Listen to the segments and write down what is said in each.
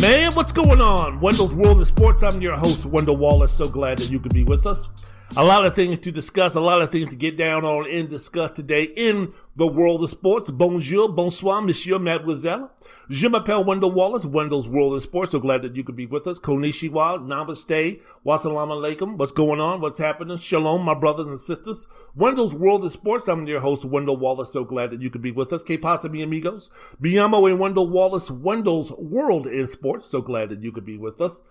Man, what's going on? Wendell's World of Sports. I'm your host, Wendell Wallace. So glad that you could be with us. A lot of things to discuss, a lot of things to get down on and discuss today in the world of sports. Bonjour, bonsoir, monsieur, mademoiselle. Je m'appelle Wendell Wallace, Wendell's World of Sports. So glad that you could be with us. Konnichiwa, namaste, wassalamu alaikum. What's going on? What's happening? Shalom, my brothers and sisters. Wendell's World of Sports. I'm your host, Wendell Wallace. So glad that you could be with us. Que pasa, mi amigos? Biamo and Wendell Wallace, Wendell's World in Sports. So glad that you could be with us.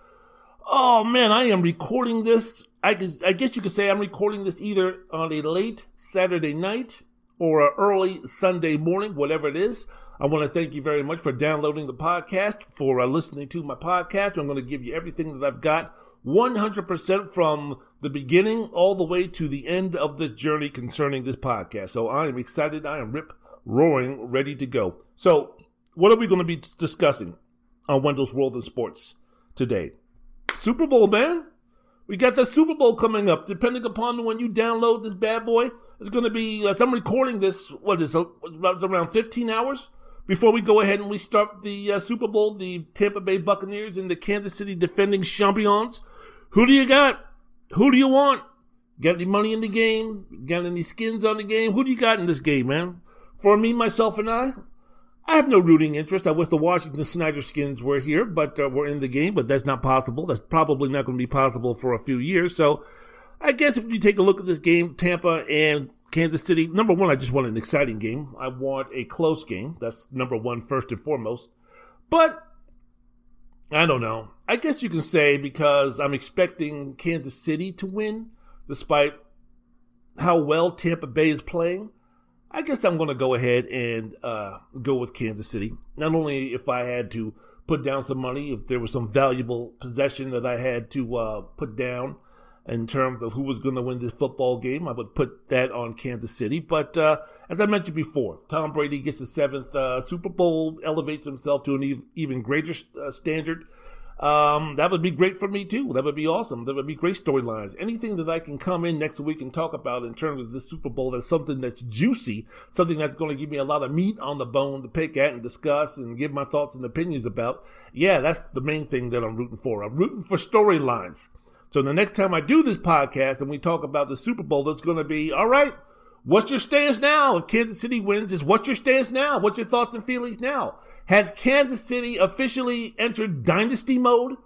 Oh man, I am recording this. I guess, I guess you could say I'm recording this either on a late Saturday night or an early Sunday morning, whatever it is. I want to thank you very much for downloading the podcast, for uh, listening to my podcast. I'm going to give you everything that I've got 100% from the beginning all the way to the end of the journey concerning this podcast. So I am excited. I am rip roaring, ready to go. So, what are we going to be discussing on Wendell's World of Sports today? Super Bowl, man. We got the Super Bowl coming up. Depending upon when you download this bad boy, it's going to be, as I'm recording this, what is it, around 15 hours before we go ahead and we start the uh, Super Bowl, the Tampa Bay Buccaneers and the Kansas City defending champions. Who do you got? Who do you want? Got any money in the game? Got any skins on the game? Who do you got in this game, man? For me, myself, and I, I have no rooting interest. I wish the Washington Snyder skins were here, but uh, we're in the game, but that's not possible. That's probably not going to be possible for a few years. So I guess if you take a look at this game, Tampa and Kansas City, number one, I just want an exciting game. I want a close game. That's number one, first and foremost. But I don't know. I guess you can say because I'm expecting Kansas City to win, despite how well Tampa Bay is playing. I guess I'm going to go ahead and uh, go with Kansas City. Not only if I had to put down some money, if there was some valuable possession that I had to uh, put down in terms of who was going to win this football game, I would put that on Kansas City. But uh, as I mentioned before, Tom Brady gets his seventh uh, Super Bowl, elevates himself to an even greater uh, standard. Um, that would be great for me too. That would be awesome. That would be great storylines. Anything that I can come in next week and talk about in terms of the Super Bowl that's something that's juicy, something that's going to give me a lot of meat on the bone to pick at and discuss and give my thoughts and opinions about. Yeah, that's the main thing that I'm rooting for. I'm rooting for storylines. So the next time I do this podcast and we talk about the Super Bowl, that's going to be all right. What's your stance now? If Kansas City wins, is what's your stance now? What's your thoughts and feelings now? Has Kansas City officially entered dynasty mode?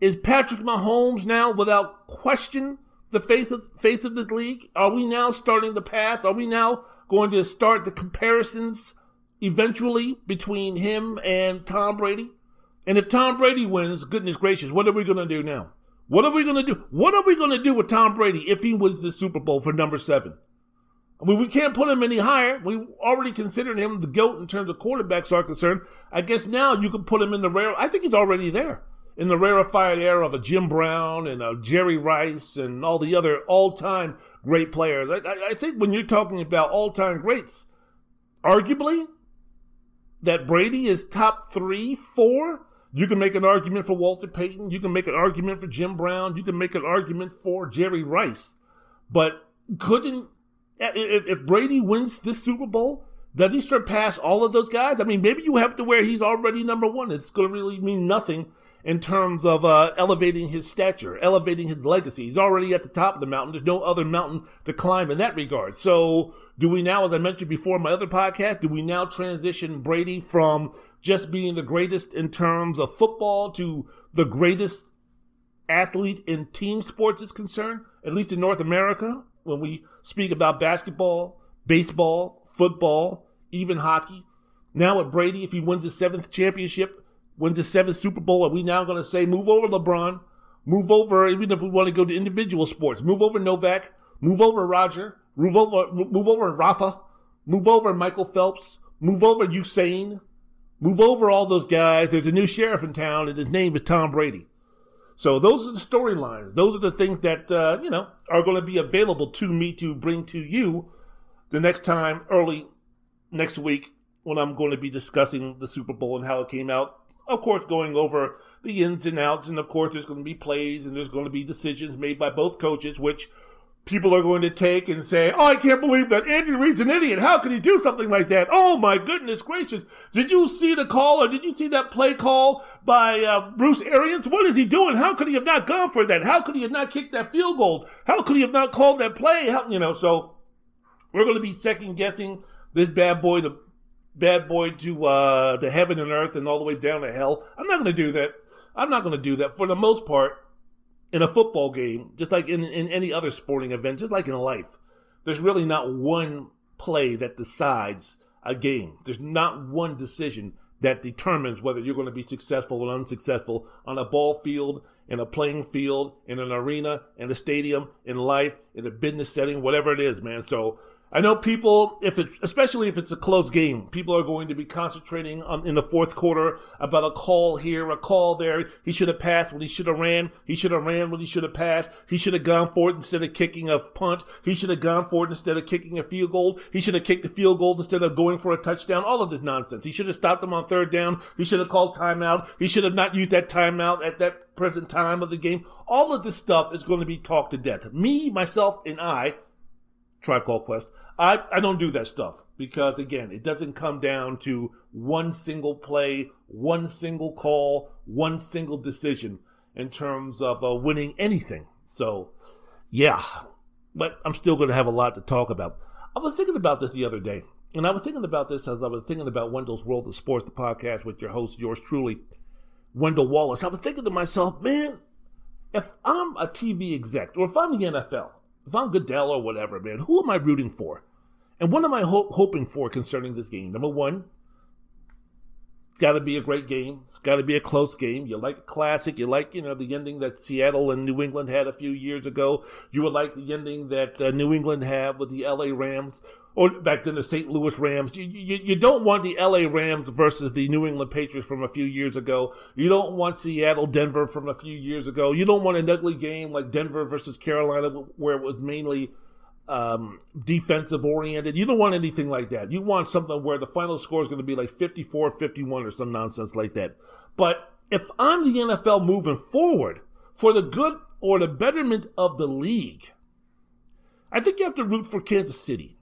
Is Patrick Mahomes now, without question, the face of face of this league? Are we now starting the path? Are we now going to start the comparisons eventually between him and Tom Brady? And if Tom Brady wins, goodness gracious, what are we going to do now? What are we going to do? What are we going to do with Tom Brady if he wins the Super Bowl for number seven? I mean, we can't put him any higher. We already considered him the GOAT in terms of quarterbacks are concerned. I guess now you can put him in the rare. I think he's already there in the rarefied era of a Jim Brown and a Jerry Rice and all the other all-time great players. I, I think when you're talking about all-time greats, arguably that Brady is top three, four. You can make an argument for Walter Payton. You can make an argument for Jim Brown. You can make an argument for Jerry Rice. But couldn't if, if Brady wins this Super Bowl, does he surpass all of those guys? I mean, maybe you have to where he's already number one. It's going to really mean nothing in terms of uh, elevating his stature, elevating his legacy. He's already at the top of the mountain. There's no other mountain to climb in that regard. So, do we now, as I mentioned before in my other podcast, do we now transition Brady from just being the greatest in terms of football to the greatest athlete in team sports is concerned, at least in North America? When we speak about basketball, baseball, football, even hockey. Now with Brady, if he wins his seventh championship, wins his seventh Super Bowl, are we now going to say, move over LeBron, move over, even if we want to go to individual sports, move over Novak, move over Roger, move over, move over Rafa, Move over Michael Phelps. Move over Usain. Move over all those guys. There's a new sheriff in town, and his name is Tom Brady. So those are the storylines. Those are the things that uh, you know are going to be available to me to bring to you the next time early next week when I'm going to be discussing the Super Bowl and how it came out. Of course, going over the ins and outs, and of course, there's going to be plays and there's going to be decisions made by both coaches, which people are going to take and say, "Oh, I can't believe that Andy Reid's an idiot. How could he do something like that? Oh my goodness gracious! Did you see the call or did you see that play call by uh, Bruce Arians? What is he doing? How could he have not gone for that? How could he have not kicked that field goal? How could he have not called that play? How, you know, so we're going to be second guessing this bad boy, the bad boy to uh, to heaven and earth and all the way down to hell. I'm not going to do that. I'm not going to do that for the most part in a football game, just like in, in any other sporting event, just like in life, there's really not one play that decides a game. There's not one decision that determines whether you're going to be successful or unsuccessful on a ball field, in a playing field, in an arena, in a stadium, in life, in a business setting, whatever it is, man. So I know people, if it, especially if it's a close game, people are going to be concentrating on, in the fourth quarter about a call here, a call there. He should have passed when he should have ran. He should have ran when he should have passed. He should have gone for it instead of kicking a punt. He should have gone for it instead of kicking a field goal. He should have kicked the field goal instead of going for a touchdown. All of this nonsense. He should have stopped them on third down. He should have called timeout. He should have not used that timeout at that present time of the game. All of this stuff is going to be talked to death. Me, myself, and I, Tribe Called Quest, I, I don't do that stuff because again, it doesn't come down to one single play, one single call, one single decision in terms of uh, winning anything. So, yeah, but I'm still going to have a lot to talk about. I was thinking about this the other day, and I was thinking about this as I was thinking about Wendell's World of Sports, the podcast with your host, yours truly, Wendell Wallace. I was thinking to myself, man, if I'm a TV exec, or if I'm the NFL, I'm Goodell or whatever, man, who am I rooting for? And what am I ho- hoping for concerning this game? Number one, it's got to be a great game. It's got to be a close game. You like a classic. You like, you know, the ending that Seattle and New England had a few years ago. You would like the ending that uh, New England had with the LA Rams, or back then the St. Louis Rams. You, you, you don't want the LA Rams versus the New England Patriots from a few years ago. You don't want Seattle Denver from a few years ago. You don't want an ugly game like Denver versus Carolina, where it was mainly um, defensive oriented. You don't want anything like that. You want something where the final score is going to be like 54 51 or some nonsense like that. But if I'm the NFL moving forward for the good or the betterment of the league, I think you have to root for Kansas City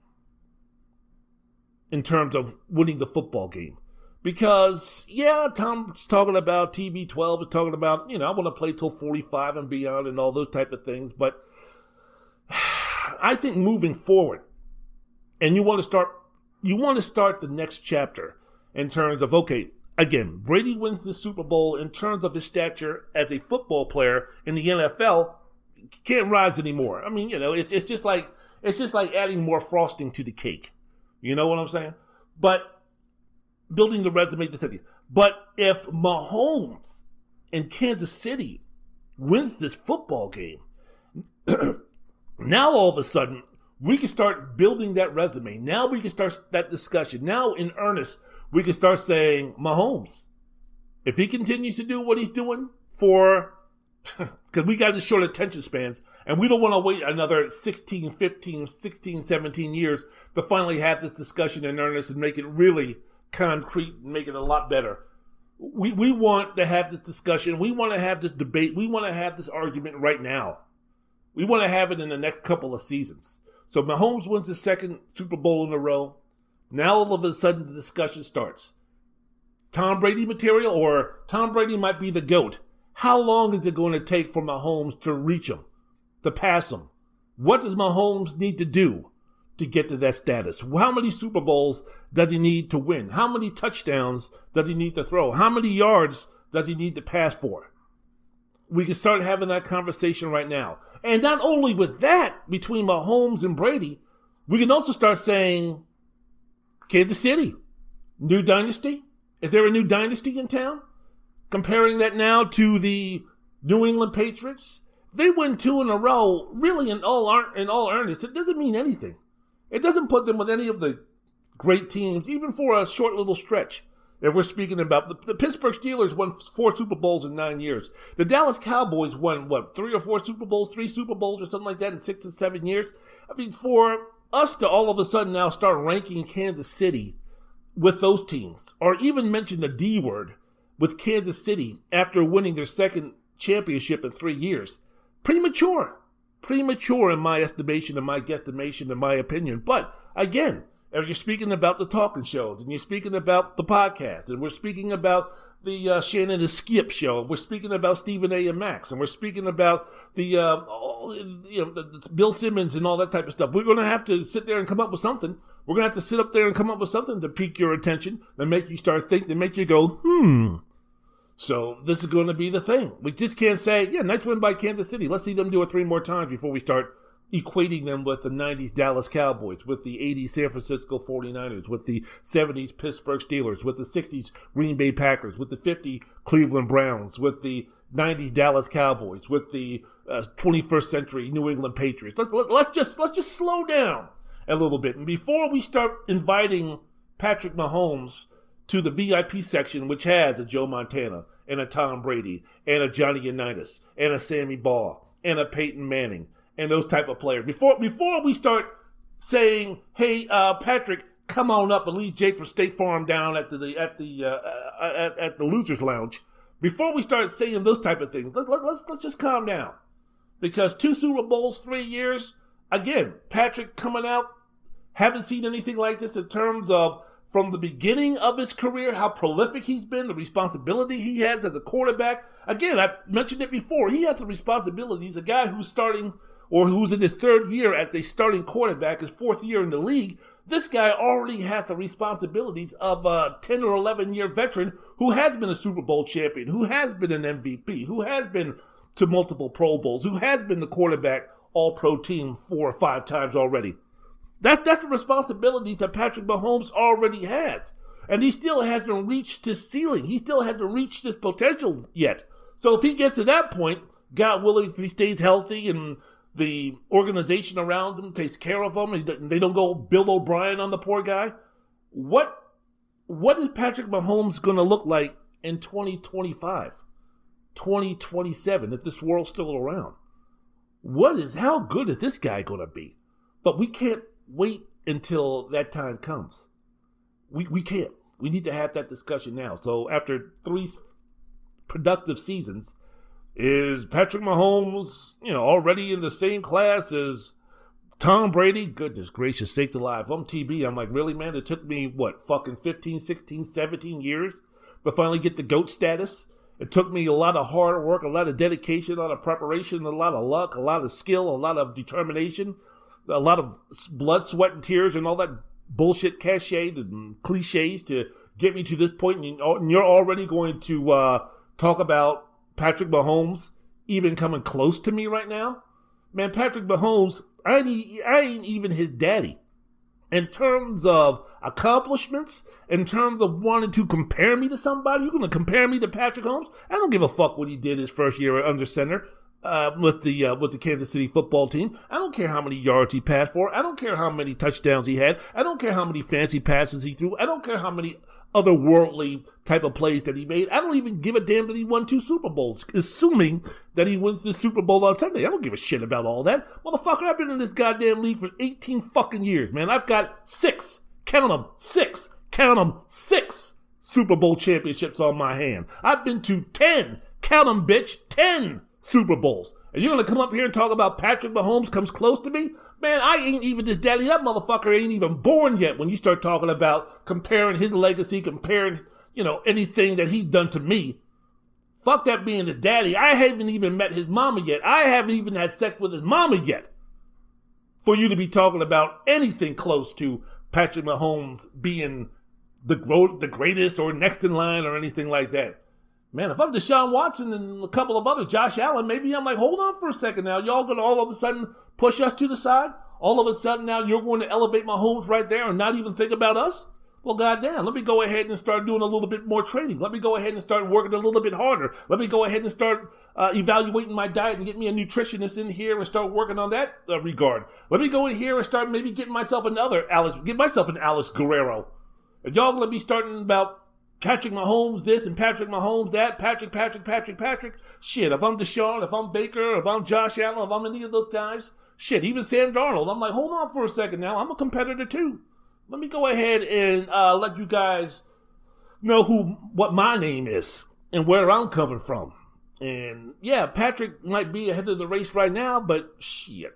in terms of winning the football game. Because, yeah, Tom's talking about TB12, is talking about, you know, I want to play till 45 and beyond and all those type of things. But I think moving forward, and you want to start, you want to start the next chapter in terms of okay, again, Brady wins the Super Bowl in terms of his stature as a football player in the NFL. Can't rise anymore. I mean, you know, it's it's just like it's just like adding more frosting to the cake. You know what I'm saying? But building the resume to city. But if Mahomes in Kansas City wins this football game, Now all of a sudden, we can start building that resume. Now we can start that discussion. Now in earnest, we can start saying, Mahomes, if he continues to do what he's doing for, because we got the short attention spans and we don't want to wait another 16, 15, 16, 17 years to finally have this discussion in earnest and make it really concrete and make it a lot better. We, we want to have this discussion. We want to have this debate. We want to have this argument right now. We want to have it in the next couple of seasons. So Mahomes wins his second Super Bowl in a row. Now all of a sudden the discussion starts. Tom Brady material or Tom Brady might be the GOAT. How long is it going to take for Mahomes to reach him, to pass him? What does Mahomes need to do to get to that status? How many Super Bowls does he need to win? How many touchdowns does he need to throw? How many yards does he need to pass for? We can start having that conversation right now. And not only with that, between Mahomes and Brady, we can also start saying Kansas City, new dynasty. Is there a new dynasty in town? Comparing that now to the New England Patriots, they win two in a row. Really, in all in all earnest, it doesn't mean anything. It doesn't put them with any of the great teams, even for a short little stretch. If we're speaking about the, the, Pittsburgh Steelers won four Super Bowls in nine years. The Dallas Cowboys won what three or four Super Bowls, three Super Bowls or something like that in six or seven years. I mean, for us to all of a sudden now start ranking Kansas City with those teams, or even mention the D word with Kansas City after winning their second championship in three years, premature. Premature in my estimation, in my guesstimation, in my opinion. But again, if you're speaking about the talking shows, and you're speaking about the podcast, and we're speaking about the uh, Shannon and Skip show, we're speaking about Stephen A. and Max, and we're speaking about the, uh, all, you know, the, the Bill Simmons and all that type of stuff. We're going to have to sit there and come up with something. We're going to have to sit up there and come up with something to pique your attention, and make you start thinking, and make you go, hmm, so this is going to be the thing. We just can't say, yeah, nice win by Kansas City. Let's see them do it three more times before we start equating them with the 90s Dallas Cowboys, with the 80s San Francisco 49ers, with the 70s Pittsburgh Steelers, with the 60s Green Bay Packers, with the 50 Cleveland Browns, with the 90s Dallas Cowboys, with the uh, 21st century New England Patriots. Let's, let, let's just let's just slow down a little bit. And before we start inviting Patrick Mahomes to the VIP section, which has a Joe Montana and a Tom Brady and a Johnny Unitas and a Sammy Baugh and a Peyton Manning and those type of players. Before before we start saying, "Hey, uh, Patrick, come on up and leave Jake for State Farm down at the at the uh, uh, at, at, the Losers Lounge." Before we start saying those type of things, let, let, let's let's just calm down, because two Super Bowls, three years. Again, Patrick coming out, haven't seen anything like this in terms of from the beginning of his career, how prolific he's been, the responsibility he has as a quarterback. Again, I've mentioned it before. He has the responsibility. He's a guy who's starting or who's in his third year as a starting quarterback, his fourth year in the league. This guy already has the responsibilities of a 10 or 11 year veteran who has been a Super Bowl champion, who has been an MVP, who has been to multiple Pro Bowls, who has been the quarterback all pro team four or five times already. That's that's the responsibility that Patrick Mahomes already has. And he still hasn't reached his ceiling. He still hasn't reached his potential yet. So if he gets to that point, God willing, if he stays healthy and the organization around him takes care of him, they don't go Bill O'Brien on the poor guy, what what is Patrick Mahomes going to look like in 2025, 2027 if this world's still around? What is how good is this guy going to be? But we can't wait until that time comes. We, we can't. We need to have that discussion now. So after three productive seasons, is Patrick Mahomes, you know, already in the same class as Tom Brady? Goodness gracious sakes alive. I'm TB. I'm like, really, man? It took me, what, fucking 15, 16, 17 years to finally get the GOAT status. It took me a lot of hard work, a lot of dedication, a lot of preparation, a lot of luck, a lot of skill, a lot of determination, a lot of blood, sweat, and tears, and all that bullshit cachet and cliches to get me to this point. And you're already going to uh, talk about Patrick Mahomes even coming close to me right now. Man, Patrick Mahomes, I ain't, I ain't even his daddy. In terms of accomplishments, in terms of wanting to compare me to somebody, you're going to compare me to Patrick Mahomes? I don't give a fuck what he did his first year under center uh, with the uh, with the Kansas City football team. I don't care how many yards he passed for. I don't care how many touchdowns he had. I don't care how many fancy passes he threw. I don't care how many otherworldly type of plays that he made. I don't even give a damn that he won two Super Bowls, assuming that he wins the Super Bowl on Sunday. I don't give a shit about all that. Motherfucker, I've been in this goddamn league for 18 fucking years, man. I've got six, count them, six, count them, six Super Bowl championships on my hand. I've been to 10, count them, bitch, 10 Super Bowls. And you're gonna come up here and talk about Patrick Mahomes comes close to me? Man, I ain't even this daddy. That motherfucker ain't even born yet when you start talking about comparing his legacy, comparing, you know, anything that he's done to me. Fuck that being the daddy. I haven't even met his mama yet. I haven't even had sex with his mama yet. For you to be talking about anything close to Patrick Mahomes being the, the greatest or next in line or anything like that. Man, if I'm Deshaun Watson and a couple of other Josh Allen, maybe I'm like, hold on for a second now. Y'all gonna all of a sudden push us to the side? All of a sudden now you're going to elevate Mahomes right there and not even think about us? Well, goddamn, let me go ahead and start doing a little bit more training. Let me go ahead and start working a little bit harder. Let me go ahead and start uh, evaluating my diet and get me a nutritionist in here and start working on that uh, regard. Let me go in here and start maybe getting myself another Alex, get myself an Alex Guerrero. And y'all let me starting about Patrick Mahomes this and Patrick Mahomes that, Patrick, Patrick, Patrick, Patrick. Shit, if I'm Deshaun, if I'm Baker, if I'm Josh Allen, if I'm any of those guys, shit, even Sam Darnold, I'm like, hold on for a second now. I'm a competitor too let me go ahead and uh, let you guys know who what my name is and where I'm coming from. And yeah, Patrick might be ahead of the race right now, but shit.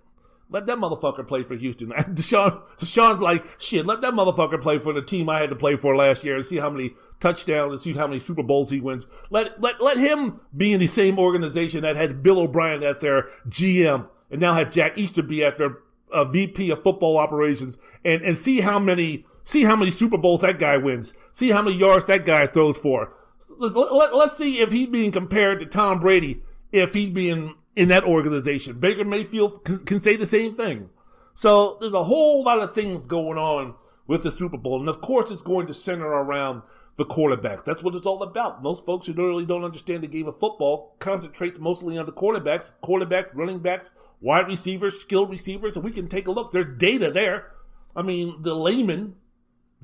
Let that motherfucker play for Houston. Deshaun, Deshaun's like, shit, let that motherfucker play for the team I had to play for last year and see how many touchdowns and see how many Super Bowls he wins. Let, let, let him be in the same organization that had Bill O'Brien at their GM and now had Jack Easterby at their uh, a VP of football operations and, and see how many see how many Super Bowls that guy wins. See how many yards that guy throws for. Let's, let, us see if he's being compared to Tom Brady if he's being in that organization. Baker Mayfield can, can say the same thing. So there's a whole lot of things going on with the Super Bowl, and of course it's going to center around the quarterbacks. That's what it's all about. Most folks who really don't understand the game of football concentrate mostly on the quarterbacks, quarterback, running backs, wide receivers, skilled receivers, and we can take a look. There's data there. I mean, the layman,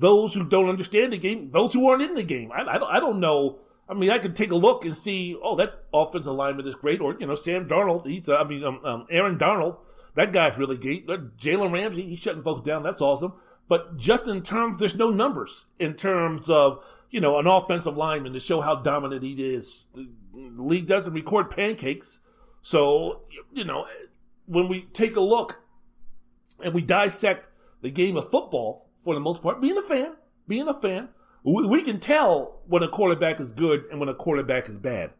those who don't understand the game, those who aren't in the game. I, I, don't, I don't know. I mean, I can take a look and see, oh, that offensive alignment is great. Or, you know, Sam Darnold, he's, uh, I mean, um, um, Aaron Donald, that guy's really great. Jalen Ramsey, he's shutting folks down. That's awesome. But just in terms, there's no numbers in terms of, you know, an offensive lineman to show how dominant he is. The league doesn't record pancakes. So, you know, when we take a look and we dissect the game of football for the most part, being a fan, being a fan, we, can tell when a quarterback is good and when a quarterback is bad.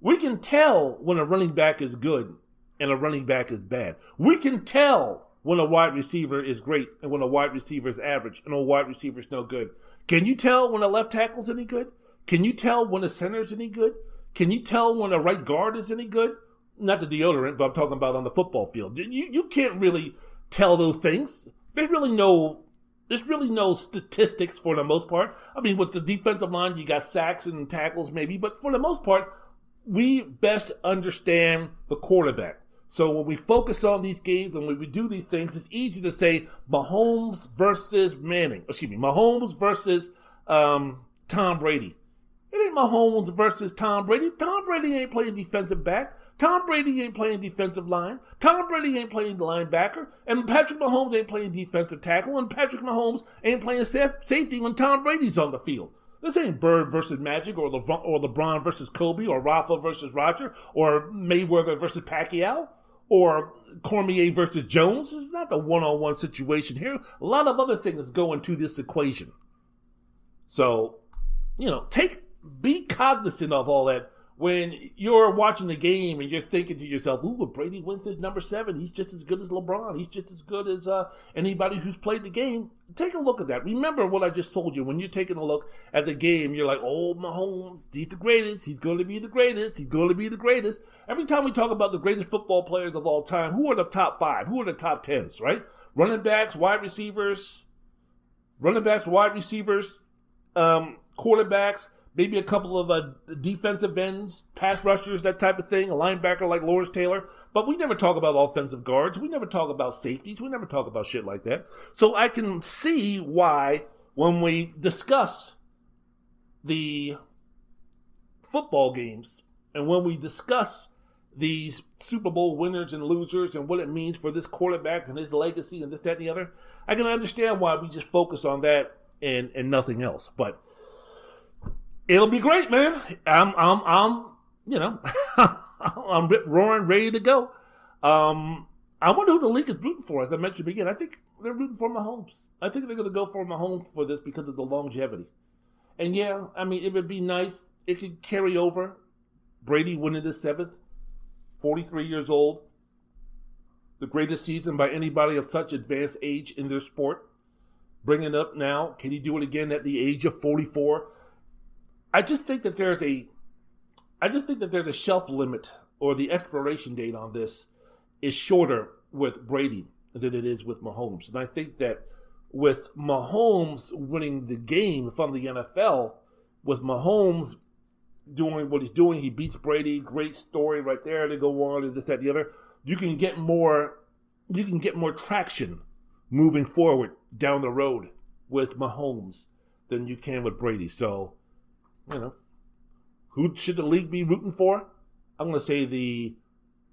We can tell when a running back is good and a running back is bad. We can tell when a wide receiver is great and when a wide receiver is average and a wide receiver is no good. Can you tell when a left tackle is any good? Can you tell when a center is any good? Can you tell when a right guard is any good? not the deodorant, but I'm talking about on the football field. You you can't really tell those things. There's really no there's really no statistics for the most part. I mean, with the defensive line, you got sacks and tackles maybe, but for the most part, we best understand the quarterback. So when we focus on these games and when we do these things, it's easy to say Mahomes versus Manning. Excuse me, Mahomes versus um, Tom Brady. It ain't Mahomes versus Tom Brady. Tom Brady ain't playing defensive back. Tom Brady ain't playing defensive line. Tom Brady ain't playing linebacker. And Patrick Mahomes ain't playing defensive tackle. And Patrick Mahomes ain't playing safety when Tom Brady's on the field. This ain't Bird versus Magic or LeBron, or LeBron versus Kobe or Rafa versus Roger or Mayweather versus Pacquiao or Cormier versus Jones. It's not a one-on-one situation here. A lot of other things go into this equation. So, you know, take, be cognizant of all that when you're watching the game and you're thinking to yourself, "Ooh, if Brady wins this number seven, he's just as good as LeBron. He's just as good as uh, anybody who's played the game." Take a look at that. Remember what I just told you. When you're taking a look at the game, you're like, "Oh, Mahomes, he's the greatest. He's going to be the greatest. He's going to be the greatest." Every time we talk about the greatest football players of all time, who are the top five? Who are the top tens? Right? Running backs, wide receivers, running backs, wide receivers, um, quarterbacks maybe a couple of uh, defensive ends, pass rushers, that type of thing, a linebacker like Lawrence Taylor. But we never talk about offensive guards. We never talk about safeties. We never talk about shit like that. So I can see why when we discuss the football games and when we discuss these Super Bowl winners and losers and what it means for this quarterback and his legacy and this, that, and the other, I can understand why we just focus on that and, and nothing else. But it'll be great, man. I'm, I'm, I'm, you know, I'm roaring, ready to go. Um, I wonder who the league is rooting for. As I mentioned again, I think they're rooting for Mahomes. I think they're going to go for Mahomes for this because of the longevity. And yeah, I mean, it would be nice. It could carry over. Brady winning the seventh, 43 years old, the greatest season by anybody of such advanced age in their sport. Bringing it up now, can he do it again at the age of 44? I just think that there's a, I just think that there's a shelf limit or the expiration date on this is shorter with Brady than it is with Mahomes, and I think that with Mahomes winning the game from the NFL, with Mahomes doing what he's doing, he beats Brady. Great story right there to go on and this, that, the other. You can get more, you can get more traction moving forward down the road with Mahomes than you can with Brady. So, you know, who should the league be rooting for? I'm going to say the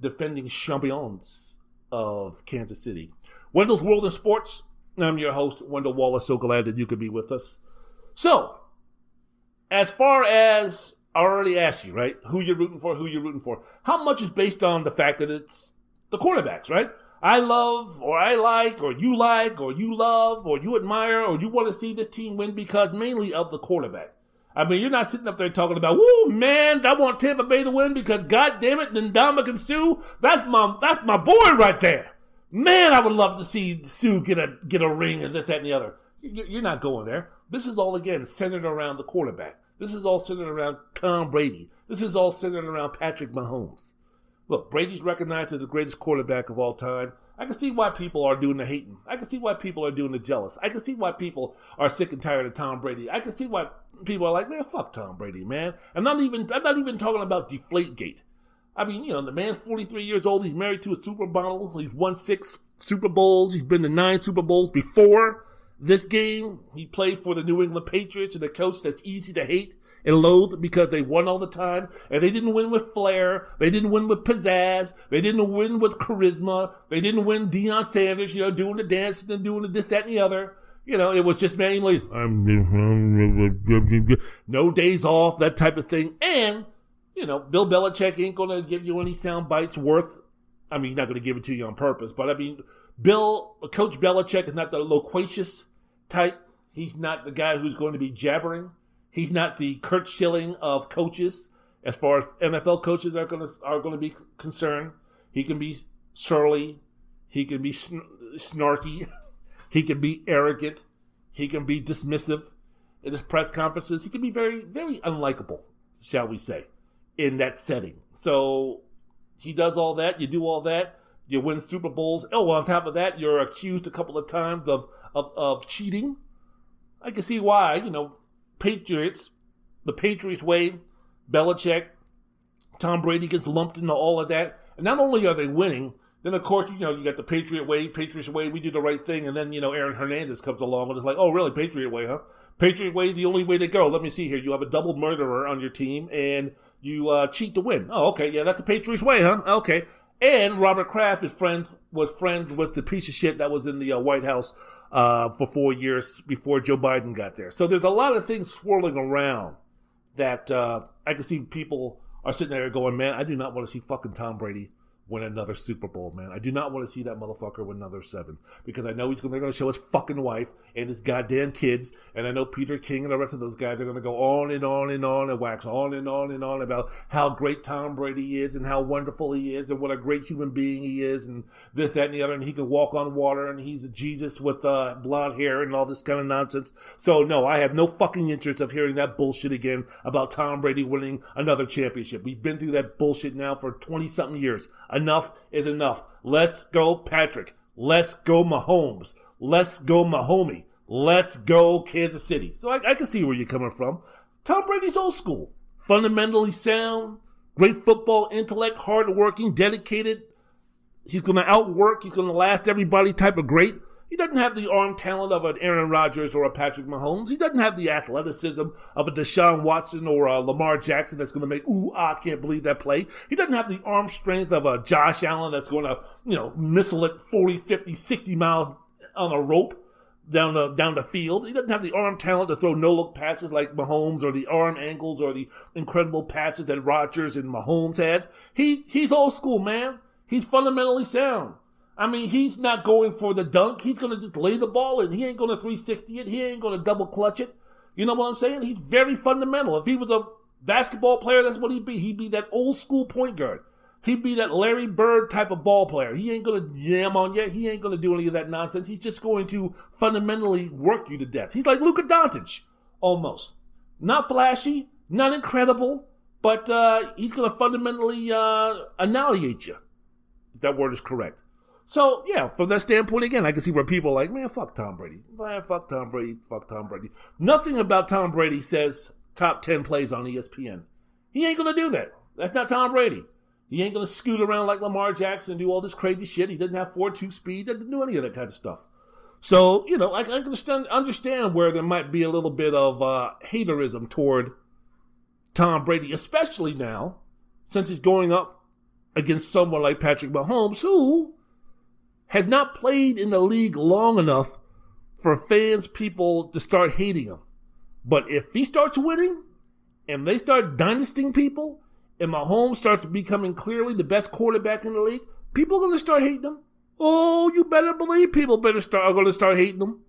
defending champions of Kansas City. Wendell's World in Sports. I'm your host, Wendell Wallace. So glad that you could be with us. So, as far as I already asked you, right? Who you're rooting for, who you're rooting for. How much is based on the fact that it's the quarterbacks, right? I love, or I like, or you like, or you love, or you admire, or you want to see this team win because mainly of the quarterback. I mean, you're not sitting up there talking about, woo, man, I want Tampa Bay to win because, god damn it, then Ndamukong Suh, that's my, that's my boy right there. Man, I would love to see Suh get a, get a ring and this, that, and the other. You're not going there. This is all, again, centered around the quarterback. This is all centered around Tom Brady. This is all centered around Patrick Mahomes. Look, Brady's recognized as the greatest quarterback of all time. I can see why people are doing the hating. I can see why people are doing the jealous. I can see why people are sick and tired of Tom Brady. I can see why people are like, man, fuck Tom Brady, man. I'm not even I'm not even talking about Deflategate. I mean, you know, the man's 43 years old. He's married to a Super Bowl. He's won six Super Bowls. He's been to nine Super Bowls before this game. He played for the New England Patriots and a coach that's easy to hate and loathe because they won all the time. And they didn't win with flair. They didn't win with pizzazz. They didn't win with charisma. They didn't win Deion Sanders, you know, doing the dancing and doing the this, that, and the other. You know, it was just mainly no days off, that type of thing. And, you know, Bill Belichick ain't going to give you any sound bites worth. I mean, he's not going to give it to you on purpose, but I mean, Bill, Coach Belichick is not the loquacious type. He's not the guy who's going to be jabbering. He's not the Curt Schilling of coaches as far as NFL coaches are going to are going to be concerned. He can be surly, he can be sn- snarky, he can be arrogant, he can be dismissive in his press conferences. He can be very very unlikable, shall we say, in that setting. So he does all that. You do all that. You win Super Bowls. Oh, on top of that, you're accused a couple of times of of, of cheating. I can see why. You know, Patriots, the Patriots way, Belichick, Tom Brady gets lumped into all of that. And not only are they winning, then of course, you know, you got the Patriot way, Patriots way, we do the right thing, and then, you know, Aaron Hernandez comes along and it's like, oh really, Patriot way, huh? Patriot way, the only way to go. Let me see here. You have a double murderer on your team and you uh, cheat to win. Oh, okay, yeah, that's the Patriots way, huh? Okay. And Robert Kraft is friends was friends with the piece of shit that was in the uh, White House uh, for four years before Joe Biden got there. So there's a lot of things swirling around that uh, I can see people are sitting there going, man, I do not want to see fucking Tom Brady win another Super Bowl, man. I do not want to see that motherfucker win another seven because I know he's gonna, they're going to show his fucking wife and his goddamn kids, and I know Peter King and the rest of those guys are going to go on and on and on and wax on and on and on about how great Tom Brady is and how wonderful he is and what a great human being he is and this, that, and the other, and he can walk on water and he's a Jesus with uh, blonde hair and all this kind of nonsense. So no, I have no fucking interest of hearing that bullshit again about Tom Brady winning another championship. We've been through that bullshit now for twenty something years. Enough is enough. Let's go, Patrick. Let's go, Mahomes. Let's go, Mahomie. Let's go, Kansas City. So I, I can see where you're coming from. Tom Brady's old school. Fundamentally sound, great football intellect, hardworking, dedicated. He's going to outwork. He's going to last everybody type of great. He doesn't have the arm talent of an Aaron Rodgers or a Patrick Mahomes. He doesn't have the athleticism of a Deshaun Watson or a Lamar Jackson that's going to make, ooh, ah, I can't believe that play. He doesn't have the arm strength of a Josh Allen that's going to, you know, missile it 40, 50, 60 miles on a rope down the down the field. He doesn't have the arm talent to throw no look passes like Mahomes or the arm angles or the incredible passes that Rodgers and Mahomes has. He he's old school, man. He's fundamentally sound. I mean, he's not going for the dunk. He's going to just lay the ball in. He ain't going to 360 it. He ain't going to double clutch it. You know what I'm saying? He's very fundamental. If he was a basketball player, that's what he'd be. He'd be that old school point guard. He'd be that Larry Bird type of ball player. He ain't going to jam on you. He ain't going to do any of that nonsense. He's just going to fundamentally work you to death. He's like Luka Doncic, almost. Not flashy, not incredible, but uh, he's going to fundamentally uh, annihilate you, if that word is correct. So yeah, from that standpoint, again, I can see where people are like, man, fuck Tom Brady, man, fuck Tom Brady, fuck Tom Brady. Nothing about Tom Brady says top ten plays on ESPN. He ain't gonna do that. That's not Tom Brady. He ain't gonna scoot around like Lamar Jackson and do all this crazy shit. He doesn't have four two speed. Doesn't do any of that kind of stuff. So you know, I, I can understand, understand where there might be a little bit of uh, haterism toward Tom Brady, especially now since he's going up against someone like Patrick Mahomes, who has not played in the league long enough for fans, people to start hating him. But if he starts winning and they start dynastying people and Mahomes starts becoming clearly the best quarterback in the league, people are going to start hating him. Oh, you better believe people better start are going to start hating him.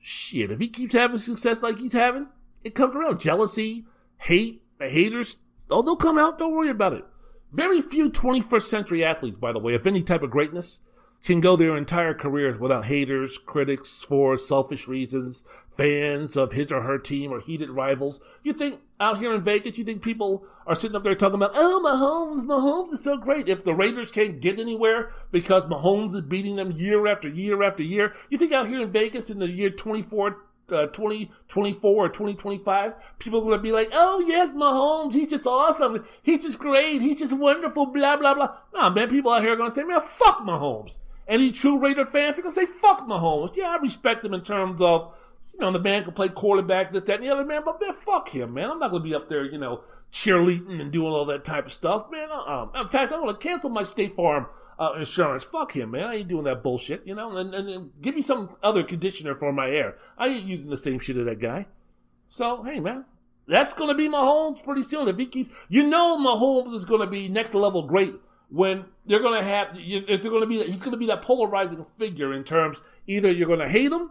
Shit, if he keeps having success like he's having, it comes around. Jealousy, hate, the haters, oh, they'll come out. Don't worry about it. Very few 21st century athletes, by the way, of any type of greatness, can go their entire careers without haters, critics for selfish reasons, fans of his or her team, or heated rivals. You think out here in Vegas, you think people are sitting up there talking about, oh, Mahomes, Mahomes is so great. If the Raiders can't get anywhere because Mahomes is beating them year after year after year, you think out here in Vegas in the year 24, uh, 2024 or 2025, people are going to be like, oh, yes, Mahomes, he's just awesome. He's just great. He's just wonderful, blah, blah, blah. Nah, man, people out here are going to say, man, fuck Mahomes. Any true Raider fans are to say, fuck Mahomes. Yeah, I respect him in terms of, you know, the man can play quarterback, this, that, and the other, man, but man, fuck him, man. I'm not to be up there, you know, cheerleading and doing all that type of stuff, man. Uh-uh. In fact, I'm to cancel my State Farm uh, insurance. Fuck him, man. I ain't doing that bullshit, you know. And, and, and, give me some other conditioner for my hair. I ain't using the same shit as that guy. So hey, man, that's gonna be Mahomes pretty soon. If he keeps, you know, Mahomes is gonna be next level great when they're gonna have. If they're gonna be, he's gonna be that polarizing figure in terms either you're gonna hate him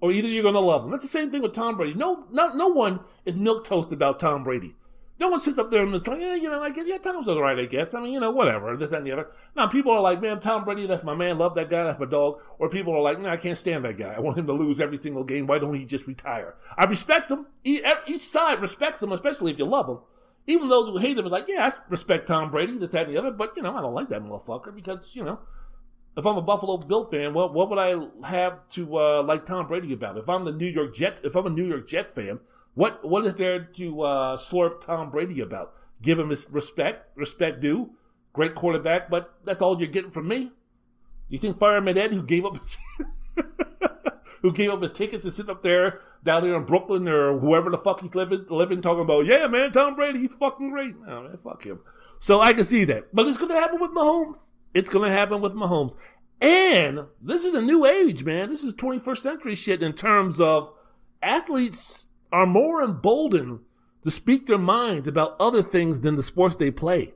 or either you're gonna love him. That's the same thing with Tom Brady. No, no, no one is milk toast about Tom Brady. No one sits up there and is like, you know, I guess, yeah, Tom's all right, I guess. I mean, you know, whatever, this, that, and the other. Now, people are like, man, Tom Brady, that's my man, love that guy, that's my dog. Or people are like, no, I can't stand that guy. I want him to lose every single game. Why don't he just retire? I respect him. Each side respects him, especially if you love him. Even those who hate him are like, yeah, I respect Tom Brady, this, that, and the other, but, you know, I don't like that motherfucker because, you know, if I'm a Buffalo Bill fan, what, what would I have to uh, like Tom Brady about? If I'm the New York Jets, if I'm a New York Jet fan, what what is there to uh, slurp Tom Brady about? Give him his respect, respect due. Great quarterback, but that's all you're getting from me. You think Fireman Ed, who gave up his who gave up his tickets to sit up there down there in Brooklyn or whoever the fuck he's living, living talking about, yeah, man, Tom Brady, he's fucking great. Oh, man, fuck him. So I can see that. But it's going to happen with Mahomes. It's going to happen with Mahomes. And this is a new age, man. This is 21st century shit in terms of athletes are more emboldened to speak their minds about other things than the sports they play.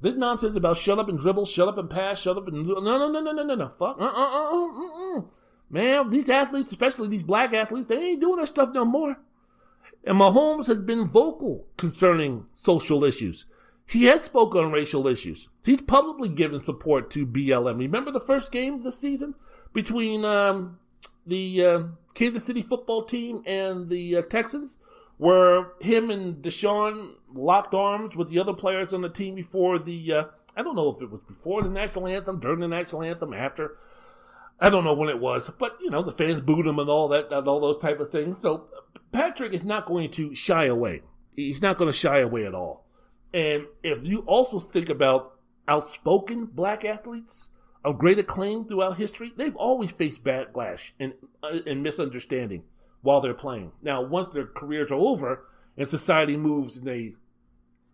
This nonsense about shut up and dribble, shut up and pass, shut up and no, no, no, no, no, no, no, fuck, uh, uh, uh, uh, uh, man. These athletes, especially these black athletes, they ain't doing that stuff no more. And Mahomes has been vocal concerning social issues. He has spoken on racial issues. He's publicly given support to BLM. Remember the first game of the season between um, the uh, Kansas City football team and the uh, Texans, where him and Deshaun locked arms with the other players on the team before the. Uh, I don't know if it was before the national anthem, during the national anthem, after. I don't know when it was, but you know the fans booed him and all that, and all those type of things. So Patrick is not going to shy away. He's not going to shy away at all. And if you also think about outspoken black athletes, of great acclaim throughout history, they've always faced backlash and, uh, and misunderstanding while they're playing. Now, once their careers are over and society moves and they,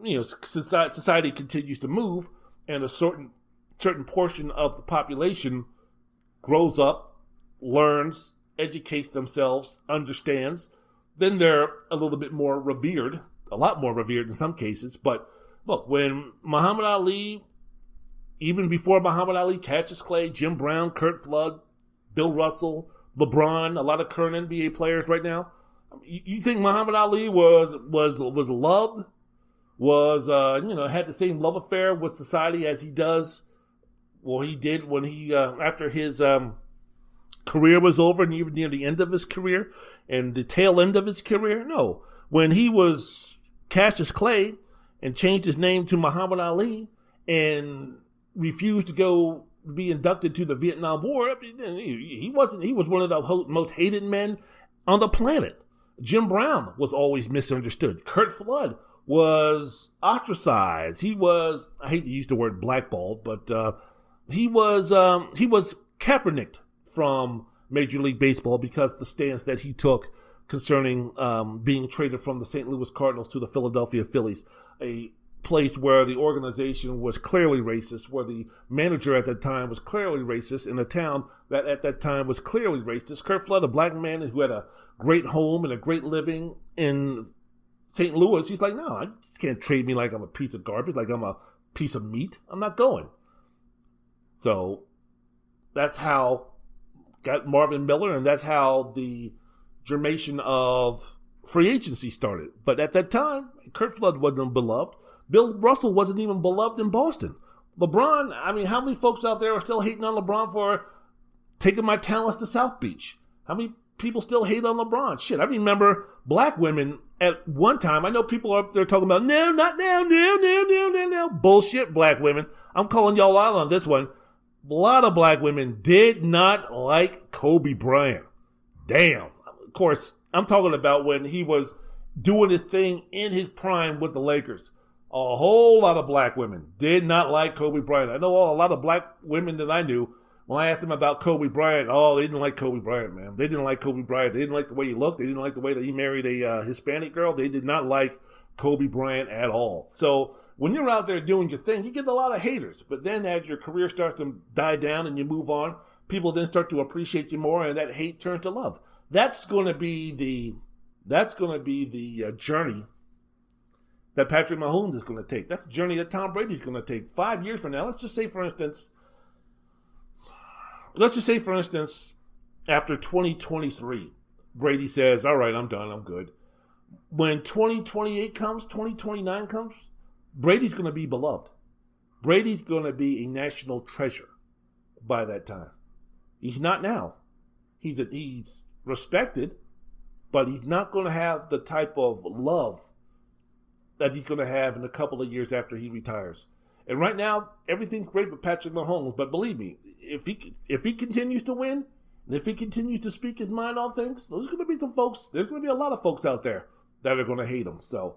you know, society, society continues to move and a certain certain portion of the population grows up, learns, educates themselves, understands, then they're a little bit more revered, a lot more revered in some cases. But look, when Muhammad Ali even before Muhammad Ali, Cassius Clay, Jim Brown, Curt Flood, Bill Russell, LeBron, a lot of current NBA players right now. You, think Muhammad Ali was was was loved? Was uh, you know had the same love affair with society as he does? Well, he did when he uh, after his um, career was over and even near the end of his career and the tail end of his career. No, when he was Cassius Clay and changed his name to Muhammad Ali and refused to go be inducted to the Vietnam War, he wasn't. He was one of the most hated men on the planet. Jim Brown was always misunderstood. Curt Flood was ostracized. He was. I hate to use the word blackballed, but uh, he was. Um, he was Kaepernicked from Major League Baseball because the stance that he took concerning um, being traded from the St. Louis Cardinals to the Philadelphia Phillies, a place where the organization was clearly racist, where the manager at that time was clearly racist, in a town that at that time was clearly racist. Curt Flood, a black man who had a great home and a great living in St. Louis, he's like, no, I just can't trade me like I'm a piece of garbage, like I'm a piece of meat. I'm not going. So that's how got Marvin Miller, and that's how the germination of free agency started. But at that time, Curt Flood wasn't beloved. Bill Russell wasn't even beloved in Boston. LeBron, I mean, how many folks out there are still hating on LeBron for taking my talents to South Beach? How many people still hate on LeBron? Shit, I remember black women at one time. I know people are up there talking about, no, not now, no, no, no, no, no. Bullshit, black women. I'm calling y'all out on this one. A lot of black women did not like Kobe Bryant. Damn. Of course, I'm talking about when he was doing his thing in his prime with the Lakers a whole lot of black women did not like Kobe Bryant. I know a lot of black women that I knew. When I asked them about Kobe Bryant, oh, they didn't like Kobe Bryant, man. They didn't like Kobe Bryant. They didn't like the way he looked. They didn't like the way that he married a uh, Hispanic girl. They did not like Kobe Bryant at all. So when you're out there doing your thing, you get a lot of haters. But then as your career starts to die down and you move on, people then start to appreciate you more, and that hate turns to love. That's going to be the that's going to be the uh, journey that Patrick Mahomes is going to take. That's the journey that Tom Brady is going to take. Five years from now, let's just say, for instance, let's just say, for instance, after 2023, Brady says, All right, I'm done, I'm good. When 2028 comes, 2029 comes, Brady's going to be beloved. Brady's going to be a national treasure by that time. He's not now. He's a, he's respected, but he's not going to have the type of love that he's going to have in a couple of years after he retires. And right now, everything's great with Patrick Mahomes. But believe me, if he if he continues to win, and if he continues to speak his mind on things, there's going to be some folks. There's going to be a lot of folks out there that are going to hate him. So,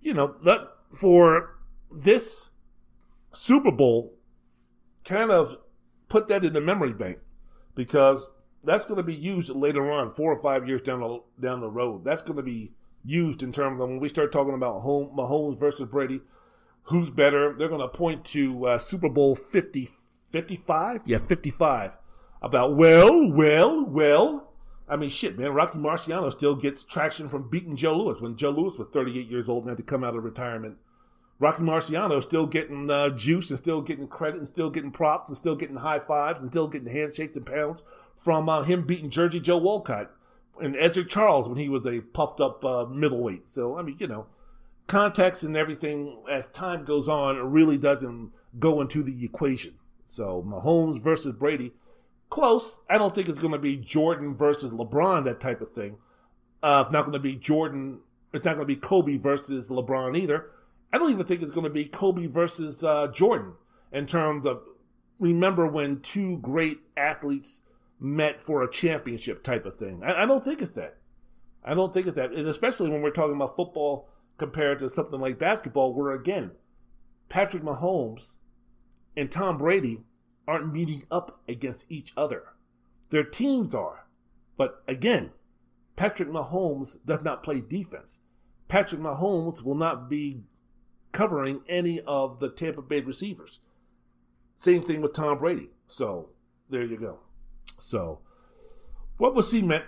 you know, that for this Super Bowl, kind of put that in the memory bank because that's going to be used later on, four or five years down the down the road. That's going to be used in terms of when we start talking about home, Mahomes versus Brady, who's better? They're going to point to uh, Super Bowl 50, 55? Yeah, 55. About, well, well, well. I mean, shit, man. Rocky Marciano still gets traction from beating Joe Louis when Joe Louis was 38 years old and had to come out of retirement. Rocky Marciano still getting uh, juice and still getting credit and still getting props and still getting high fives and still getting handshakes and pounds from uh, him beating Jersey Joe Walcott and Ezzard Charles when he was a puffed up uh, middleweight. So I mean, you know, context and everything as time goes on really doesn't go into the equation. So Mahomes versus Brady, close. I don't think it's going to be Jordan versus LeBron, that type of thing. Uh, it's not going to be Jordan. It's not going to be Kobe versus LeBron either. I don't even think it's going to be Kobe versus uh, Jordan in terms of remember when two great athletes met for a championship type of thing. I, I don't think it's that. I don't think it's that. And especially when we're talking about football compared to something like basketball, where again, Patrick Mahomes and Tom Brady aren't meeting up against each other. Their teams are. But again, Patrick Mahomes does not play defense. Patrick Mahomes will not be covering any of the Tampa Bay receivers. Same thing with Tom Brady. So there you go. So, what was cement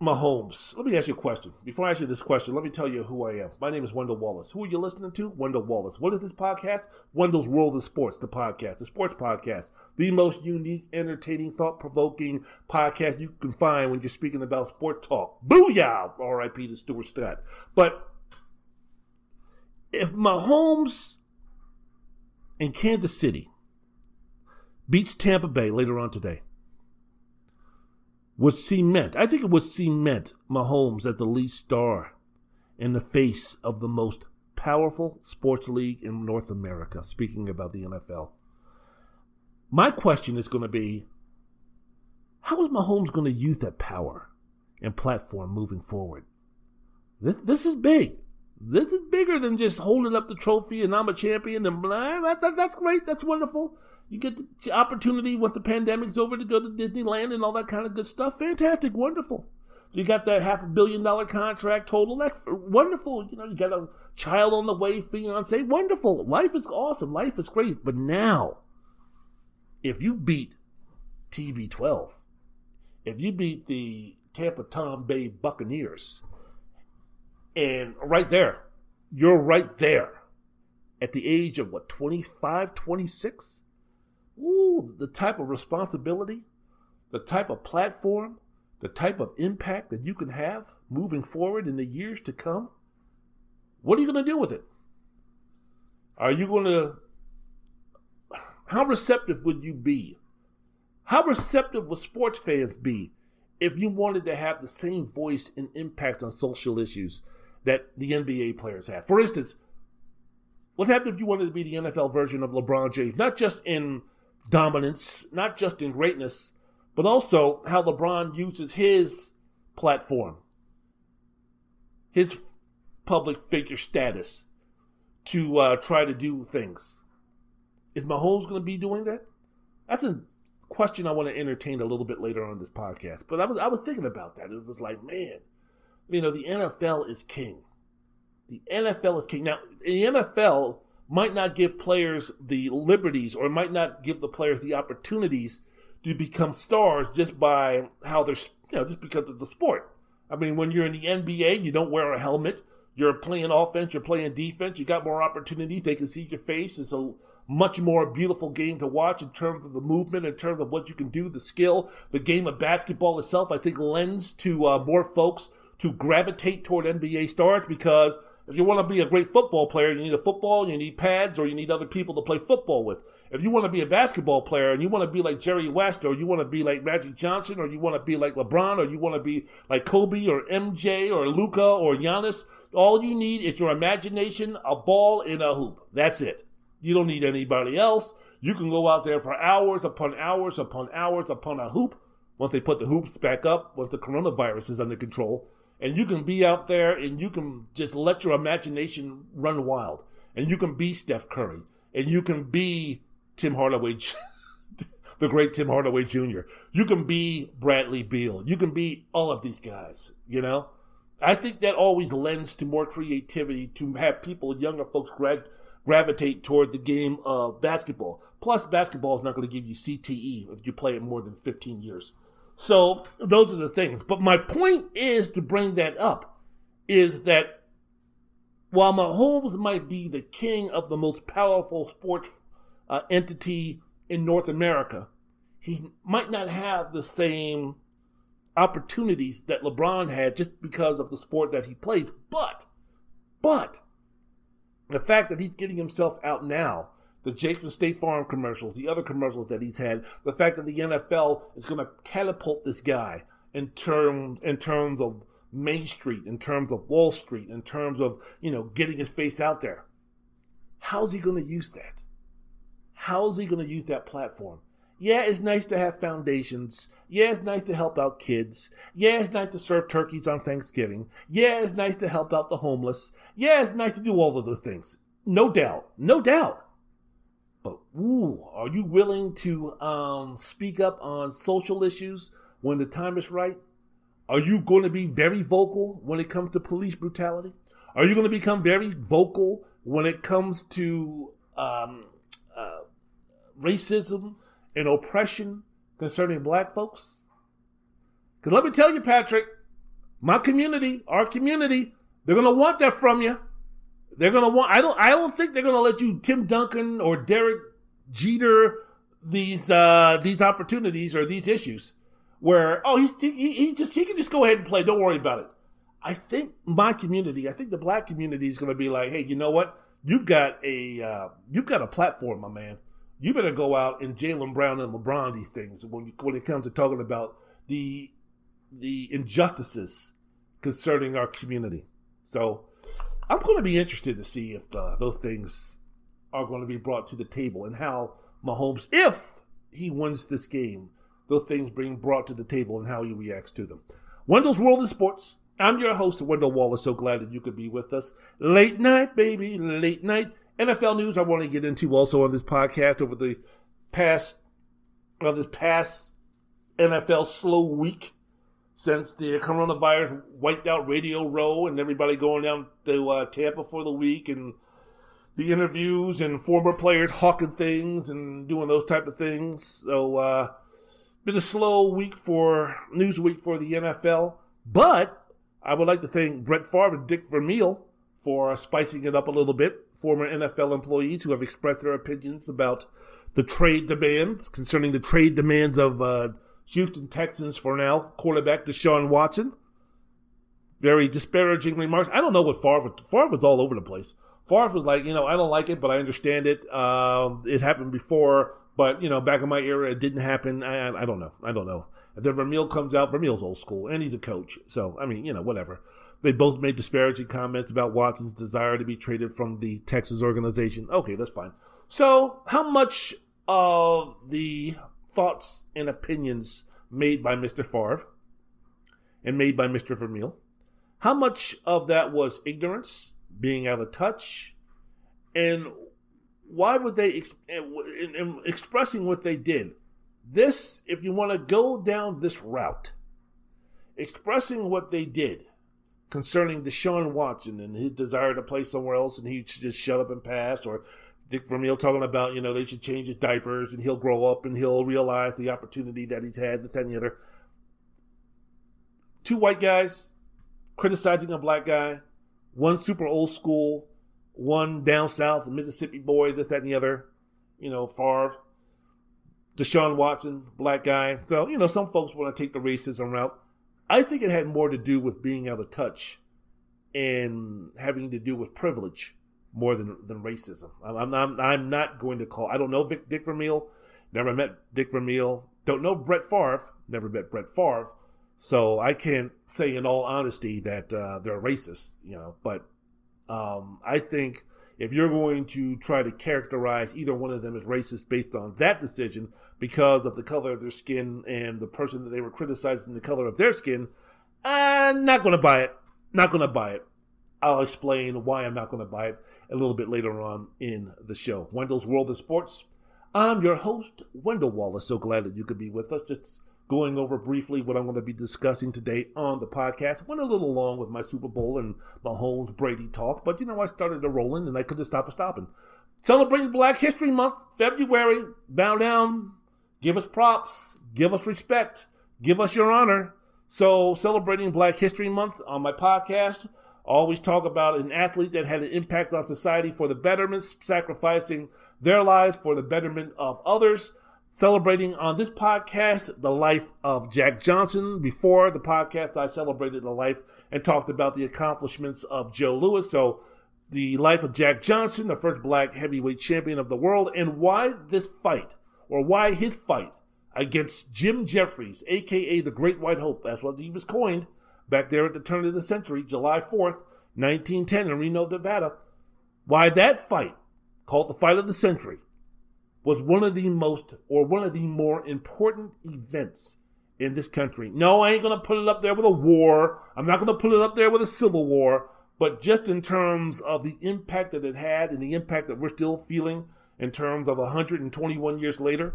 Mahomes? Let me ask you a question. Before I ask you this question, let me tell you who I am. My name is Wendell Wallace. Who are you listening to? Wendell Wallace. What is this podcast? Wendell's World of Sports, the podcast, the sports podcast, the most unique, entertaining, thought provoking podcast you can find when you're speaking about sport talk. Booyah! R.I.P. to Stuart Scott. But if Mahomes in Kansas City beats Tampa Bay later on today, would cement, I think it would cement Mahomes as the lead star in the face of the most powerful sports league in North America, speaking about the NFL. My question is going to be how is Mahomes going to use that power and platform moving forward? This, this is big. This is bigger than just holding up the trophy and I'm a champion and blah. That, that, that's great. That's wonderful. You get the opportunity once the pandemic's over to go to Disneyland and all that kind of good stuff. Fantastic. Wonderful. You got that half a billion dollar contract total. That's wonderful. You know, you got a child on the way, fiance. Wonderful. Life is awesome. Life is great. But now, if you beat TB12, if you beat the Tampa Tom Bay Buccaneers, and right there, you're right there at the age of what, 25, 26? Ooh, the type of responsibility, the type of platform, the type of impact that you can have moving forward in the years to come, what are you going to do with it? Are you going to. How receptive would you be? How receptive would sports fans be if you wanted to have the same voice and impact on social issues that the NBA players have? For instance, what happened if you wanted to be the NFL version of LeBron James? Not just in dominance, not just in greatness, but also how LeBron uses his platform, his public figure status to uh, try to do things. Is Mahomes going to be doing that? That's a question I want to entertain a little bit later on this podcast. But I was I was thinking about that. It was like, man, you know, the NFL is king. The NFL is king. Now, the NFL might not give players the liberties or might not give the players the opportunities to become stars just by how they're, you know, just because of the sport. I mean, when you're in the NBA, you don't wear a helmet. You're playing offense, you're playing defense, you got more opportunities. They can see your face. It's a much more beautiful game to watch in terms of the movement, in terms of what you can do, the skill. The game of basketball itself, I think, lends to uh, more folks to gravitate toward NBA stars because if you want to be a great football player, you need a football, you need pads, or you need other people to play football with. If you want to be a basketball player and you want to be like Jerry West or you want to be like Magic Johnson or you want to be like LeBron or you want to be like Kobe or MJ or Luka, or Giannis, all you need is your imagination, a ball, and a hoop. That's it. You don't need anybody else. You can go out there for hours upon hours upon hours upon a hoop once they put the hoops back up, once the coronavirus is under control. And you can be out there and you can just let your imagination run wild. And you can be Steph Curry. And you can be Tim Hardaway, the great Tim Hardaway Jr. You can be Bradley Beal. You can be all of these guys, you know? I think that always lends to more creativity to have people, younger folks, gra- gravitate toward the game of basketball. Plus, basketball is not going to give you CTE if you play it more than 15 years. So, those are the things. But my point is to bring that up is that while Mahomes might be the king of the most powerful sports uh, entity in North America, he might not have the same opportunities that LeBron had just because of the sport that he plays. But, but, the fact that he's getting himself out now, the Jake from State Farm commercials, the other commercials that he's had, the fact that the NFL is going to catapult this guy in terms in terms of Main Street, in terms of Wall Street, in terms of you know getting his face out there. How's he going to use that? How's he going to use that platform? Yeah, it's nice to have foundations. Yeah, it's nice to help out kids. Yeah, it's nice to serve turkeys on Thanksgiving. Yeah, it's nice to help out the homeless. Yeah, it's nice to do all of those things. No doubt. No doubt. But, ooh, are you willing to um, speak up on social issues when the time is right? Are you going to be very vocal when it comes to police brutality? Are you going to become very vocal when it comes to um, uh, racism and oppression concerning black folks? Because let me tell you, Patrick, my community, our community, they're going to want that from you. They're to want, I don't, I don't think they're to let you, Tim Duncan or Derek Jeter, these, uh, these opportunities or these issues where, oh, he's, he, he just, he can just go ahead and play. Don't worry about it. I think my community, I think the black community is going to be like, hey, you know what? You've got a, uh, you've got a platform, my man you better go out and Jaylen Brown and LeBron these things when when it comes to talking about the the injustices concerning our community. So I'm going to be interested to see if uh, those things are going to be brought to the table and how Mahomes, if he wins this game, those things being brought to the table and how he reacts to them. Wendell's World of Sports. I'm your host, Wendell Wallace. So glad that you could be with us. Late night, baby, late night. NFL news I want to get into also on this podcast over the past, well, this past NFL slow week since the coronavirus wiped out Radio Row and everybody going down to uh, Tampa for the week and the interviews and former players hawking things and doing those type of things. So, uh, been a slow week for news week for the NFL, but I would like to thank Brett Favre and Dick Vermeil for spicing it up a little bit. Former NFL employees who have expressed their opinions about the trade demands concerning the trade demands of uh, Houston Texans for now quarterback Deshaun Watson. Very disparaging remarks. I don't know what Favre. Favre was all over the place. Favre was like, you know, I don't like it, but I understand it. Uh, it happened before, but you know, back in my era, it didn't happen. I, I don't know. I don't know. And then Vermeil comes out. Vermeil's old school, and he's a coach. So I mean, you know, whatever. They both made disparaging comments about Watson's desire to be traded from the Texas organization. Okay, that's fine. So, how much of the thoughts and opinions made by Mr. Favre and made by Mr. Vermeil, how much of that was ignorance being out of touch, and why would they in, in expressing what they did? This, if you want to go down this route, expressing what they did concerning Deshaun Watson and his desire to play somewhere else, and he should just shut up and pass, or Dick Vermeil talking about you know they should change his diapers and he'll grow up and he'll realize the opportunity that he's had, this, that, and the other. Two white guys criticizing a black guy one super old school, one down south, Mississippi boy, this, that, and the other. You know, Favre, Deshaun Watson, black guy. So, you know, some folks want to take the racism route. I think it had more to do with being out of touch and having to do with privilege more than than racism. I'm, I'm, I'm not going to call. I don't know Vic, Dick Vermeil. Never met Dick Vermeil. Don't know Brett Favre. Never met Brett Favre. So I can't say in all honesty that uh, they're racist, you know. But um, I think if you're going to try to characterize either one of them as racist based on that decision because of the color of their skin and the person that they were criticizing the color of their skin, I'm not going to buy it. Not going to buy it. I'll explain why I'm not going to buy it a little bit later on in the show. Wendell's World of Sports. I'm your host, Wendell Wallace. So glad that you could be with us. Just going over briefly what I'm going to be discussing today on the podcast. Went a little long with my Super Bowl and Mahomes Brady talk, but you know, I started to rolling and I couldn't stop a stopping. Celebrating Black History Month, February. Bow down, give us props, give us respect, give us your honor. So, celebrating Black History Month on my podcast. Always talk about an athlete that had an impact on society for the betterment, sacrificing their lives for the betterment of others celebrating on this podcast the life of Jack Johnson. Before the podcast, I celebrated the life and talked about the accomplishments of Joe Louis. So, the life of Jack Johnson, the first black heavyweight champion of the world, and why this fight, or why his fight against Jim Jeffries, aka the Great White Hope, that's what he was coined back there at the turn of the century, July 4th, 1910, in Reno, Nevada. Why that fight, called the fight of the century, was one of the most or one of the more important events in this country. No, I ain't going to put it up there with a war. I'm not going to put it up there with a civil war. But just in terms of the impact that it had and the impact that we're still feeling in terms of 121 years later,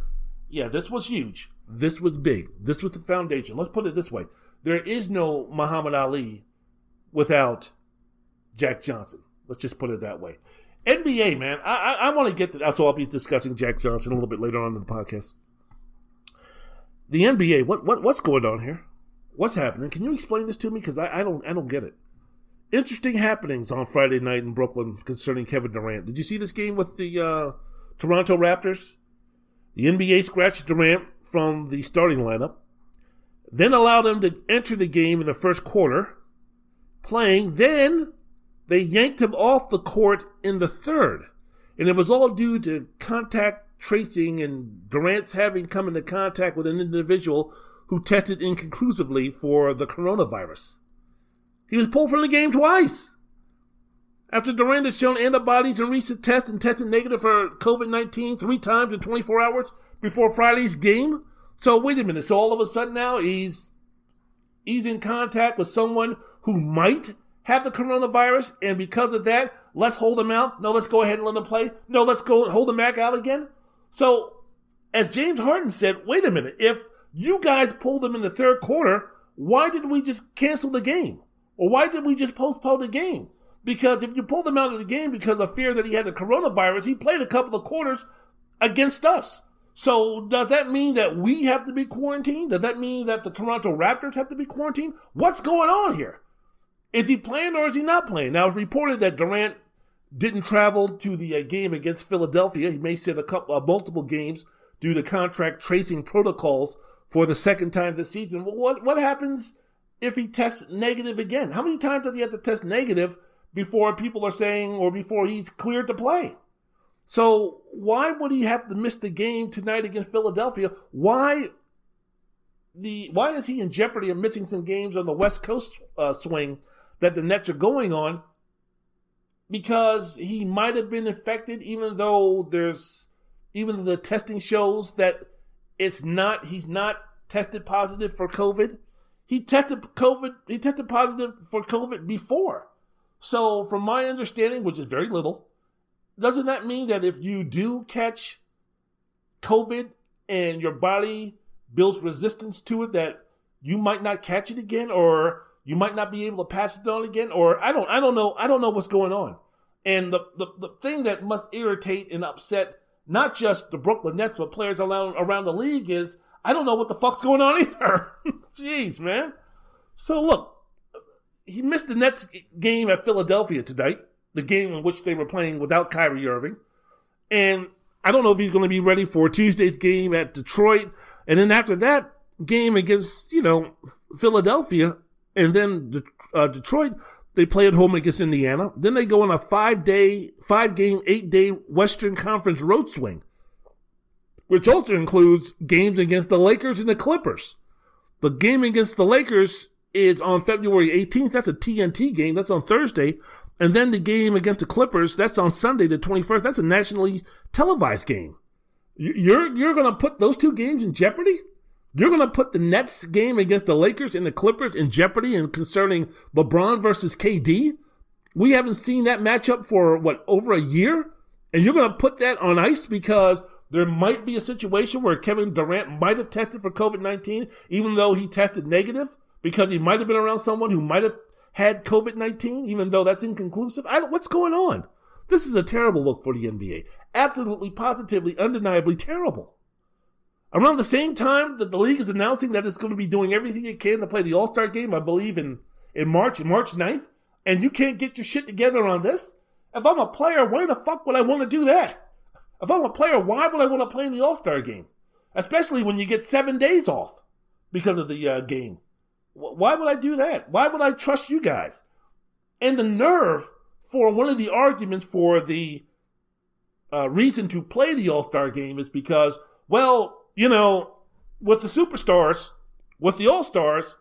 yeah, this was huge. This was big. This was the foundation. Let's put it this way there is no Muhammad Ali without Jack Johnson. Let's just put it that way. NBA, man, I I, I want to get that. So I'll be discussing Jack Johnson a little bit later on in the podcast. The NBA, what what what's going on here? What's happening? Can you explain this to me? Because I, I don't I don't get it. Interesting happenings on Friday night in Brooklyn concerning Kevin Durant. Did you see this game with the uh, Toronto Raptors? The NBA scratched Durant from the starting lineup, then allowed him to enter the game in the first quarter, playing. Then they yanked him off the court in the third. And it was all due to contact tracing and Durant's having come into contact with an individual who tested inconclusively for the coronavirus. He was pulled from the game twice. After Durant has shown antibodies in recent tests and tested negative for COVID 19 three times in 24 hours, before Friday's game. So wait a minute. So all of a sudden now he's he's in contact with someone who might have the coronavirus, and because of that, let's hold him out. No, let's go ahead and let him play. No, let's go hold him back out again. So, as James Harden said, wait a minute. If you guys pulled him in the third quarter, why didn't we just cancel the game? Or why did we just postpone the game? Because if you pulled him out of the game because of fear that he had the coronavirus, he played a couple of quarters against us. So does that mean that we have to be quarantined? Does that mean that the Toronto Raptors have to be quarantined? What's going on here? Is he playing or is he not playing? Now it's reported that Durant didn't travel to the uh, game against Philadelphia. He may sit a couple, uh, multiple games due to contact tracing protocols for the second time this season. Well, what what happens if he tests negative again? How many times does he have to test negative before people are saying or before he's cleared to play? So why would he have to miss the game tonight against Philadelphia? Why the why is he in jeopardy of missing some games on the West Coast uh, swing that the Nets are going on? Because he might have been infected, even though there's even the testing shows that it's not he's not tested positive for COVID. He tested COVID. He tested positive for COVID before. So, from my understanding, which is very little, doesn't that mean that if you do catch COVID and your body builds resistance to it, that you might not catch it again, or you might not be able to pass it on again, or I don't, I don't know, I don't know what's going on. And the the, the thing that must irritate and upset not just the Brooklyn Nets, but players around around the league is I don't know what the fuck's going on either. Jeez, man. So look, he missed the Nets game at Philadelphia tonight the game in which they were playing without Kyrie Irving. And I don't know if he's going to be ready for Tuesday's game at Detroit. And then after that game against, you know, Philadelphia and then uh, Detroit, they play at home against Indiana. Then they go on a five day, five game, eight day Western Conference road swing, which also includes games against the Lakers and the Clippers. The game against the Lakers is on February 18th. That's a TNT game. That's on Thursday. And then the game against the Clippers, that's on Sunday, the 21st. That's a nationally televised game. You're, you're going to put those two games in jeopardy? You're going to put the Nets game against the Lakers and the Clippers in jeopardy and concerning LeBron versus KD? We haven't seen that matchup for what, over a year? And you're going to put that on ice because there might be a situation where Kevin Durant might have tested for COVID 19, even though he tested negative, because he might have been around someone who might have had COVID 19, even though that's inconclusive? What's going on? This is a terrible look for the NBA. Absolutely, positively, undeniably terrible. Around the same time that the league is announcing that it's going to be doing everything it can to play the All Star game, I believe in, in March, March 9th, and you can't get your shit together on this? If I'm a player, why the fuck would I want to do that? If I'm a player, why would I want to play in the All Star game? Especially when you get seven days off because of the uh, game. Why would I do that? Why would I trust you guys? And the nerve for one of the arguments for the uh, reason to play the All Star game is because, well, you know, with the superstars, with the All Stars,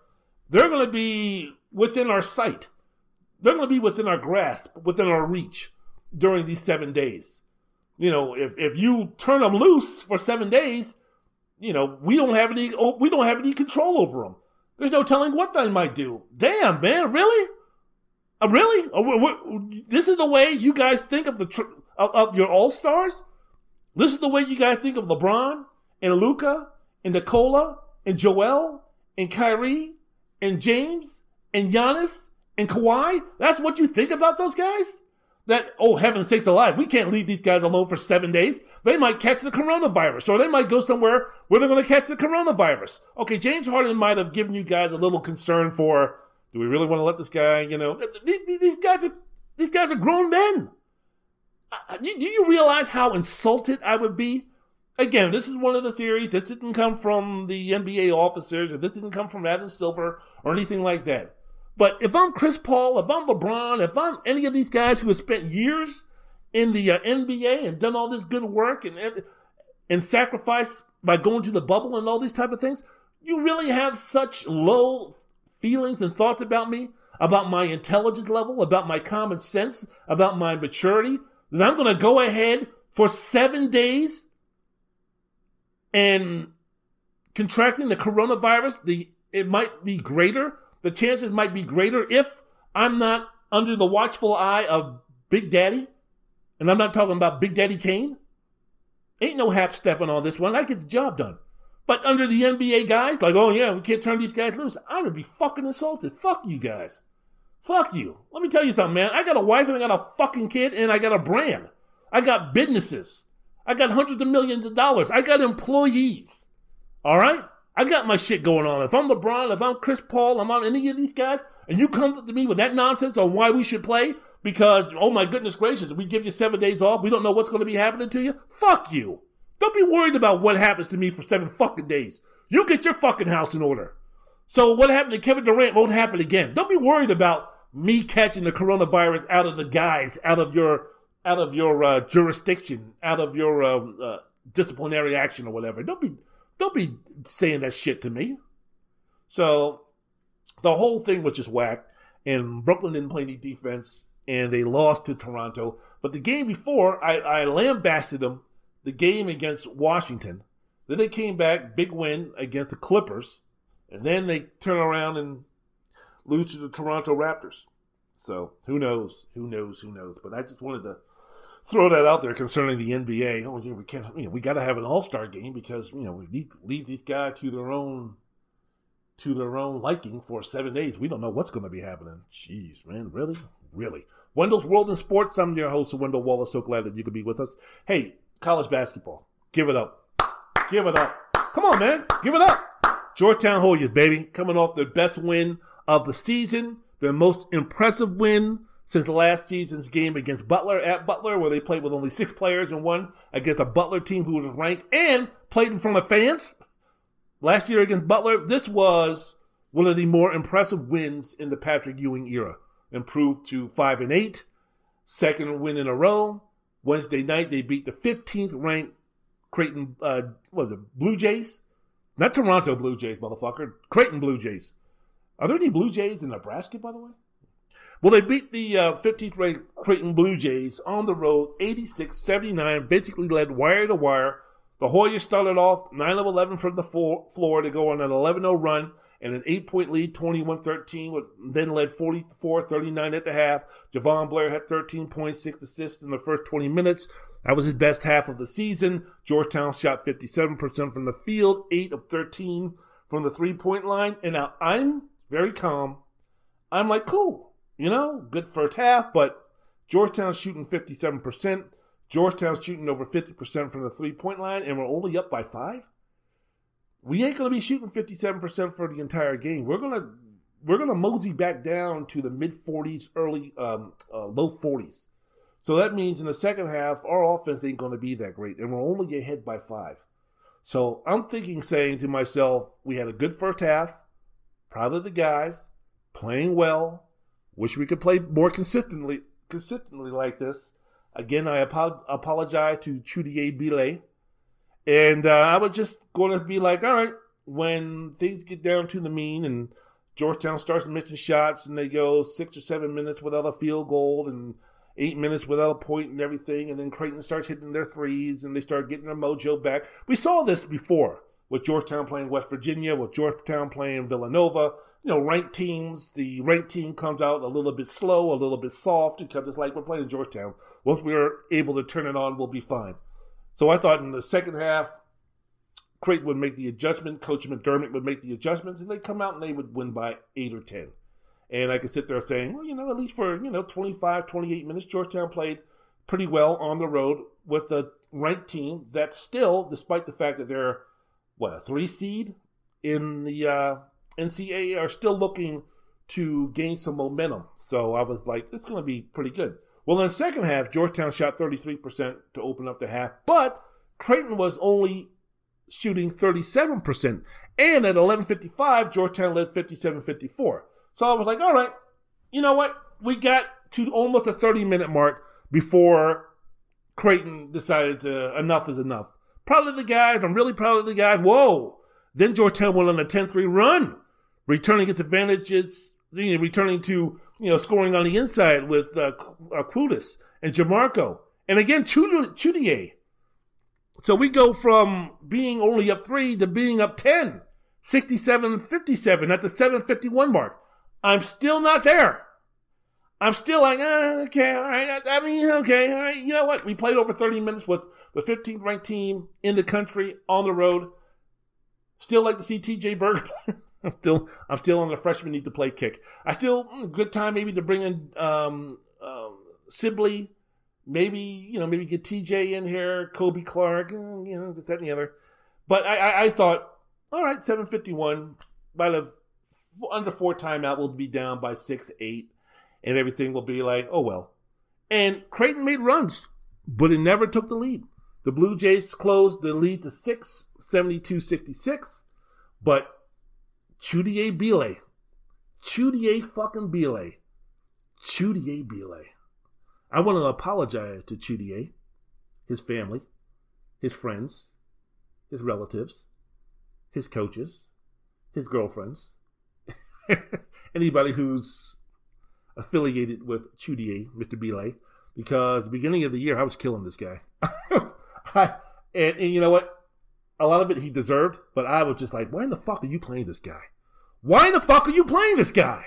they're going to be within our sight. They're going to be within our grasp, within our reach during these seven days. You know, if, if you turn them loose for seven days, you know, we don't have any, we don't have any control over them. There's no telling what they might do. Damn, man, really? Uh, really? Uh, this is the way you guys think of the tr- of, of, your all stars. This is the way you guys think of LeBron and Luka and Nikola and Joel and Kyrie and James and Giannis and Kawhi. That's what you think about those guys. That oh heaven sakes alive, we can't leave these guys alone for seven days they might catch the coronavirus or they might go somewhere where they're going to catch the coronavirus. Okay, James Harden might have given you guys a little concern for, do we really want to let this guy, you know, these, guys are, these guys are grown men. Do you realize how insulted I would be? Again, this is one of the theories. This didn't come from the NBA officers or this didn't come from Adam Silver or anything like that. But if I'm Chris Paul, if I'm LeBron, if I'm any of these guys who have spent years in the uh, NBA and done all this good work and and sacrifice by going to the bubble and all these type of things, you really have such low feelings and thoughts about me, about my intelligence level, about my common sense, about my maturity, that I'm going to go ahead for seven days and contracting the coronavirus, the it might be greater. The chances might be greater if I'm not under the watchful eye of Big Daddy, and I'm not talking about Big Daddy Kane. Ain't no half stepping on this one. I get the job done. But under the NBA guys, like, oh yeah, we can't turn these guys loose. I would be fucking insulted. Fuck you guys. Fuck you. Let me tell you something, man. I got a wife and I got a fucking kid and I got a brand. I got businesses. I got hundreds of millions of dollars. I got employees. All right? I got my shit going on. If I'm LeBron, if I'm Chris Paul, I'm on any of these guys, and you come to me with that nonsense on why we should play because, oh my goodness gracious, we give you seven days off, we don't know what's going to be happening to you. Fuck you. Don't be worried about what happens to me for seven fucking days. You get your fucking house in order. So what happened to Kevin Durant won't happen again. Don't be worried about me catching the coronavirus out of the guys, out of your, out of your uh, jurisdiction, out of your uh, uh, disciplinary action or whatever. Don't be don't be saying that shit to me. So the whole thing was just whack, and Brooklyn didn't play any defense, and they lost to Toronto. But the game before, I, I lambasted them. The game against Washington. Then they came back, big win against the Clippers, and then they turn around and lose to the Toronto Raptors. So who knows? Who knows? Who knows? But I just wanted to throw that out there concerning the NBA. Oh, yeah, we can't. You know, we got to have an All Star game because you know we leave, these guys to their own to their own liking for seven days. We don't know what's going to be happening. Jeez, man, really, really. Wendell's World in Sports. I'm your host, Wendell Wallace. So glad that you could be with us. Hey, college basketball, give it up, give it up. Come on, man, give it up. Georgetown Hoyas, baby, coming off their best win of the season, their most impressive win since last season's game against Butler at Butler, where they played with only six players and won against a Butler team who was ranked and played in front of fans. Last year against Butler, this was one of the more impressive wins in the Patrick Ewing era. Improved to five and eight, second win in a row. Wednesday night, they beat the 15th ranked Creighton, uh, what the Blue Jays? Not Toronto Blue Jays, motherfucker. Creighton Blue Jays. Are there any Blue Jays in Nebraska, by the way? Well, they beat the uh, 15th ranked Creighton Blue Jays on the road 86 79, basically led wire to wire. The Hoyas started off 9 of 11 from the floor to go on an 11 0 run and an eight point lead, 21 13, then led 44 39 at the half. Jahvon Blair had 13.6 assists in the first 20 minutes. That was his best half of the season. Georgetown shot 57% from the field, 8 of 13 from the three point line. And now I'm very calm. I'm like, cool. You know, good first half, but Georgetown shooting 57%. Georgetown shooting over 50% from the three point line, and we're only up by five. We ain't going to be shooting 57% for the entire game. We're going to we're to mosey back down to the mid 40s, early um, uh, low 40s. So that means in the second half, our offense ain't going to be that great, and we're only ahead by five. So I'm thinking, saying to myself, we had a good first half, of the guys, playing well, Wish we could play more consistently, consistently like this. Again, I apo- apologize to Chudier Bile. And uh, I was just going to be like, all right, when things get down to the mean and Georgetown starts missing shots and they go six or seven minutes without a field goal and eight minutes without a point and everything, and then Creighton starts hitting their threes and they start getting their mojo back. We saw this before with Georgetown playing West Virginia, with Georgetown playing Villanova you know, ranked teams, the ranked team comes out a little bit slow, a little bit soft, because it's like we're playing Georgetown. Once we're able to turn it on, we'll be fine. So I thought in the second half, Creighton would make the adjustment, Coach McDermott would make the adjustments, and they'd come out and they would win by eight or ten. And I could sit there saying, well, you know, at least for, you know, 25, 28 minutes, Georgetown played pretty well on the road with a ranked team that still, despite the fact that they're, what, a three seed in the uh, NCAA are still looking to gain some momentum. So I was like, it's going to be pretty good. Well, in the second half, Georgetown shot 33% to open up the half, but Creighton was only shooting 37%. And at 11.55, Georgetown led 57-54. So I was like, all right, you know what? We got to almost a 30 minute mark before Creighton decided to enough is enough. Proud of the guys. I'm really proud of the guys. Whoa. Then Georgetown went on a 10-3 run returning its advantages, you know, returning to you know scoring on the inside with uh, uh, and Jamorko, and again Chudier. So we go from being only up three to being up 10, 67 57 at the 751 mark. I'm still not there. I'm still like, eh, okay, all right. I, I mean, okay, all right. You know what? We played over 30 minutes with the 15th ranked team in the country on the road. Still like to see TJ Berger. I'm still, I'm still on the freshman need to play kick. I still mm, good time maybe to bring in um, um, Sibley, maybe you know maybe get TJ in here, Kobe Clark, mm, you know that and the other. But I, I, I thought, all right, 751 might have under four timeout. We'll be down by six, eight and everything will be like, oh well. And Creighton made runs, but it never took the lead. The Blue Jays closed the lead to 6, 72 66. But Chudier Bile, Chudier fucking Bile, Chudier Bile. I want to apologize to Chudier, his family, his friends, his relatives, his coaches, his girlfriends, anybody who's affiliated with Chudier, Mr. Belay, because the beginning of the year I was killing this guy. I, and, and you know what? A lot of it he deserved, but I was just like, why in the fuck are you playing this guy? Why in the fuck are you playing this guy?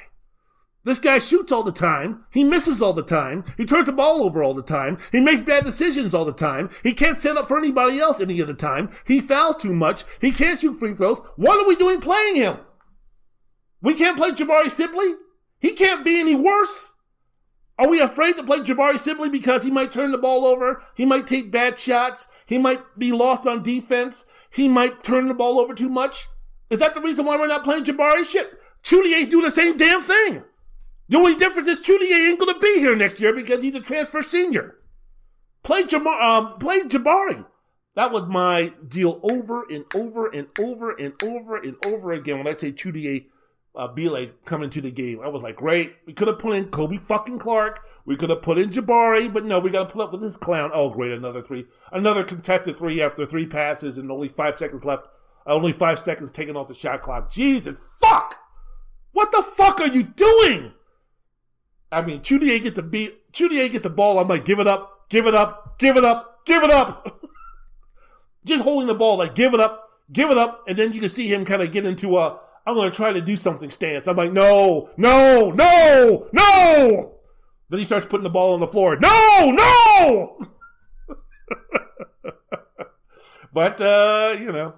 This guy shoots all the time. He misses all the time. He turns the ball over all the time. He makes bad decisions all the time. He can't stand up for anybody else any of the time. He fouls too much. He can't shoot free throws. What are we doing playing him? We can't play Jabari Sibley? He can't be any worse. Are we afraid to play Jabari Sibley because he might turn the ball over? He might take bad shots. He might be lost on defense. He might turn the ball over too much. Is that the reason why we're not playing Jabari? Shit, Chudier's doing the same damn thing. The only difference is Chudier ain't going to be here next year because he's a transfer senior. Play, Jamar, um, play Jabari. That was my deal over and over and over and over and over again when I say Chudier uh, Bile coming to the game. I was like, great. We could have put in Kobe fucking Clark. We could have put in Jabari, but no, we got to put up with this clown. Oh, great. Another three. Another contested three after three passes and only five seconds left. Only five seconds taken off the shot clock. Jesus, fuck! What the fuck are you doing? I mean, Chudier get the beat. Chudier get the ball. I'm like, give it up, give it up, give it up, give it up. Just holding the ball, like, give it up, give it up. And then you can see him kind of get into a, I'm to try to do something stance. I'm like, no, no, no, no. Then he starts putting the ball on the floor. No, no. but, uh, you know,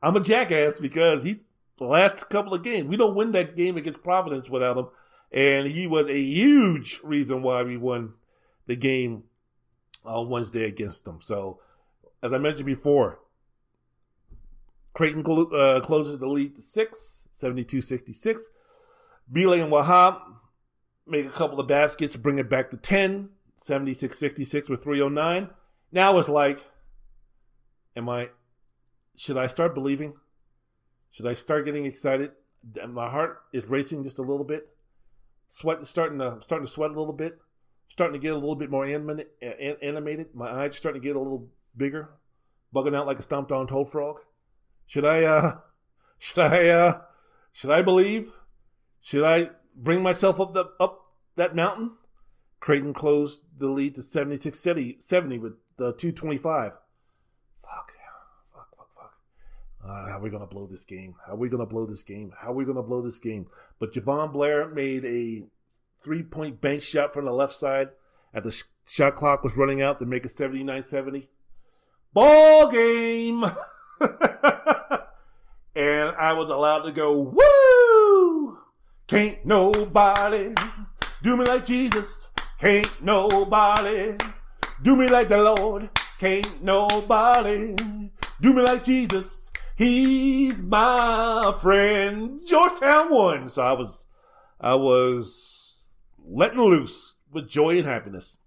I'm a jackass because he, last couple of games, we don't win that game against Providence without him. And he was a huge reason why we won the game on Wednesday against them. So, as I mentioned before, Creighton uh, closes the lead to 6, 72 66. Bile and Wahab make a couple of baskets, bring it back to 10, 76 66 with 309. Now it's like, am I, should I start believing? Should I start getting excited? My heart is racing just a little bit. Sweat is starting to, I'm starting to sweat a little bit. Starting to get a little bit more animated. My eyes starting to get a little bigger. Bugging out like a stomped on toad frog. Should I uh should I uh should I believe? Should I bring myself up the up that mountain? Creighton closed the lead to 76 70 70 with the 225. Fuck. Fuck, fuck, fuck. Uh, how are we going to blow this game? How are we going to blow this game? How are we going to blow this game? But Jahvon Blair made a three point bank shot from the left side at the shot clock was running out to make it 79 70. Ball game! I was allowed to go, woo! Can't nobody do me like Jesus. Can't nobody do me like the Lord. Can't nobody do me like Jesus. He's my friend. Georgetown won. So I was, I was letting loose with joy and happiness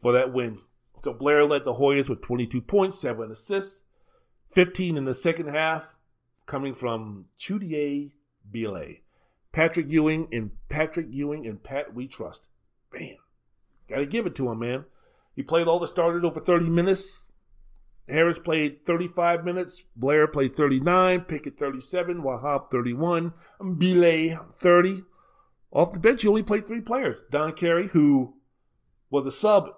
for that win. So Blair led the Hoyas with 22 points, 7 assists, 15 in the second half, coming from Chudier Bile. Patrick Ewing and Patrick Ewing and Pat We Trust. Man, gotta give it to him, man. He played all the starters over 30 minutes. Harris played 35 minutes. Blair played 39. Pickett 37. Wahab 31. Bile 30. Off the bench, he only played three players. Don Carey, who was a sub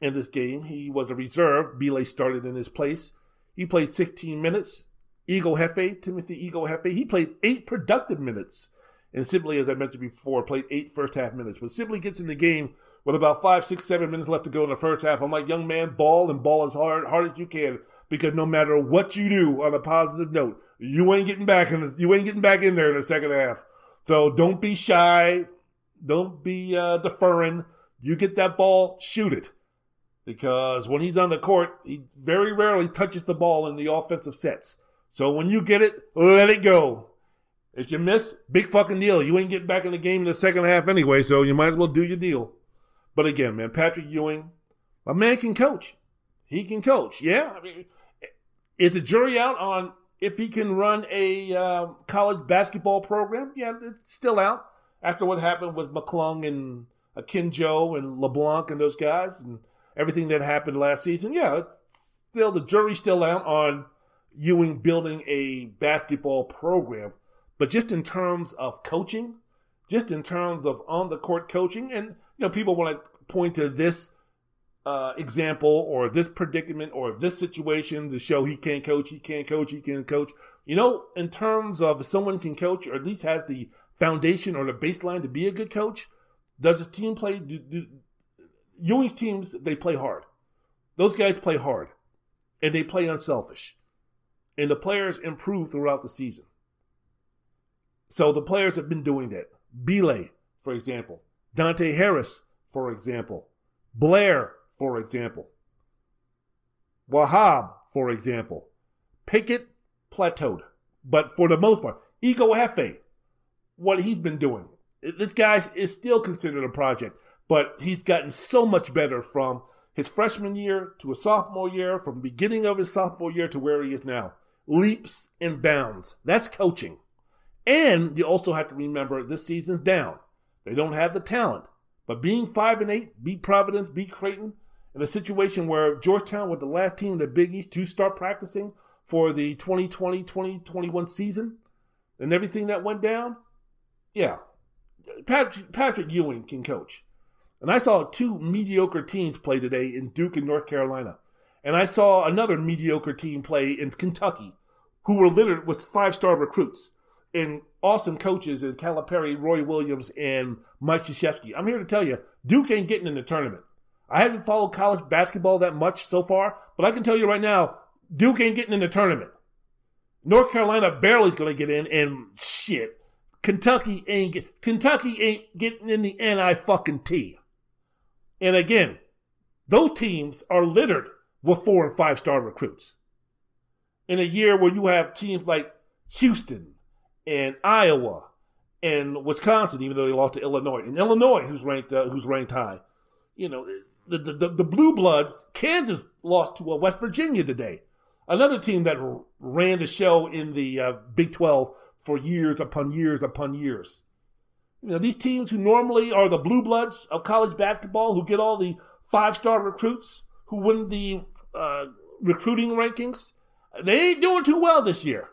in this game, he was a reserve. Bile started in his place. He played 16 minutes. Ighoefe, Timothy Ighoefe, he played eight productive minutes. And Sibley, as I mentioned before, played eight first half minutes. But Sibley gets in the game with about five, six, seven minutes left to go in the first half. I'm like, young man, ball and ball as hard, hard as you can. Because no matter what you do on a positive note, you ain't getting back in the, you ain't getting back in there in the second half. So don't be shy. Don't be uh, deferring. You get that ball, shoot it. Because when he's on the court, he very rarely touches the ball in the offensive sets. So when you get it, let it go. If you miss, big fucking deal. You ain't getting back in the game in the second half anyway, so you might as well do your deal. But again, man, Patrick Ewing, a man can coach. He can coach. Yeah. I mean, is the jury out on if he can run a uh, college basketball program? Yeah, it's still out after what happened with McClung and Akinjo and LeBlanc and those guys and everything that happened last season. Yeah, still the jury's still out on Ewing building a basketball program. But just in terms of coaching, just in terms of on the court coaching, and you know, people want to point to this uh, example or this predicament or this situation to show he can't coach, he can't coach, he can't coach. You know, in terms of someone can coach or at least has the foundation or the baseline to be a good coach, does a team play? Do, do, Ewing's teams they play hard. Those guys play hard, and they play unselfish, and the players improve throughout the season. So the players have been doing that. Bile, for example. Dante Harris, for example. Blair, for example. Wahab, for example. Pickett plateaued. But for the most part, Ighoefe, what he's been doing. This guy is still considered a project, but he's gotten so much better from his freshman year to his sophomore year, from beginning of his sophomore year to where he is now. Leaps and bounds. That's coaching. And you also have to remember this season's down. They don't have the talent. But being five and eight, beat Providence, beat Creighton, in a situation where Georgetown was the last team in the Big East to start practicing for the 2020-2021 season, and everything that went down, yeah, Patrick, Patrick Ewing can coach. And I saw two mediocre teams play today in Duke and North Carolina. And I saw another mediocre team play in Kentucky, who were littered with five-star recruits and awesome coaches in Calipari, Roy Williams, and Mike Krzyzewski. I'm here to tell you, Duke ain't getting in the tournament. I haven't followed college basketball that much so far, but I can tell you right now, Duke ain't getting in the tournament. North Carolina barely is going to get in, and shit, Kentucky ain't Kentucky ain't getting in the NI fucking T. And again, those teams are littered with four and five star recruits. In a year where you have teams like Houston, and Iowa and Wisconsin, even though they lost to Illinois, and Illinois, who's ranked uh, who's ranked high. You know, the, the, the the blue bloods. Kansas lost to uh, West Virginia today, another team that ran the show in the uh, Big Twelve for years upon years upon years. You know, these teams who normally are the blue bloods of college basketball, who get all the five star recruits, who win the uh, recruiting rankings, they ain't doing too well this year.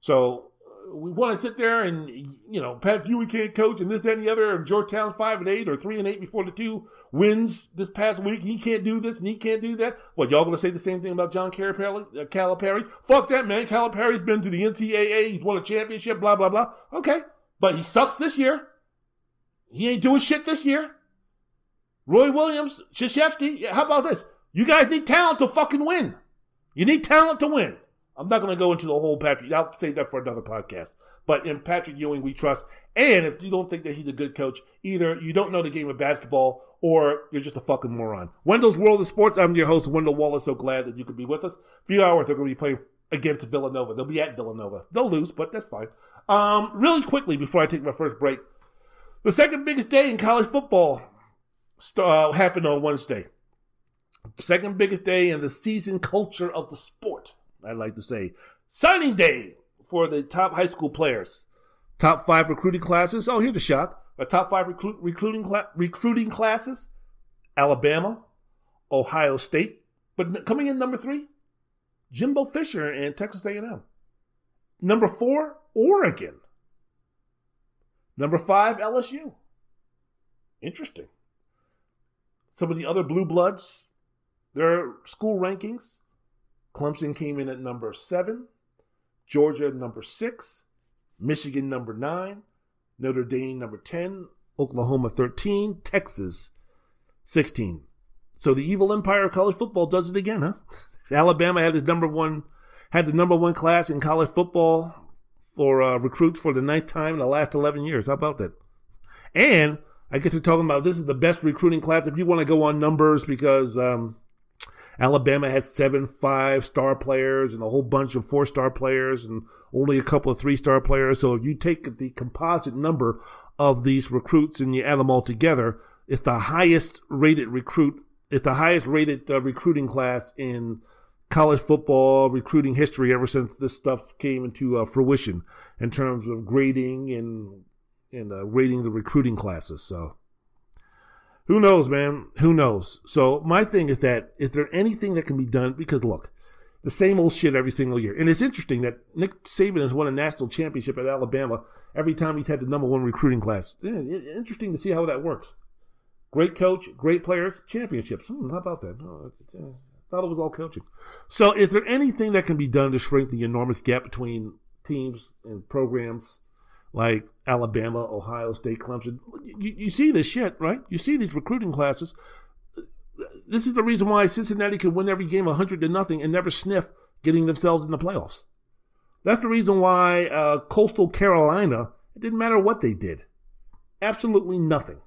So we want to sit there and you know Pat Ewing can't coach and this and the other and Georgetown five and eight or three and eight before the two wins this past week. He can't do this and he can't do that. What y'all gonna say the same thing about John Calipari? Uh, Calipari? Fuck that man. Calipari's been to the NCAA. He's won a championship. Blah blah blah. Okay, but he sucks this year. He ain't doing shit this year. Roy Williams, Krzyzewski. How about this? You guys need talent to fucking win. You need talent to win. I'm not going to go into the whole Patrick. I'll save that for another podcast. But in Patrick Ewing, we trust. And if you don't think that he's a good coach, either you don't know the game of basketball or you're just a fucking moron. Wendell's World of Sports. I'm your host, Wendell Wallace. So glad that you could be with us. A few hours, they're going to be playing against Villanova. They'll be at Villanova. They'll lose, but that's fine. Um, really quickly before I take my first break, the second biggest day in college football uh, happened on Wednesday. Second biggest day in the season culture of the sport. I'd like to say. Signing day for the top high school players. Top five recruiting classes. Oh, here's a shock. The top five recruit, recruiting cl- recruiting classes: Alabama, Ohio State, but coming in number three, Jimbo Fisher and Texas A&M. Number four, Oregon. Number five, LSU. Interesting. Some of the other blue bloods, their school rankings Clemson came in at number seven, Georgia number six, Michigan number nine, Notre Dame number 10, Oklahoma 13, Texas 16. So the evil empire of college football does it again, huh? Alabama had his number one, had the number one class in college football for uh, recruits for the ninth time in the last 11 years. How about that? And I get to talking about this is the best recruiting class if you want to go on numbers because um, Alabama has seven five star players and a whole bunch of four star players and only a couple of three star players. So if you take the composite number of these recruits and you add them all together, it's the highest rated recruit. It's the highest rated uh, recruiting class in college football recruiting history ever since this stuff came into uh, fruition in terms of grading and and uh, rating the recruiting classes. So who knows, man? Who knows? So my thing is that is there anything that can be done? Because look, the same old shit every single year. And it's interesting that Nick Saban has won a national championship at Alabama every time he's had the number one recruiting class. Interesting to see how that works. Great coach, great players, championships. Hmm, how about that? Oh, thought it was all coaching. So, is there anything that can be done to shrink the enormous gap between teams and programs like Alabama, Ohio State, Clemson? You, you see this shit, right? You see these recruiting classes. This is the reason why Cincinnati can win every game 100 to nothing and never sniff getting themselves in the playoffs. That's the reason why uh, Coastal Carolina, it didn't matter what they did. Absolutely nothing.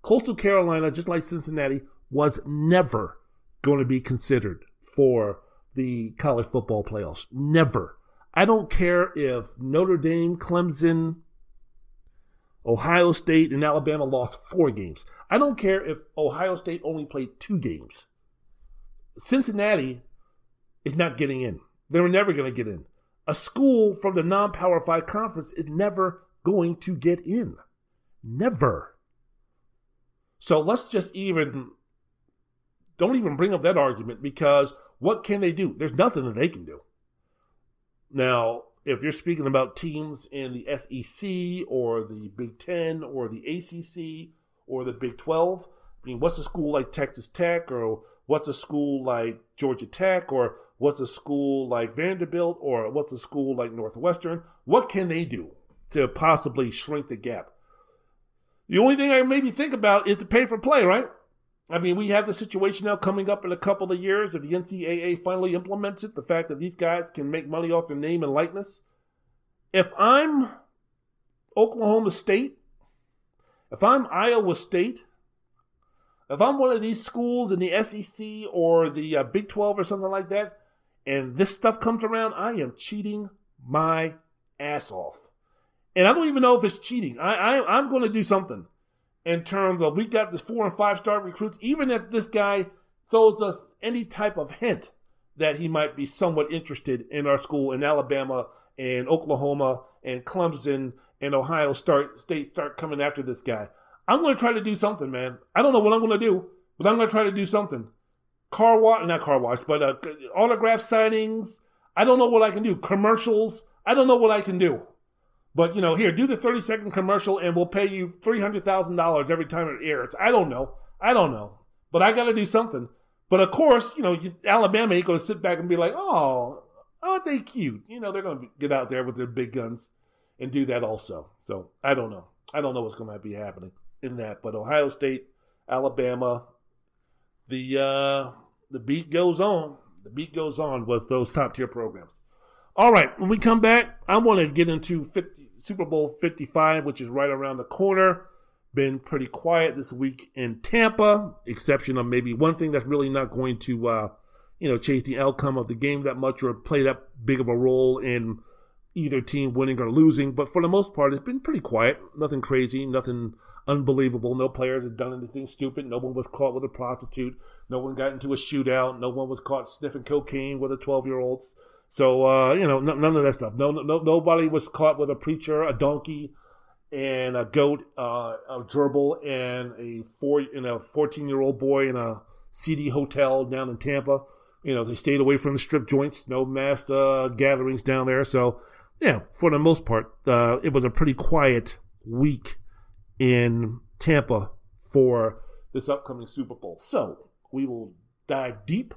Coastal Carolina, just like Cincinnati, was never going to be considered for the college football playoffs. Never. I don't care if Notre Dame, Clemson, Ohio State, and Alabama lost four games. I don't care if Ohio State only played two games. Cincinnati is not getting in. They were never going to get in. A school from the non Power Five conference is never going to get in. Never. So let's just even don't even bring up that argument because what can they do? There's nothing that they can do. Now, if you're speaking about teams in the SEC or the Big Ten or the ACC or the Big 12, I mean, what's a school like Texas Tech or what's a school like Georgia Tech or what's a school like Vanderbilt or what's a school like Northwestern? What can they do to possibly shrink the gap? The only thing I maybe think about is the pay for play, right? I mean, we have the situation now coming up in a couple of years if the NCAA finally implements it, the fact that these guys can make money off their name and likeness. If I'm Oklahoma State, if I'm Iowa State, if I'm one of these schools in the SEC or the uh, Big 12 or something like that, and this stuff comes around, I am cheating my ass off. And I don't even know if it's cheating. I, I I'm going to do something in terms of we got this four and five star recruits. Even if this guy throws us any type of hint that he might be somewhat interested in our school in Alabama and Oklahoma and Clemson and Ohio start state start coming after this guy. I'm going to try to do something, man. I don't know what I'm going to do, but I'm going to try to do something. Car wash, not car wash, but uh, autograph signings. I don't know what I can do. Commercials. I don't know what I can do. But you know, here, do the 30 second commercial and we'll pay you $300,000 every time it airs. I don't know. I don't know. But I got to do something. But of course, you know, Alabama ain't going to sit back and be like, oh, aren't they cute? You know, they're going to get out there with their big guns and do that also. So I don't know. I don't know what's going to be happening in that. But Ohio State, Alabama, the uh, the beat goes on. The beat goes on with those top tier programs. All right, when we come back, I want to get into 50, Super Bowl 55, which is right around the corner. Been pretty quiet this week in Tampa, exception of maybe one thing that's really not going to, uh, you know, change the outcome of the game that much or play that big of a role in either team winning or losing. But for the most part, it's been pretty quiet. Nothing crazy, nothing unbelievable. No players have done anything stupid. No one was caught with a prostitute. No one got into a shootout. No one was caught sniffing cocaine with a 12 year olds. So uh, you know, n- none of that stuff. No, no, nobody was caught with a preacher, a donkey, and a goat, uh, a gerbil, and a four, and a fourteen-year-old boy in a seedy hotel down in Tampa. You know, they stayed away from the strip joints. No mass uh, gatherings down there. So, yeah, for the most part, uh, it was a pretty quiet week in Tampa for this upcoming Super Bowl. So we will dive deep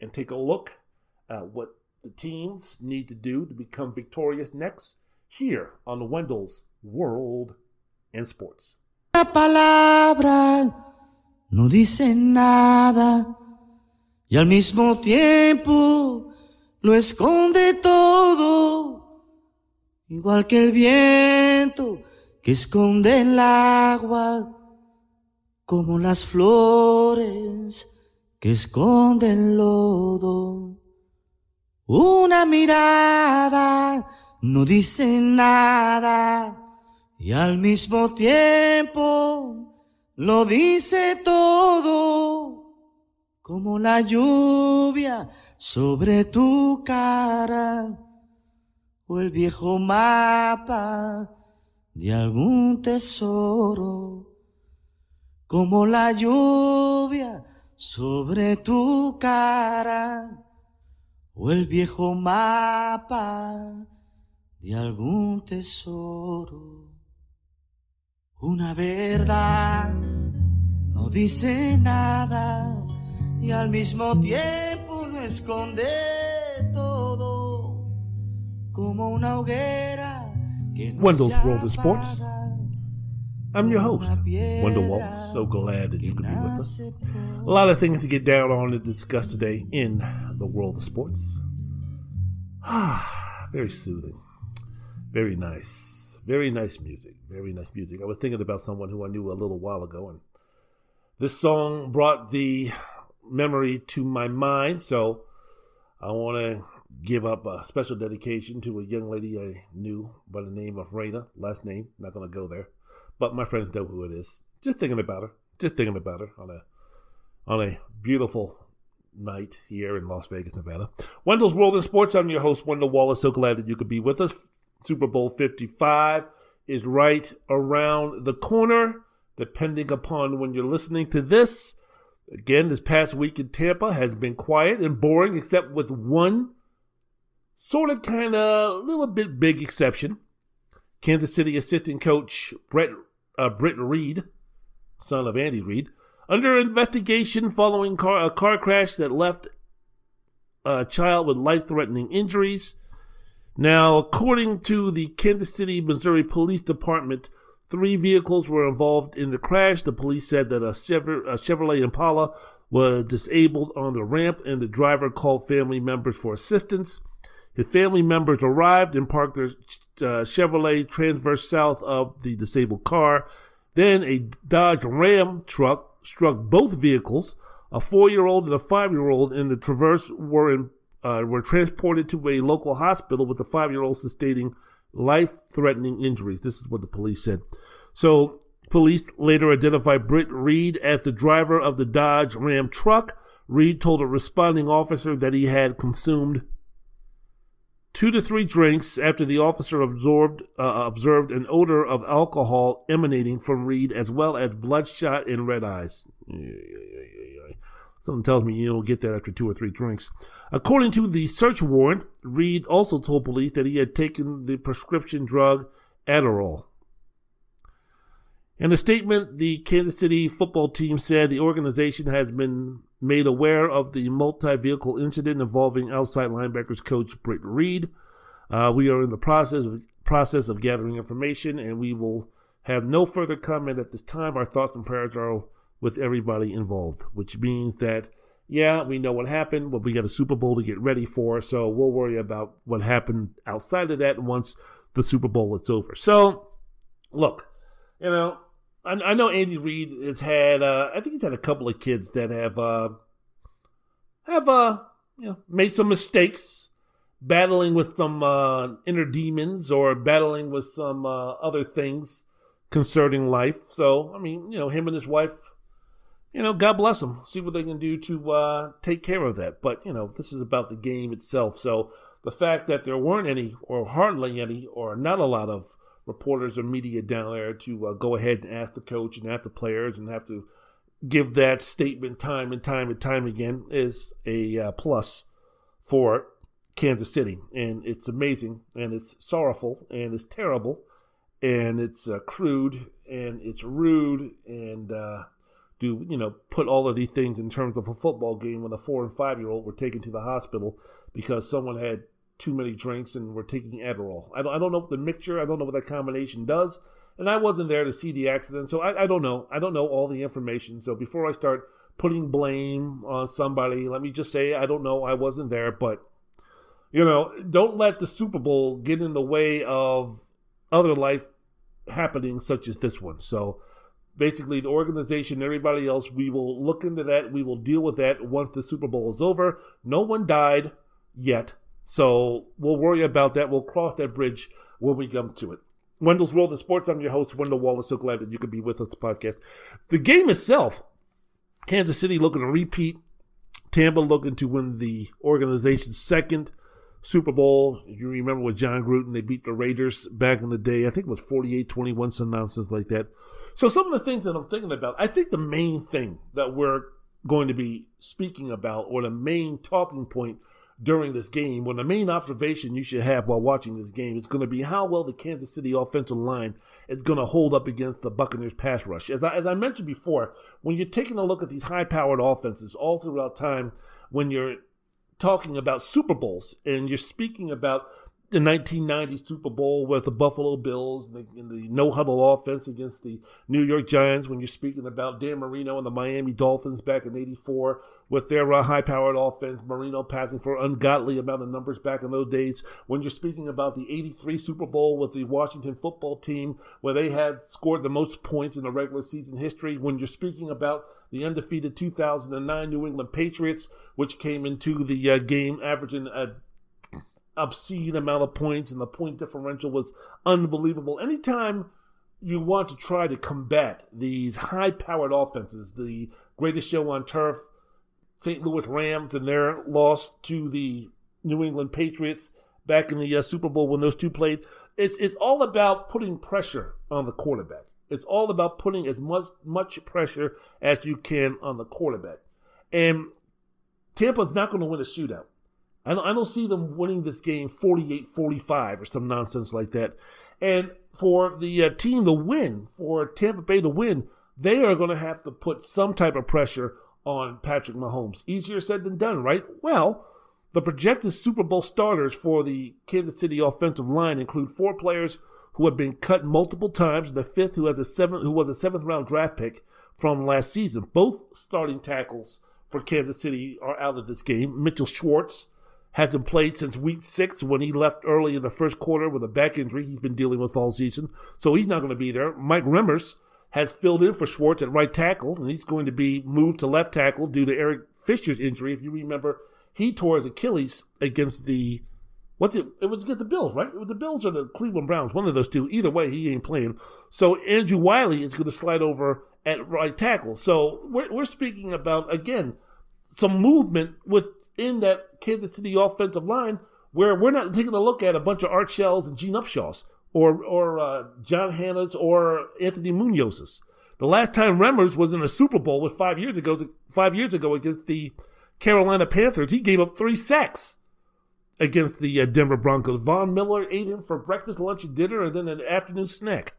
and take a look at what the teams need to do to become victorious next here on Wendell's World in Sports. La palabra no dice nada y al mismo tiempo lo esconde todo, igual que el viento que esconde el agua, como las flores que esconden el lodo. Una mirada no dice nada y al mismo tiempo lo dice todo, como la lluvia sobre tu cara o el viejo mapa de algún tesoro, como la lluvia sobre tu cara o el viejo mapa de algún tesoro. Una verdad no dice nada y al mismo tiempo lo esconde todo como una hoguera que no Wendell's World of Sports. I'm your host, Wendell Wallace. So glad that you could be with us. A lot of things to get down on and discuss today in the world of sports. Ah, Very soothing. Very nice. Very nice music. Very nice music. I was thinking about someone who I knew a little while ago, and this song brought the memory to my mind. So I want to give up a special dedication to a young lady I knew by the name of Raina. Last name, not going to go there, but my friends know who it is. Just thinking about her. Just thinking about her on a on a beautiful night here in Las Vegas, Nevada. Wendell's World in Sports. I'm your host, Wendell Wallace. So glad that you could be with us. Super Bowl 55 is right around the corner, depending upon when you're listening to this. Again, this past week in Tampa has been quiet and boring, except with one sort of kind of little bit big exception. Kansas City assistant coach Brett uh, Britt Reed, son of Andy Reid, under investigation following car, a car crash that left a child with life-threatening injuries. Now, according to the Kansas City, Missouri Police Department, three vehicles were involved in the crash. The police said that a, a Chevrolet Impala was disabled on the ramp, and the driver called family members for assistance. His family members arrived and parked their uh, Chevrolet Traverse south of the disabled car. Then a Dodge Ram truck struck both vehicles. A four-year-old and a five-year-old in the Traverse were in, uh, were transported to a local hospital with the five-year-old sustaining life-threatening injuries. This is what the police said. So, police later identified Britt Reed as the driver of the Dodge Ram truck. Reed told a responding officer that he had consumed two to three drinks after the officer absorbed, uh, observed an odor of alcohol emanating from Reed as well as bloodshot and red eyes. Something tells me you don't get that after two or three drinks. According to the search warrant, Reed also told police that he had taken the prescription drug Adderall. In a statement, the Kansas City football team said the organization has been made aware of the multi vehicle incident involving outside linebackers coach Britt Reed. Uh, we are in the process of, process of gathering information, and we will have no further comment at this time. Our thoughts and prayers are with everybody involved, which means that, yeah, we know what happened, but we got a Super Bowl to get ready for, so we'll worry about what happened outside of that once the Super Bowl is over. So, look, you know, I, I know Andy Reid has had, uh, I think he's had a couple of kids that have, uh, have, uh, you know, made some mistakes, battling with some uh, inner demons or battling with some uh, other things concerning life. So, I mean, you know, him and his wife, you know, God bless them. See what they can do to uh, take care of that. But, you know, this is about the game itself. So the fact that there weren't any, or hardly any, or not a lot of reporters or media down there to uh, go ahead and ask the coach and ask the players and have to give that statement time and time and time again is a uh, plus for Kansas City. And it's amazing and it's sorrowful and it's terrible and it's uh, crude and it's rude and uh, do you know put all of these things in terms of a football game when a four and five year old were taken to the hospital because someone had too many drinks and were taking Adderall. I don't, I don't know the mixture, I don't know what that combination does, and I wasn't there to see the accident, so I, I don't know. I don't know all the information. So before I start putting blame on somebody, let me just say I don't know. I wasn't there, but you know, don't let the Super Bowl get in the way of other life happenings such as this one. So basically the organization, everybody else, we will look into that. We will deal with that once the Super Bowl is over. No one died yet. So we'll worry about that. We'll cross that bridge when we come to it. Wendell's World in Sports. I'm your host, Wendell Wallace. So glad that you could be with us the podcast. The game itself, Kansas City looking to repeat. Tampa looking to win the organization's second Super Bowl. You remember with Jon Gruden, they beat the Raiders back in the day. I think it was 48 21, some nonsense like that. So, some of the things that I'm thinking about, I think the main thing that we're going to be speaking about, or the main talking point during this game, when the main observation you should have while watching this game is going to be how well the Kansas City offensive line is going to hold up against the Buccaneers pass rush. As I, as I mentioned before, when you're taking a look at these high powered offenses all throughout time, when you're talking about Super Bowls and you're speaking about the 1990 Super Bowl with the Buffalo Bills and the, and the, no huddle offense against the New York Giants. When you're speaking about Dan Marino and the Miami Dolphins back in '84 with their uh, high-powered offense, Marino passing for ungodly amount of numbers back in those days. When you're speaking about the '83 Super Bowl with the Washington Football Team, where they had scored the most points in the regular season history. When you're speaking about the undefeated 2009 New England Patriots, which came into the uh, game averaging a obscene amount of points, and the point differential was unbelievable. Anytime you want to try to combat these high powered offenses, the greatest show on turf, St. Louis Rams, and their loss to the New England Patriots back in the uh, Super Bowl when those two played, it's, it's all about putting pressure on the quarterback. It's all about putting as much much pressure as you can on the quarterback. And Tampa's not going to win a shootout. I don't, I don't see them winning this game 48 45 or some nonsense like that. And for the uh, team to win, for Tampa Bay to win, they are going to have to put some type of pressure on Patrick Mahomes. Easier said than done, right? Well, the projected Super Bowl starters for the Kansas City offensive line include four players who have been cut multiple times, the fifth who has a seventh who was a seventh round draft pick from last season. Both starting tackles for Kansas City are out of this game. Mitchell Schwartz hasn't played since week six when he left early in the first quarter with a back injury he's been dealing with all season. So he's not going to be there. Mike Remmers has filled in for Schwartz at right tackle, and he's going to be moved to left tackle due to Eric Fisher's injury. If you remember, he tore his Achilles against the what's it? It was against the Bills, right? The Bills or the Cleveland Browns, one of those two. Either way, he ain't playing. So Andrew Wylie is going to slide over at right tackle. So we're, we're speaking about again some movement within that Kansas City offensive line where we're not taking a look at a bunch of Art Shells and Gene Upshaws or or uh, John Hannah's or Anthony Munoz's. The last time Remmers was in a Super Bowl was five years ago. Five years ago against the Carolina Panthers, he gave up three sacks against the uh, Denver Broncos. Von Miller ate him for breakfast, lunch, and dinner, and then an afternoon snack.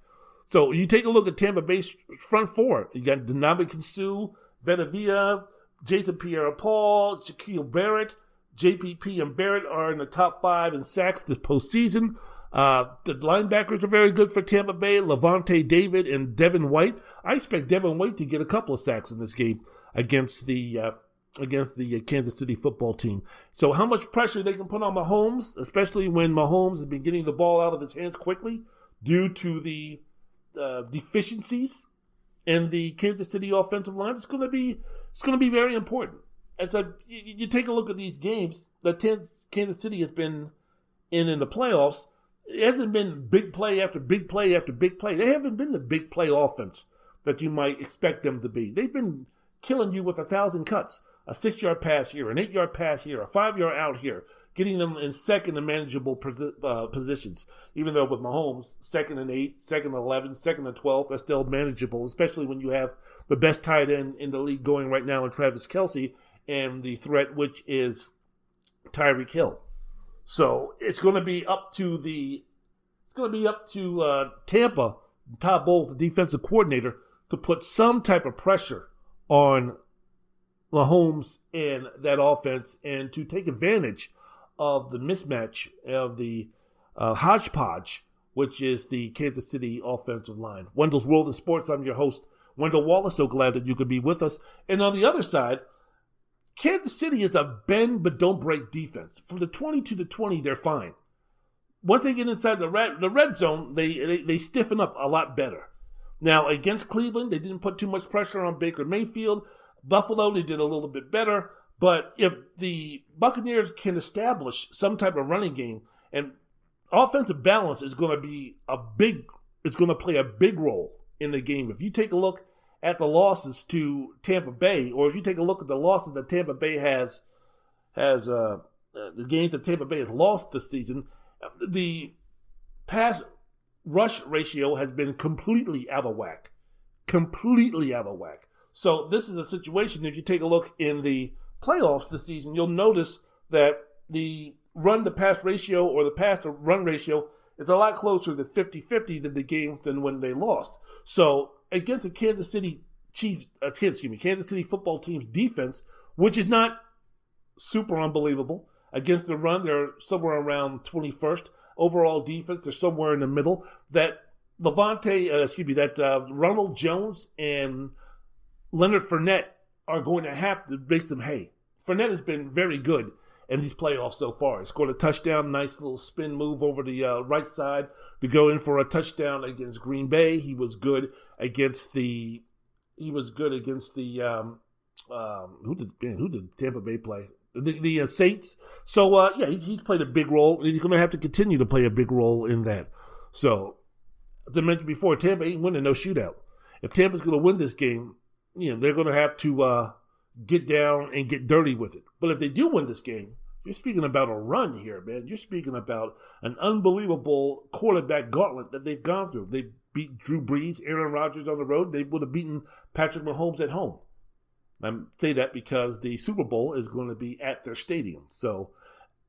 So you take a look at Tampa Bay's front four. You got Ndamukong Suh, Vita Jason Pierre-Paul, Shaquille Barrett, JPP and Barrett are in the top five in sacks this postseason. Uh, the linebackers are very good for Tampa Bay. Lavonte David and Devin White. I expect Devin White to get a couple of sacks in this game against the uh, against the Kansas City football team. So how much pressure they can put on Mahomes, especially when Mahomes has been getting the ball out of his hands quickly due to the uh, deficiencies in the Kansas City offensive line, it's going to be it's going to be very important. It's a you, you take a look at these games that Kansas City has been in in the playoffs. It hasn't been big play after big play after big play. They haven't been the big play offense that you might expect them to be. They've been killing you with a thousand cuts, a six yard pass here, an eight yard pass here, a five yard out here, getting them in second and manageable uh, positions. Even though with Mahomes, second and eight, second and 11, second and 12, that's still manageable, especially when you have the best tight end in the league going right now in Travis Kelce and the threat, which is Tyreek Hill. So it's going to be up to the it's going to be up to uh, Tampa, Todd Bowles, the defensive coordinator, to put some type of pressure on Mahomes and that offense and to take advantage of the mismatch of the uh, hodgepodge, which is the Kansas City offensive line. Wendell's World of Sports. I'm your host, Wendell Wallace. So glad that you could be with us. And on the other side, Kansas City is a bend but don't break defense. From the 22 to 20, they're fine. Once they get inside the red, the red zone, they, they, they stiffen up a lot better. Now, against Cleveland, they didn't put too much pressure on Baker Mayfield. Buffalo, they did a little bit better. But if the Buccaneers can establish some type of running game and offensive balance is going to be a big, it's going to play a big role in the game. If you take a look at the losses to Tampa Bay, or if you take a look at the losses that Tampa Bay has, has uh, uh, the games that Tampa Bay has lost this season, the pass rush ratio has been completely out of whack, completely out of whack. So this is a situation. If you take a look in the playoffs this season, you'll notice that the run to pass ratio or the pass to run ratio is a lot closer to 50-50 than the games than when they lost. So against the Kansas City Chiefs, uh, excuse me, Kansas City football team's defense, which is not super unbelievable. Against the run, they're somewhere around 21st. Overall defense, they're somewhere in the middle. That Lavonte, uh, excuse me, that uh, Ronald Jones and Leonard Fournette are going to have to make some hay. Fournette has been very good in these playoffs so far. He scored a touchdown, nice little spin move over the uh, right side to go in for a touchdown against Green Bay. He was good against the. He was good against the. Um, um, who did man, who did Tampa Bay play? The, the uh, Saints. So uh, yeah, he, he's played a big role. He's going to have to continue to play a big role in that. So, as I mentioned before, Tampa ain't winning no shootout. If Tampa's going to win this game, you know they're going to have to uh, get down and get dirty with it. But if they do win this game, you're speaking about a run here, man. You're speaking about an unbelievable quarterback gauntlet that they've gone through. They beat Drew Brees, Aaron Rodgers on the road. They would have beaten Patrick Mahomes at home. I say that because the Super Bowl is going to be at their stadium, so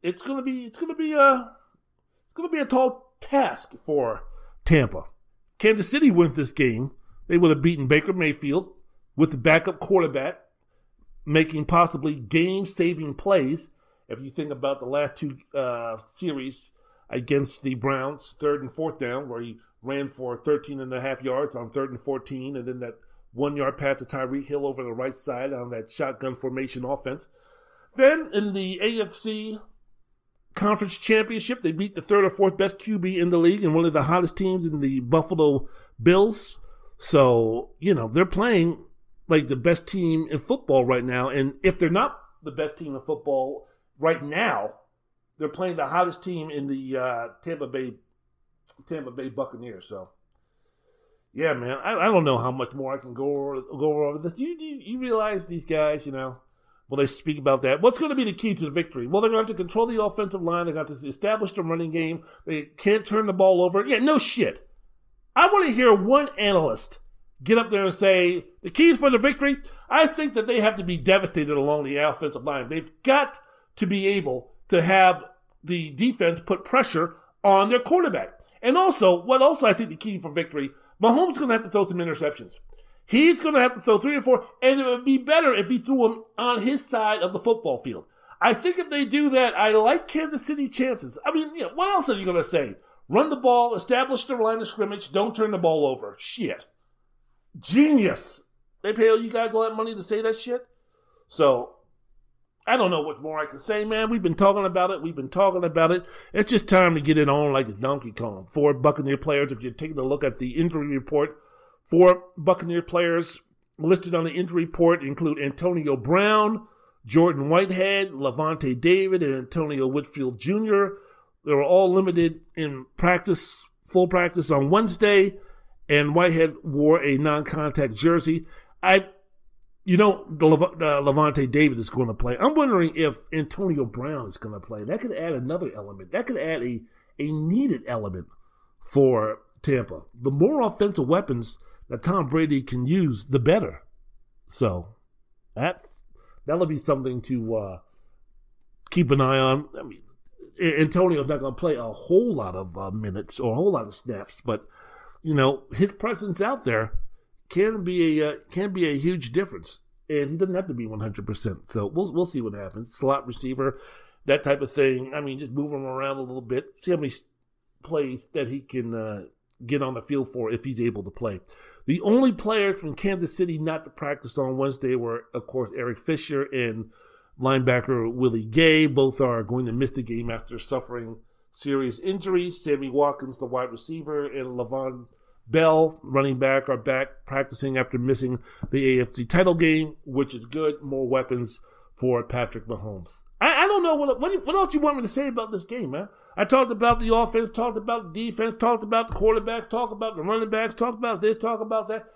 it's going to be it's going to be a it's going to be a tall task for Tampa. Kansas City wins this game. They would have beaten Baker Mayfield with the backup quarterback making possibly game saving plays. If you think about the last two uh, series against the Browns, third and fourth down, where he ran for 13 and a half yards on third and 14, and then that one yard pass to Tyreek Hill over the right side on that shotgun formation offense. Then in the AFC Conference Championship, they beat the third or fourth best QB in the league and one of the hottest teams in the Buffalo Bills. So, you know, they're playing like the best team in football right now. And if they're not the best team in football right now, they're playing the hottest team in the uh, Tampa Bay Tampa Bay Buccaneers. So, yeah, man, I, I don't know how much more I can go over, go over this. You, you you realize these guys, you know, when they speak about that, what's going to be the key to the victory? Well, they're going to have to control the offensive line. They got to establish the running game. They can't turn the ball over. Yeah, no shit. I want to hear one analyst get up there and say the keys for the victory. I think that they have to be devastated along the offensive line. They've got to be able to have the defense put pressure on their quarterback. And also, what also I think the key for victory, Mahomes is going to have to throw some interceptions. He's going to have to throw three or four, and it would be better if he threw them on his side of the football field. I think if they do that, I like Kansas City chances. I mean, you know, what else are you going to say? Run the ball, establish the line of scrimmage, don't turn the ball over. Shit. Genius. They pay you guys all that money to say that shit. So I don't know what more I can say, man. We've been talking about it. We've been talking about it. It's just time to get it on like Donkey Kong. Four Buccaneer players, if you're taking a look at the injury report, four Buccaneer players listed on the injury report include Antonio Brown, Jordan Whitehead, Lavonte David, and Antonio Whitfield Jr. They were all limited in practice, full practice on Wednesday and Whitehead wore a non-contact jersey. I, you know, the uh, Lavonte David is going to play. I'm wondering if Antonio Brown is going to play. That could add another element. That could add a a needed element for Tampa. The more offensive weapons that Tom Brady can use, the better. So that's that'll be something to uh, keep an eye on. I mean, Antonio's not going to play a whole lot of uh, minutes or a whole lot of snaps, but you know, his presence out there can be a uh, can be a huge difference, and he doesn't have to be 100. percent So we'll we'll see what happens. Slot receiver, that type of thing. I mean, just move him around a little bit, see how many plays that he can uh, get on the field for if he's able to play. The only players from Kansas City not to practice on Wednesday were, of course, Eric Fisher and linebacker Willie Gay. Both are going to miss the game after suffering serious injuries. Sammy Watkins, the wide receiver, and Le'Veon Bell, running back, are back practicing after missing the AFC title game, which is good. More weapons for Patrick Mahomes. I, I don't know what, what what else you want me to say about this game, man. I talked about the offense, talked about the defense, talked about the quarterback, talked about the running backs, talked about this, talked about that.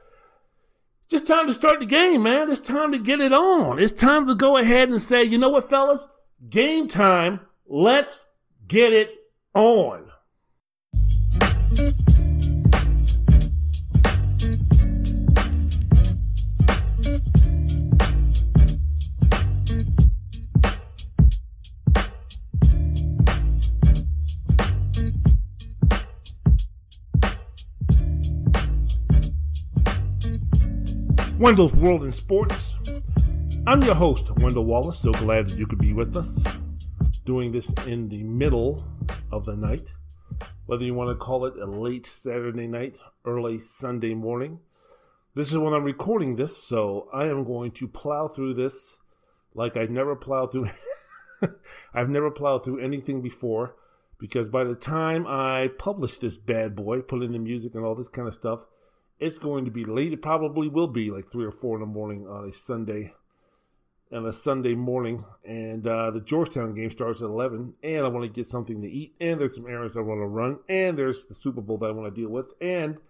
Just time to start the game, man. It's time to get it on. It's time to go ahead and say, you know what, fellas? Game time. Let's get it on. Wendell's World in Sports. I'm your host, Wendell Wallace. So glad that you could be with us. Doing this in the middle of the night. Whether you want to call it a late Saturday night, early Sunday morning. This is when I'm recording this, so I am going to plow through this like I've never plowed through. I've never plowed through anything before because by the time I publish this bad boy, put in the music and all this kind of stuff, it's going to be late. It probably will be like three or four in the morning on a Sunday, on a Sunday morning. And uh, the Georgetown game starts at eleven. And I want to get something to eat. And there's some errands I want to run. And there's the Super Bowl that I want to deal with. And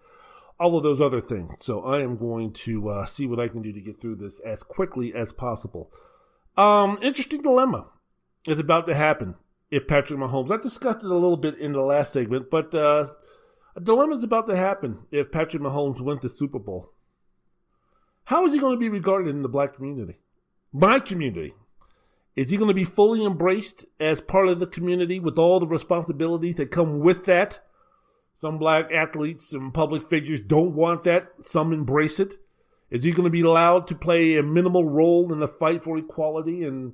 all of those other things. So I am going to uh, see what I can do to get through this as quickly as possible. Um, interesting dilemma is about to happen if Patrick Mahomes. I discussed it a little bit in the last segment, but uh, a dilemma is about to happen if Patrick Mahomes wins the Super Bowl. How is he going to be regarded in the black community? My community. Is he going to be fully embraced as part of the community with all the responsibilities that come with that? Some black athletes and public figures don't want that. Some embrace it. Is he going to be allowed to play a minimal role in the fight for equality and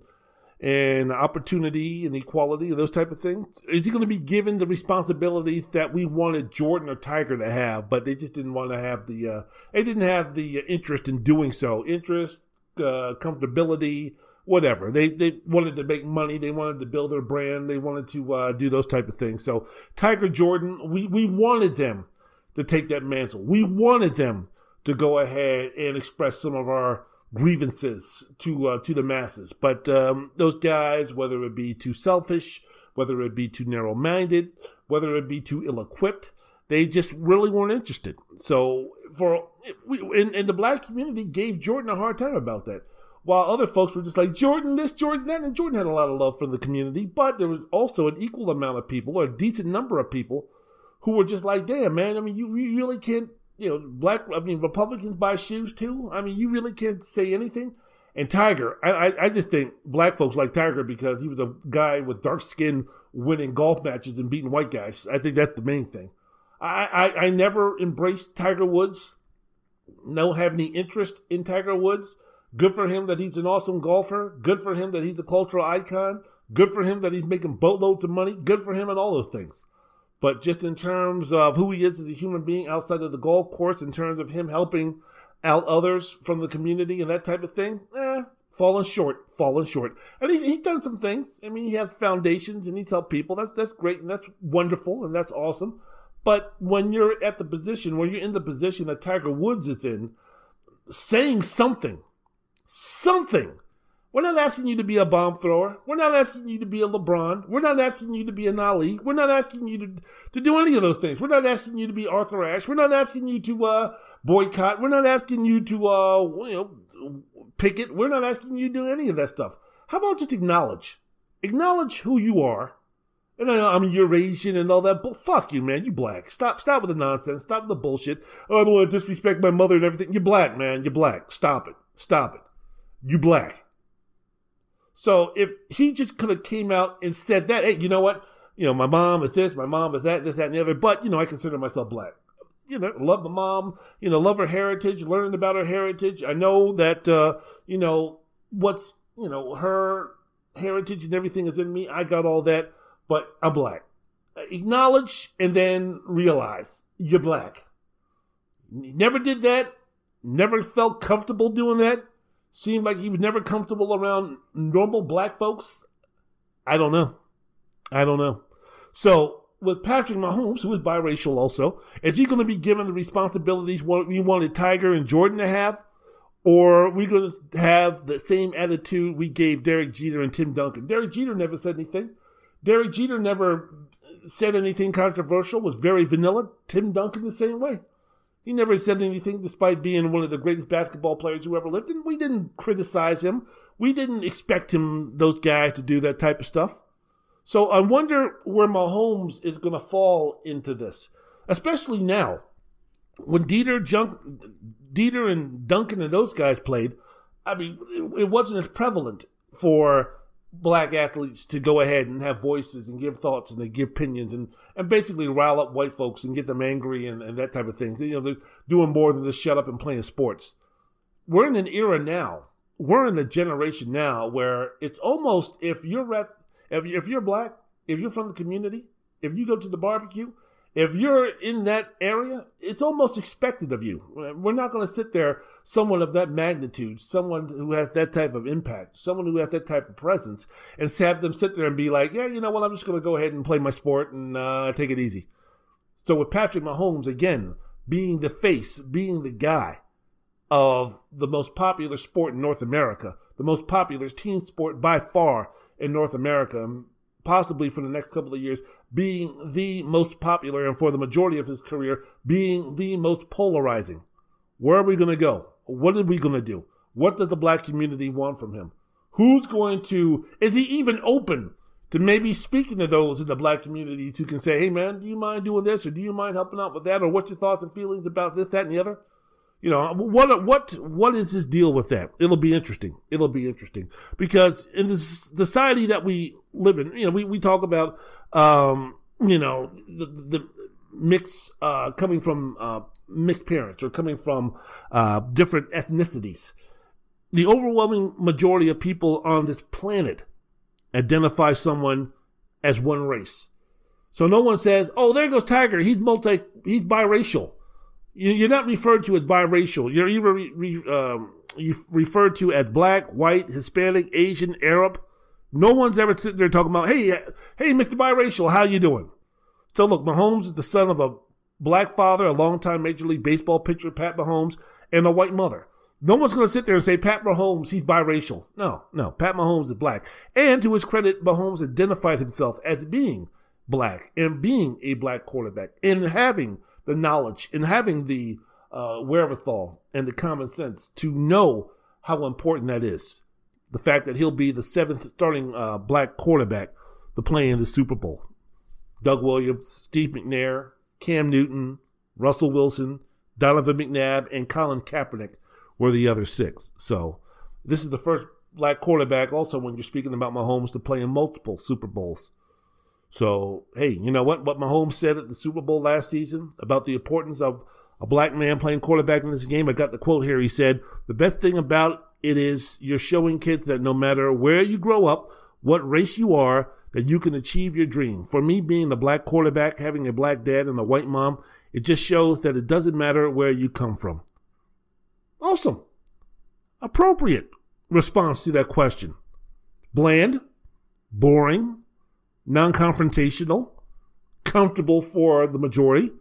and opportunity and equality and those type of things? Is he going to be given the responsibility that we wanted Jordan or Tiger to have, but they just didn't want to have the uh, they didn't have the interest in doing so, interest, uh, comfortability, whatever. They they wanted to make money, they wanted to build their brand, they wanted to uh, do those type of things. So Tiger Jordan, we we wanted them to take that mantle. We wanted them to go ahead and express some of our grievances to uh, to the masses. But um, those guys, whether it be too selfish, whether it be too narrow minded, whether it be too ill equipped, they just really weren't interested. So for and, and the black community gave Jordan a hard time about that. While other folks were just like Jordan this, Jordan that, and Jordan had a lot of love from the community, but there was also an equal amount of people, or a decent number of people, who were just like, "Damn, man! I mean, you, you really can't you know, black, I mean, Republicans buy shoes too. I mean, you really can't say anything. And Tiger, I, I, I just think black folks like Tiger because he was a guy with dark skin winning golf matches and beating white guys. I think that's the main thing. I, I, I never embraced Tiger Woods. No have any interest in Tiger Woods. Good for him that he's an awesome golfer. Good for him that he's a cultural icon. Good for him that he's making boatloads of money. Good for him and all those things. But just in terms of who he is as a human being outside of the golf course, in terms of him helping out others from the community and that type of thing, eh, fallen short, fallen short. And he's, he's done some things. I mean, he has foundations and he's helped people. That's that's great and that's wonderful and that's awesome. But when you're at the position, when you're in the position that Tiger Woods is in, saying something, something we're not asking you to be a bomb thrower. We're not asking you to be a LeBron. We're not asking you to be an Ali. We're not asking you to, to do any of those things. We're not asking you to be Arthur Ashe. We're not asking you to uh, boycott. We're not asking you to uh, you know picket. We're not asking you to do any of that stuff. How about just acknowledge? Acknowledge who you are. And I, I'm Eurasian and all that. But fuck you, man. You black. Stop. Stop with the nonsense. Stop with the bullshit. Oh, I don't want to disrespect my mother and everything. You're black, man. You're black. Stop it. Stop it. You black. So if he just could have came out and said that, hey, you know what? You know, my mom is this, my mom is that, this, that, and the other, but, you know, I consider myself black. you know, love my mom, you know, love her heritage, learning about her heritage. I know that, uh, you know, what's, you know, her heritage and everything is in me. I got all that, but I'm black. Acknowledge and then realize you're black. Never did that. Never felt comfortable doing that. Seemed like he was never comfortable around normal black folks. I don't know. I don't know. So with Patrick Mahomes, who is biracial also, is he going to be given the responsibilities we wanted Tiger and Jordan to have? Or are we going to have the same attitude we gave Derek Jeter and Tim Duncan? Derek Jeter never said anything. Derek Jeter never said anything controversial, was very vanilla. Tim Duncan the same way. He never said anything despite being one of the greatest basketball players who ever lived. And we didn't criticize him. We didn't expect him, those guys, to do that type of stuff. So I wonder where Mahomes is going to fall into this, especially now when Dieter, Junk, Dieter and Duncan and those guys played. I mean, it, it wasn't as prevalent for black athletes to go ahead and have voices and give thoughts and they give opinions and, and basically rile up white folks and get them angry and, and that type of thing. You know, they're doing more than just shut up and playing sports. We're in an era now. We're in a generation now where it's almost if you're if, if you're black, if you're from the community, if you go to the barbecue, if you're in that area, it's almost expected of you. We're not going to sit there, someone of that magnitude, someone who has that type of impact, someone who has that type of presence, and have them sit there and be like, yeah, you know what, I'm just going to go ahead and play my sport and uh, take it easy. So with Patrick Mahomes, again, being the face, being the guy of the most popular sport in North America, the most popular team sport by far in North America, possibly for the next couple of years, being the most popular and for the majority of his career, being the most polarizing. Where are we going to go? What are we going to do? What does the black community want from him? Who's going to, is he even open to maybe speaking to those in the black communities who can say, hey man, do you mind doing this or do you mind helping out with that or what's your thoughts and feelings about this, that, and the other? You know, what what what is his deal with that? It'll be interesting. It'll be interesting because in the society that we live in, you know, we, we talk about, um, you know, the, the mix uh, coming from uh, mixed parents or coming from uh, different ethnicities. The overwhelming majority of people on this planet identify someone as one race. So no one says, "Oh, there goes Tiger. He's multi. He's biracial." You're not referred to as biracial. You're either re, re, um, you referred to as black, white, Hispanic, Asian, Arab. No one's ever sitting there talking about, hey, hey, Mr. Biracial, how you doing? So look, Mahomes is the son of a black father, a longtime Major League Baseball pitcher, Pat Mahomes, and a white mother. No one's going to sit there and say Pat Mahomes, he's biracial. No, no, Pat Mahomes is black. And to his credit, Mahomes identified himself as being black and being a black quarterback and having the knowledge and having the uh, wherewithal and the common sense to know how important that is. The fact that he'll be the seventh starting uh, black quarterback to play in the Super Bowl. Doug Williams, Steve McNair, Cam Newton, Russell Wilson, Donovan McNabb, and Colin Kaepernick were the other six. So this is the first black quarterback also when you're speaking about Mahomes to play in multiple Super Bowls. So, hey, you know what? What Mahomes said at the Super Bowl last season about the importance of a black man playing quarterback in this game. I got the quote here. He said, The best thing about it is you're showing kids that no matter where you grow up, what race you are, that you can achieve your dream. For me, being a black quarterback, having a black dad and a white mom, it just shows that it doesn't matter where you come from. Awesome. Appropriate response to that question. Bland, boring, non confrontational, comfortable for the majority.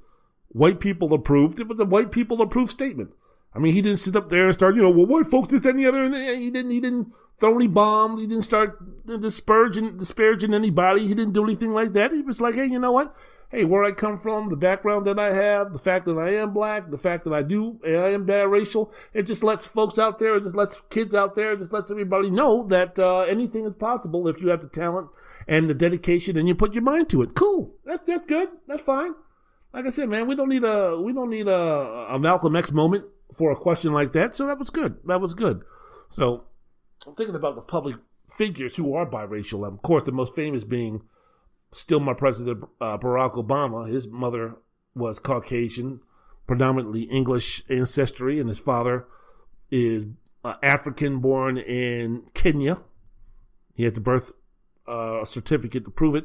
White people approved. It was a white people approved statement. I mean, he didn't sit up there and start, you know, well, white folks this, any other. And He didn't. He didn't throw any bombs. He didn't start disparaging, disparaging anybody. He didn't do anything like that. He was like, hey, you know what? Hey, where I come from, the background that I have, the fact that I am black, the fact that I do, I am biracial, it just lets folks out there, it just lets kids out there, it just lets everybody know that uh, anything is possible if you have the talent and the dedication and you put your mind to it. Cool. That's that's good. That's fine. Like I said, man, we don't need a we don't need a, a Malcolm X moment for a question like that. So that was good. That was good. So I'm thinking about the public figures who are biracial. Of course, the most famous being still my president, uh, Barack Obama. His mother was Caucasian. predominantly English ancestry, and his father is uh, African born in Kenya. He had the birth uh, certificate to prove it.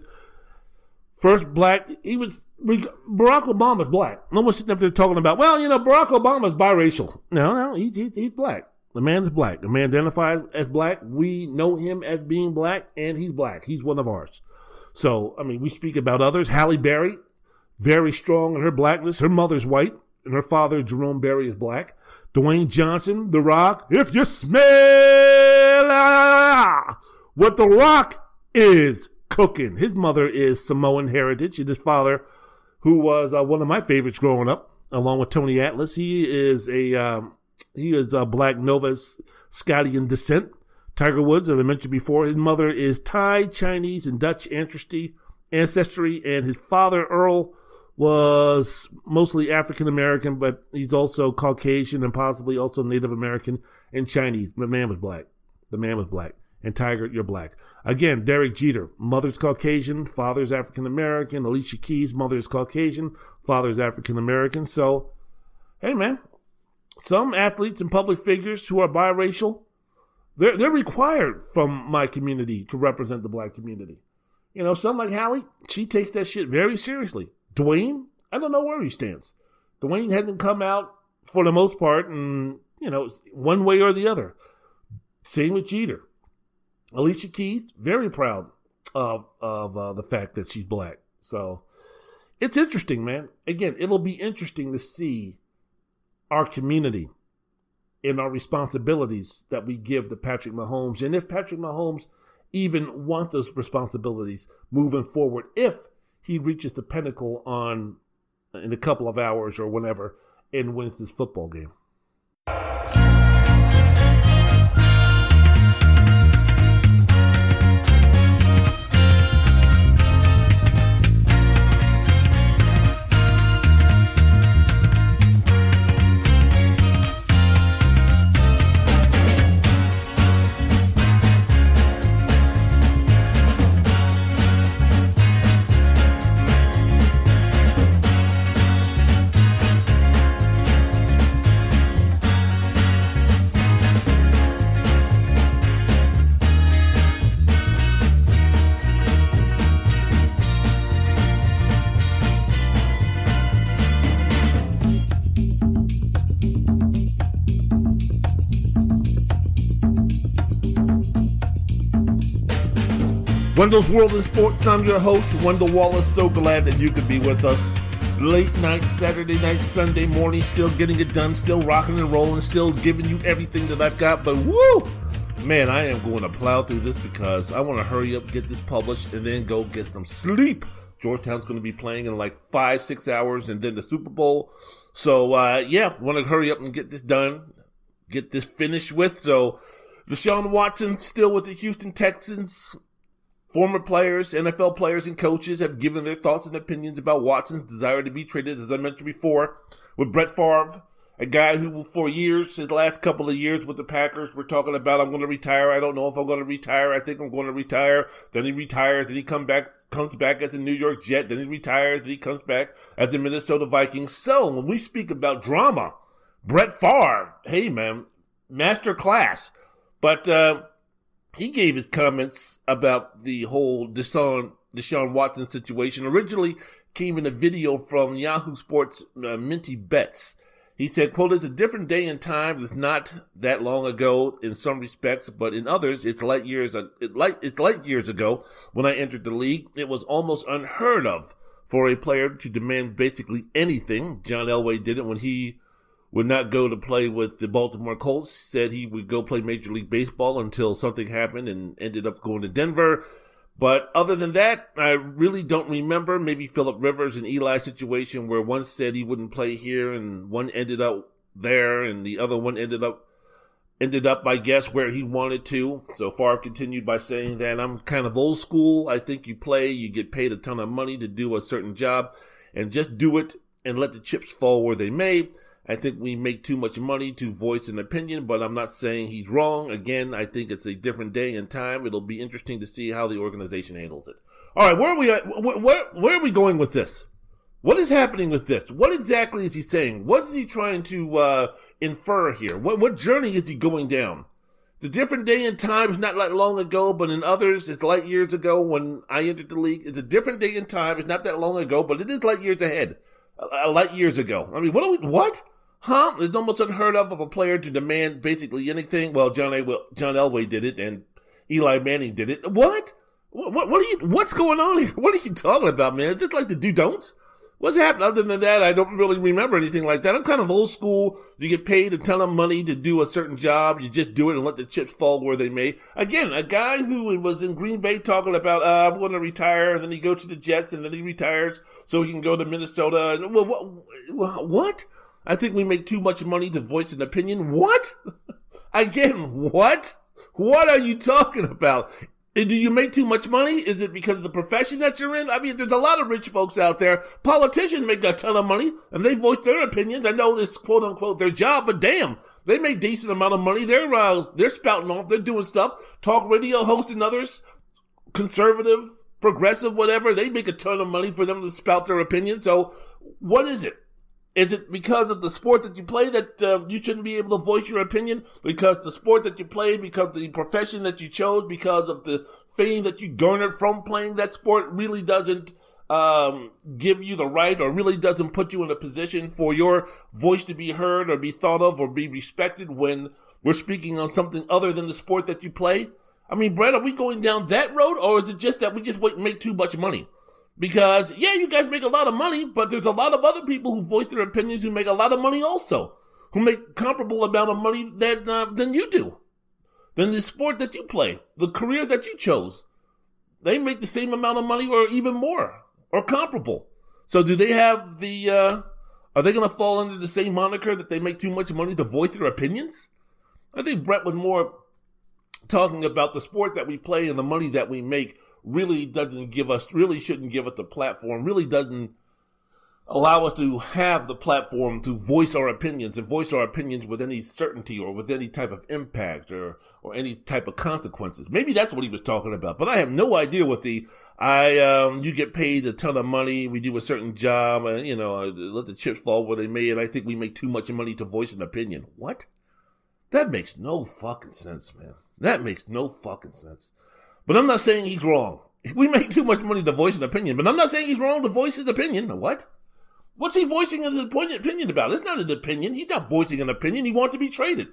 First black, he was Barack Obama's black. No one's sitting up there talking about, well, you know, Barack Obama's biracial. No, no, he's, he's, he's black. The man's black. The man identifies as black. We know him as being black, and he's black. He's one of ours. So, I mean, we speak about others. Halle Berry, very strong in her blackness. Her mother's white, and her father, Jerome Berry, is black. Dwayne Johnson, The Rock. If you smell what The Rock is cooking, his mother is Samoan heritage, and his father, who was uh, one of my favorites growing up, along with Tony Atlas, he is a um, he is a black Nova Scotian descent. Tiger Woods, as I mentioned before, his mother is Thai, Chinese, and Dutch ancestry, ancestry, and his father Earl was mostly African American, but he's also Caucasian and possibly also Native American and Chinese. The man was black. The man was black. And Tiger, you're black. Again, Derek Jeter, mother's Caucasian, father's African American. Alicia Keys, mother's Caucasian, father's African American. So, hey man, some athletes and public figures who are biracial, they're, they're required from my community to represent the black community. You know, some like Halle, she takes that shit very seriously. Dwayne, I don't know where he stands. Dwayne hasn't come out for the most part, and, you know, one way or the other. Same with Jeter. Alicia Keys, very proud of of uh, the fact that she's black. So it's interesting, man. Again, it'll be interesting to see our community and our responsibilities that we give to Patrick Mahomes, and if Patrick Mahomes even wants those responsibilities moving forward, if he reaches the pinnacle on in a couple of hours or whenever and wins this football game. Wendell's World in Sports. I'm your host, Wendell Wallace. So glad that you could be with us. Late night, Saturday night, Sunday morning, still getting it done, still rocking and rolling, still giving you everything that I've got. But woo! Man, I am going to plow through this because I want to hurry up, get this published, and then go get some sleep. Georgetown's going to be playing in like five, six hours, and then the Super Bowl. So, uh, yeah, want to hurry up and get this done, get this finished with. So, Deshaun Watson still with the Houston Texans. Former players, NFL players, and coaches have given their thoughts and opinions about Watson's desire to be traded, as I mentioned before, with Brett Favre, a guy who, for years, the last couple of years with the Packers, we're talking about, I'm going to retire. I don't know if I'm going to retire. I think I'm going to retire. Then he retires. Then he come back, comes back as a New York Jet. Then he retires. Then he comes back as the Minnesota Vikings. So when we speak about drama, Brett Favre, hey man, master class. But, uh, he gave his comments about the whole Deshaun, Deshaun Watson situation. Originally came in a video from Yahoo Sports uh, Minty Betts. He said, quote, it's a different day and time. It's not that long ago in some respects, but in others, it's light years, it light, it's light years ago when I entered the league. It was almost unheard of for a player to demand basically anything. John Elway did it when he would not go to play with the Baltimore Colts. Said he would go play Major League Baseball until something happened and ended up going to Denver. But other than that, I really don't remember. Maybe Philip Rivers and Eli situation where one said he wouldn't play here and one ended up there and the other one ended up ended up, I guess, where he wanted to. So Favre continued by saying that I'm kind of old school. I think you play, you get paid a ton of money to do a certain job and just do it and let the chips fall where they may. I think we make too much money to voice an opinion, but I'm not saying he's wrong. Again, I think it's a different day and time. It'll be interesting to see how the organization handles it. All right, where are we at? Where, where, where are we going with this? What is happening with this? What exactly is he saying? What is he trying to uh, infer here? What what journey is he going down? It's a different day and time. It's not like long ago, but in others, it's light years ago when I entered the league. It's a different day and time. It's not that long ago, but it is light years ahead. Uh, light years ago. I mean, what are we? What? Huh? It's almost unheard of of a player to demand basically anything. Well, John A. John Elway did it, and Eli Manning did it. What? What? What, what are you? What's going on here? What are you talking about, man? This like the do don'ts? What's happened? Other than that, I don't really remember anything like that. I'm kind of old school. You get paid a ton of money to do a certain job. You just do it and let the chips fall where they may. Again, a guy who was in Green Bay talking about, uh, I'm going to retire, and then he goes to the Jets, and then he retires so he can go to Minnesota. Well, what? what? I think we make too much money to voice an opinion. What? Again, what? What are you talking about? Do you make too much money? Is it because of the profession that you're in? I mean, there's a lot of rich folks out there. Politicians make a ton of money and they voice their opinions. I know this quote unquote their job, but damn, they make decent amount of money. They're, uh, they're spouting off. They're doing stuff. Talk radio hosts and others, conservative, progressive, whatever. They make a ton of money for them to spout their opinions. So what is it? Is it because of the sport that you play that uh, you shouldn't be able to voice your opinion? Because the sport that you play, because the profession that you chose, because of the fame that you garnered from playing that sport really doesn't um, give you the right or really doesn't put you in a position for your voice to be heard or be thought of or be respected when we're speaking on something other than the sport that you play? I mean, Brett, are we going down that road or is it just that we just make too much money? Because, yeah, you guys make a lot of money, but there's a lot of other people who voice their opinions who make a lot of money also. Who make comparable amount of money that, uh, than you do. Than the sport that you play. The career that you chose. They make the same amount of money or even more. Or comparable. So do they have the, uh, are they gonna fall under the same moniker that they make too much money to voice their opinions? I think Brett was more talking about the sport that we play and the money that we make really doesn't give us, really shouldn't give us the platform, really doesn't allow us to have the platform to voice our opinions and voice our opinions with any certainty or with any type of impact or, or any type of consequences. Maybe that's what he was talking about, but I have no idea what the, I, um, you get paid a ton of money, we do a certain job, and, you know, let the chips fall where they may, and I think we make too much money to voice an opinion. What? That makes no fucking sense, man. That makes no fucking sense. But I'm not saying he's wrong. We make too much money to voice an opinion, but I'm not saying he's wrong to voice his opinion. What? What's he voicing his opinion about? It's not an opinion. He's not voicing an opinion. He wants to be traded.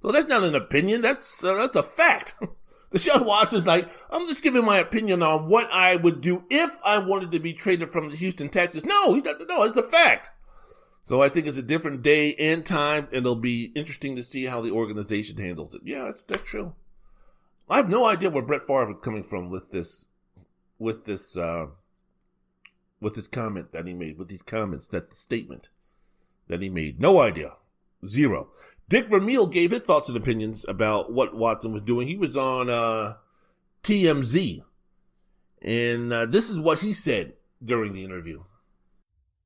So that's not an opinion. That's uh, that's a fact. Deshaun Watson's like, I'm just giving my opinion on what I would do if I wanted to be traded from the Houston Texans. No, he's not. No, it's a fact. So I think it's a different day and time, and it'll be interesting to see how the organization handles it. Yeah, that's, that's true. I have no idea where Brett Favre is coming from with this, with this, uh, with this comment that he made, with these comments, that statement that he made. No idea. Zero. Dick Vermeil gave his thoughts and opinions about what Watson was doing. He was on, uh, TMZ. And, uh, this is what he said during the interview.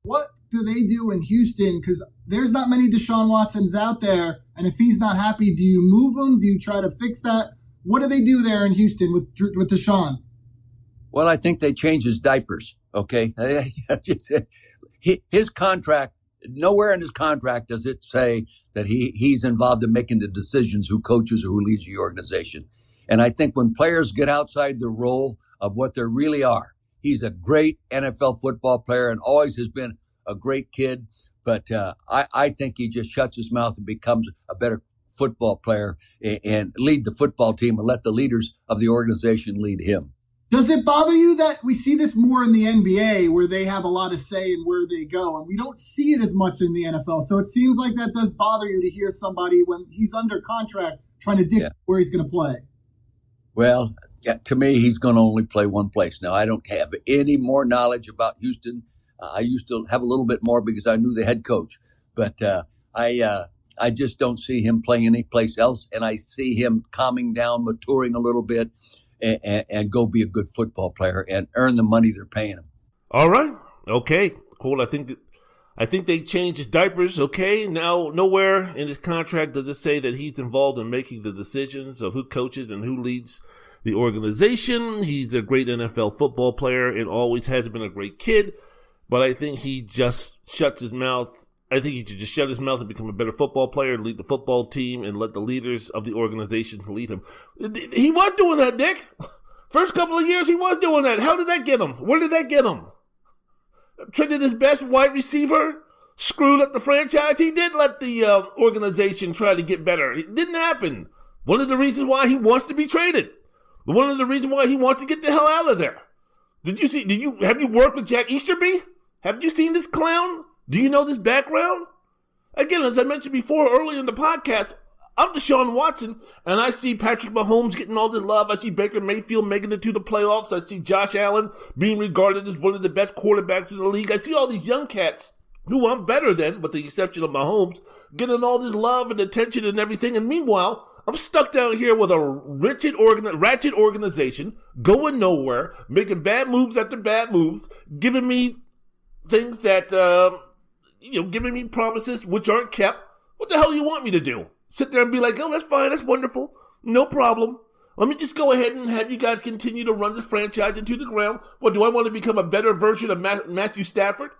What do they do in Houston? Cause there's not many Deshaun Watsons out there. And if he's not happy, do you move him? Do you try to fix that? What do they do there in Houston with with Deshaun? Well, I think they change his diapers. Okay, his contract. Nowhere in his contract does it say that he he's involved in making the decisions who coaches or who leads the organization. And I think when players get outside the role of what they really are, he's a great NFL football player and always has been a great kid. But uh, I, I think he just shuts his mouth and becomes a better football player and lead the football team and let the leaders of the organization lead him. Does it bother you that we see this more in the NBA where they have a lot of say in where they go and we don't see it as much in the NFL? So it seems like that does bother you to hear somebody when he's under contract trying to dictate yeah. where he's going to play. Well, to me, he's going to only play one place. Now, I don't have any more knowledge about Houston. Uh, I used to have a little bit more because I knew the head coach, but uh, I uh, I just don't see him playing anyplace else. And I see him calming down, maturing a little bit and, and, and, go be a good football player and earn the money they're paying him. All right. Okay. Cool. I think I think they changed his diapers. Okay. Now, nowhere in his contract does it say that he's involved in making the decisions of who coaches and who leads the organization. He's a great NFL football player and always has been a great kid. but I think he just shuts his mouth. I think he should just shut his mouth and become a better football player lead the football team and let the leaders of the organization lead him. He was doing that, Dick. First couple of years, he was doing that. How did that get him? Where did that get him? Traded his best wide receiver, screwed up the franchise. He did let the uh, organization try to get better. It didn't happen. One of the reasons why he wants to be traded. One of the reasons why he wants to get the hell out of there. Did you see? Did you have you worked with Jack Easterby? Have you seen this clown? Do you know this background? Again, as I mentioned before earlier in the podcast, I'm Deshaun Watson, and I see Patrick Mahomes getting all this love. I see Baker Mayfield making it to the playoffs. I see Josh Allen being regarded as one of the best quarterbacks in the league. I see all these young cats who I'm better than, with the exception of Mahomes, getting all this love and attention and everything. And meanwhile, I'm stuck down here with a organ- ratchet organization, going nowhere, making bad moves after bad moves, giving me things that, uh, you know, giving me promises which aren't kept. What the hell do you want me to do? sit there and be like, oh, that's fine, that's wonderful, no problem. Let me just go ahead and have you guys continue to run this franchise into the ground. What, do I want to become a better version of Ma- Matthew Stafford?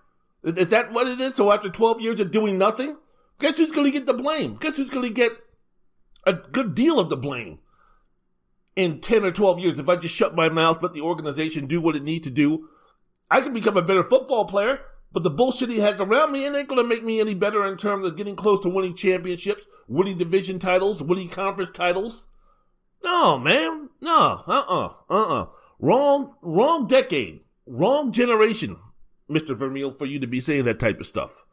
Is that what it is? So after 12 years of doing nothing, guess who's going to get the blame? Guess who's going to get a good deal of the blame in 10 or 12 years if I just shut my mouth, let the organization do what it needs to do? I can become a better football player, but the bullshit he has around me ain't going to make me any better in terms of getting close to winning championships, winning division titles, winning conference titles. No, man. No. Uh-uh. Uh-uh. Wrong, wrong decade. Wrong generation, Mr. Vermeil, for you to be saying that type of stuff.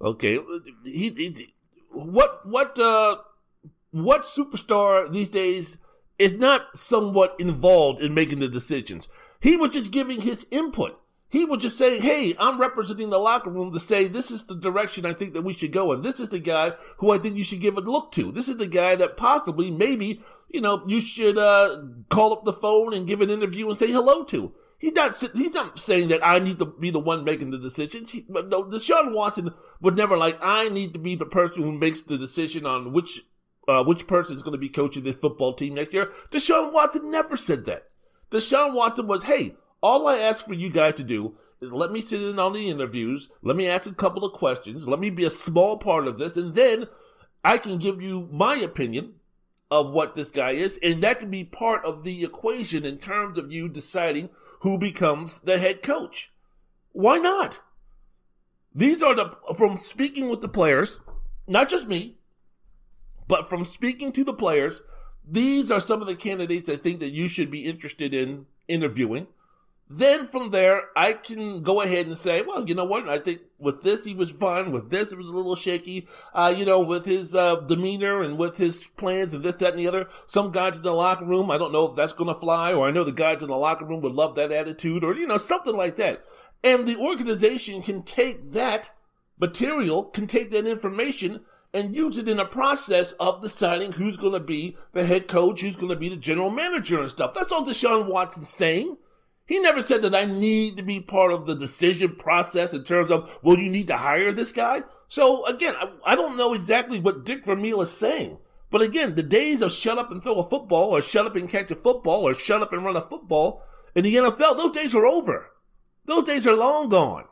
Okay. He, he what, what, uh, what superstar these days is not somewhat involved in making the decisions? He was just giving his input. He was just saying, hey, I'm representing the locker room to say this is the direction I think that we should go in. This is the guy who I think you should give a look to. This is the guy that possibly, maybe, you know, you should uh, call up the phone and give an interview and say hello to. He's not. He's not saying that I need to be the one making the decisions. He, but no, Deshaun Watson would never like. I need to be the person who makes the decision on which uh, which person is going to be coaching this football team next year. Deshaun Watson never said that. Deshaun Watson was, hey, all I ask for you guys to do is let me sit in on the interviews, let me ask a couple of questions, let me be a small part of this, and then I can give you my opinion of what this guy is, and that can be part of the equation in terms of you deciding who becomes the head coach. Why not? These are the, from speaking with the players, not just me, but from speaking to the players, these are some of the candidates I think that you should be interested in interviewing. Then from there, I can go ahead and say, well, you know what? I think with this, he was fine. With this, it was a little shaky. Uh, you know, with his, uh, demeanor and with his plans and this, that, and the other. Some guys in the locker room, I don't know if that's going to fly, or I know the guys in the locker room would love that attitude, or, you know, something like that. And the organization can take that material, can take that information, and use it in a process of deciding who's going to be the head coach, who's going to be the general manager and stuff. That's all Deshaun Watson's saying. He never said that I need to be part of the decision process in terms of, well, you need to hire this guy. So again, I, I don't know exactly what Dick Vermeil is saying. But again, the days of shut up and throw a football or shut up and catch a football or shut up and run a football in the NFL, those days are over. Those days are long gone.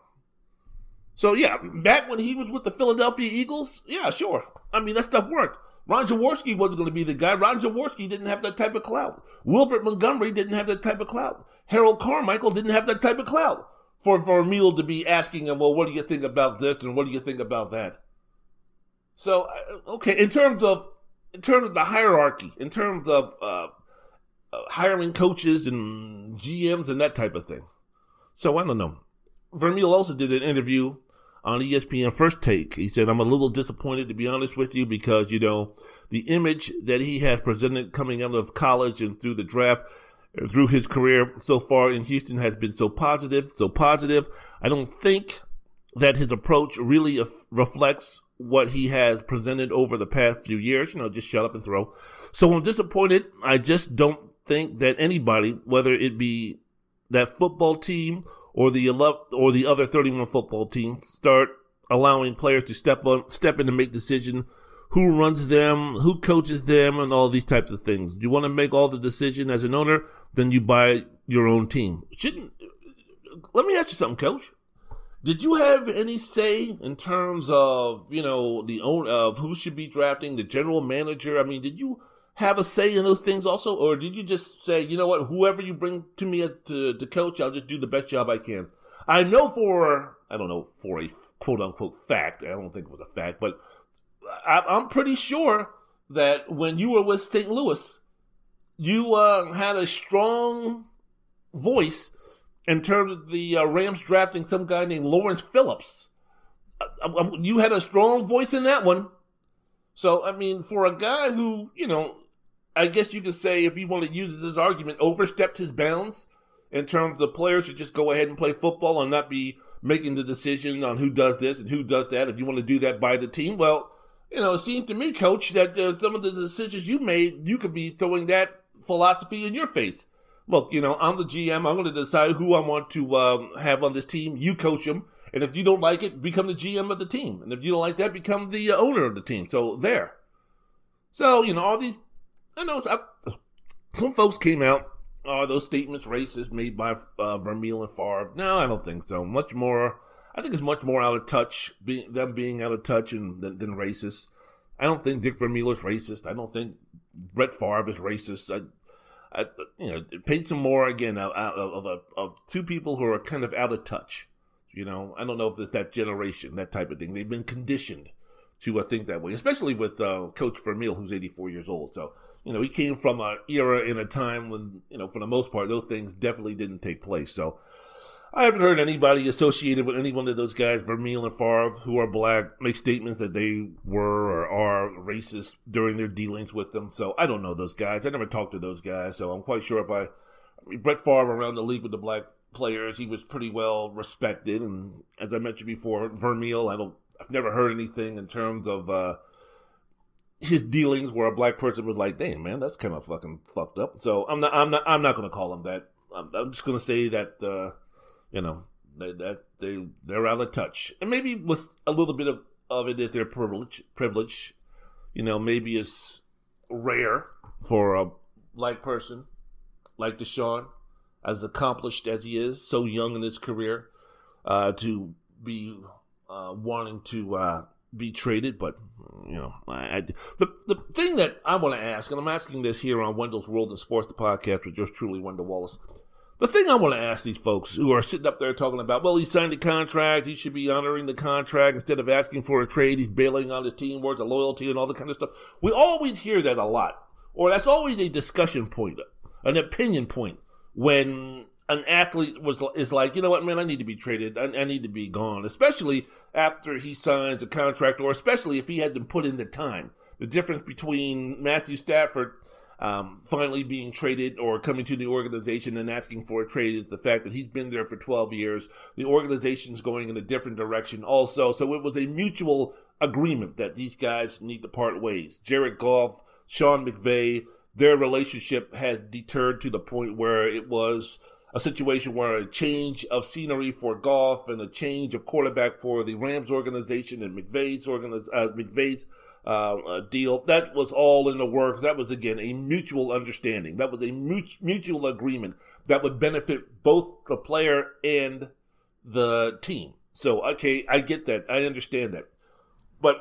So yeah, back when he was with the Philadelphia Eagles, yeah, sure. I mean, that stuff worked. Ron Jaworski wasn't going to be the guy. Ron Jaworski didn't have that type of clout. Wilbert Montgomery didn't have that type of clout. Harold Carmichael didn't have that type of clout for Vermeil to be asking him, well, what do you think about this and what do you think about that? So, uh, okay, in terms of, in terms of the hierarchy, in terms of, uh, uh, hiring coaches and GMs and that type of thing. So I don't know. Vermeil also did an interview on ESPN First Take. He said, I'm a little disappointed to be honest with you because, you know, the image that he has presented coming out of college and through the draft uh, through his career so far in Houston has been so positive, so positive. I don't think that his approach really reflects what he has presented over the past few years. You know, just shut up and throw. So I'm disappointed. I just don't think that anybody, whether it be that football team or the or the other 31 football teams, start allowing players to step on, step in to make decisions who runs them, who coaches them, and all these types of things. You want to make all the decision as an owner, then you buy your own team. Shouldn't let me ask you something, coach. Did you have any say in terms of you know the own of who should be drafting the general manager? I mean, did you have a say in those things also, or did you just say, you know what, whoever you bring to me to, to coach, I'll just do the best job I can? I know for I don't know for a quote unquote fact. I don't think it was a fact, but I, am pretty sure that when you were with St. Louis, you uh, had a strong voice in terms of the uh, Rams drafting some guy named Lawrence Phillips. Uh, uh, you had a strong voice in that one. So, I mean, for a guy who, you know, I guess you could say, if you want to use this argument, overstepped his bounds in terms of the players should just go ahead and play football and not be making the decision on who does this and who does that. If you want to do that by the team, well, you know, it seemed to me, coach, that uh, some of the decisions you made, you could be throwing that philosophy in your face. Look, you know, I'm the GM. I'm going to decide who I want to um, have on this team. You coach them. And if you don't like it, become the GM of the team. And if you don't like that, become the uh, owner of the team. So there. So, you know, all these, I know I, some folks came out, are those statements racist made by uh, Vermeil and Favre? No, I don't think so. Much more, I think it's much more out of touch, being, them being out of touch and, than, than racist. I don't think Dick Vermeil is racist. I don't think Brett Favre is racist. I, I, you know, it paints them more again of, of, of, of two people who are kind of out of touch. You know, I don't know if it's that generation, that type of thing. They've been conditioned to uh, think that way, especially with uh, Coach Vermeil, who's 84 years old. So, you know, he came from an era in a time when, you know, for the most part, those things definitely didn't take place. So, I haven't heard anybody associated with any one of those guys, Vermeil and Favre, who are black, make statements that they were or are racist during their dealings with them. So I don't know those guys. I never talked to those guys. So I'm quite sure if I, I mean, Brett Favre around the league with the black players, he was pretty well respected. And as I mentioned before, Vermeil, I don't, I've never heard anything in terms of, uh, his dealings where a black person was like, damn, man, that's kind of fucking fucked up. So I'm not, I'm not, I'm not to call him that. I'm, I'm just to say that, uh, you know, they, that they they're out of touch, and maybe with a little bit of of it is their privilege. Privilege, you know, maybe it's rare for a black person like Deshaun, as accomplished as he is, so young in his career, uh, to be uh, wanting to uh, be traded. But you know, I, I, the the thing that I want to ask, and I'm asking this here on Wendell's World in Sports, the podcast with yours truly, Wendell Wallace. The thing I want to ask these folks who are sitting up there talking about, well, he signed a contract, he should be honoring the contract instead of asking for a trade, he's bailing on his team, worth of loyalty and all that kind of stuff. We always hear that a lot. Or that's always a discussion point, an opinion point when an athlete was is like, you know what, man, I need to be traded. I, I, need to be gone, especially after he signs a contract, or especially if he had to put in the time. The difference between Matthew Stafford um, finally being traded or coming to the organization and asking for a trade is the fact that he's been there for 12 years. The organization's going in a different direction also. So it was a mutual agreement that these guys need to part ways. Jared Goff, Sean McVay, their relationship had deterred to the point where it was a situation where a change of scenery for Goff and a change of quarterback for the Rams organization and McVay's organiz- uh, McVay's uh, deal. That was all in the works. That was again a mutual understanding. That was a mutual agreement that would benefit both the player and the team. So okay, I get that. I understand that. But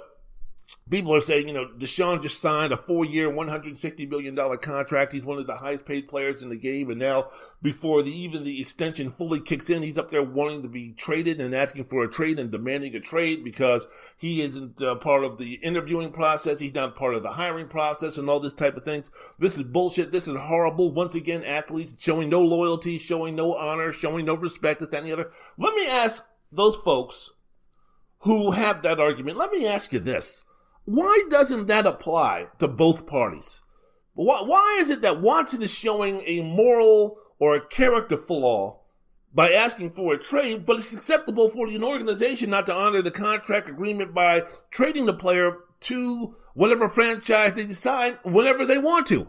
people are saying, you know, Deshaun just signed a four year, $160 million contract. He's one of the highest paid players in the game. And now, before the, even the extension fully kicks in, he's up there wanting to be traded and asking for a trade and demanding a trade because he isn't uh, part of the interviewing process. He's not part of the hiring process and all this type of things. This is bullshit. This is horrible. Once again, athletes showing no loyalty, showing no honor, showing no respect, this, the other. Let me ask those folks who have that argument. Let me ask you this why doesn't that apply to both parties? Why, why is it that Watson is showing a moral or a character flaw by asking for a trade, but it's acceptable for an organization not to honor the contract agreement by trading the player to whatever franchise they decide whenever they want to?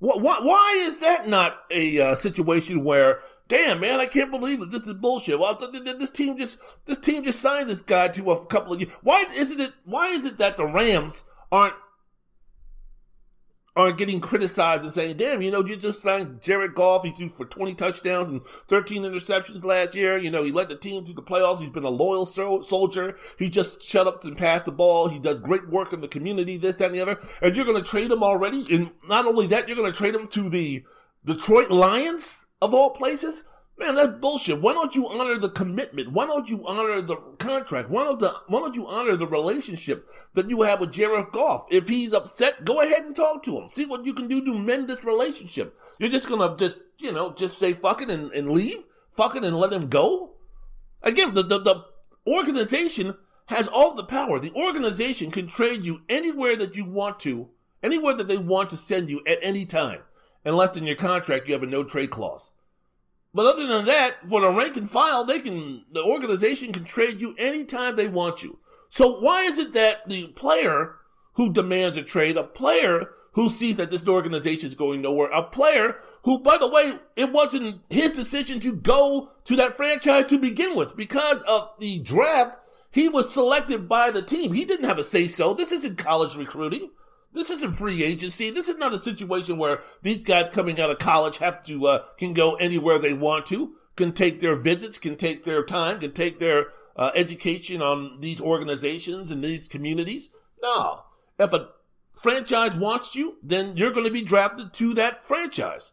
Why, why is that not a uh, situation where damn man, I can't believe it. This is bullshit. Well, this team just this team just signed this guy to a couple of years. Why isn't it? Why is it that the Rams aren't aren't getting criticized and saying, damn, you know, you just signed Jared Goff. He threw for 20 touchdowns and 13 interceptions last year. You know, he led the team to the playoffs. He's been a loyal soldier. He just shut up and passed the ball. He does great work in the community, this, that, and the other. And you're going to trade him already. And not only that, you're going to trade him to the Detroit Lions of all places. Man, that's bullshit. Why don't you honor the commitment? Why don't you honor the contract? Why don't the why don't you honor the relationship that you have with Jared Goff? If he's upset, go ahead and talk to him. See what you can do to mend this relationship. You're just gonna just you know just say fuck it and, and leave, fuck it and let him go. Again, the, the the organization has all the power. The organization can trade you anywhere that you want to, anywhere that they want to send you at any time, unless in your contract you have a no trade clause. But other than that, for the rank and file, they can, the organization can trade you anytime they want you. So why is it that the player who demands a trade, a player who sees that this organization is going nowhere, a player who, by the way, it wasn't his decision to go to that franchise to begin with because of the draft. He was selected by the team. He didn't have a say so. This isn't college recruiting. This isn't free agency. This is not a situation where these guys coming out of college have to uh, can go anywhere they want to, can take their visits, can take their time, can take their uh, education on these organizations and these communities. No, if a franchise wants you, then you're going to be drafted to that franchise.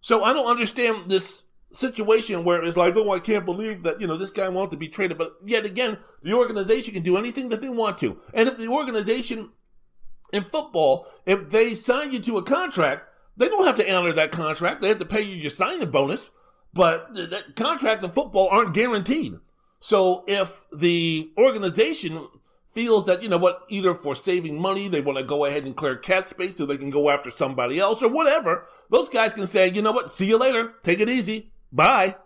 So I don't understand this situation where it's like, oh, I can't believe that, you know, this guy wants to be traded. But yet again, the organization can do anything that they want to. And if the organization in football, if they sign you to a contract, they don't have to honor that contract. They have to pay you your signing bonus, but that contract in football aren't guaranteed. So if the organization feels that, you know what, either for saving money, they want to go ahead and clear cap space so they can go after somebody else or whatever, those guys can say, you know what, see you later. Take it easy. Bye.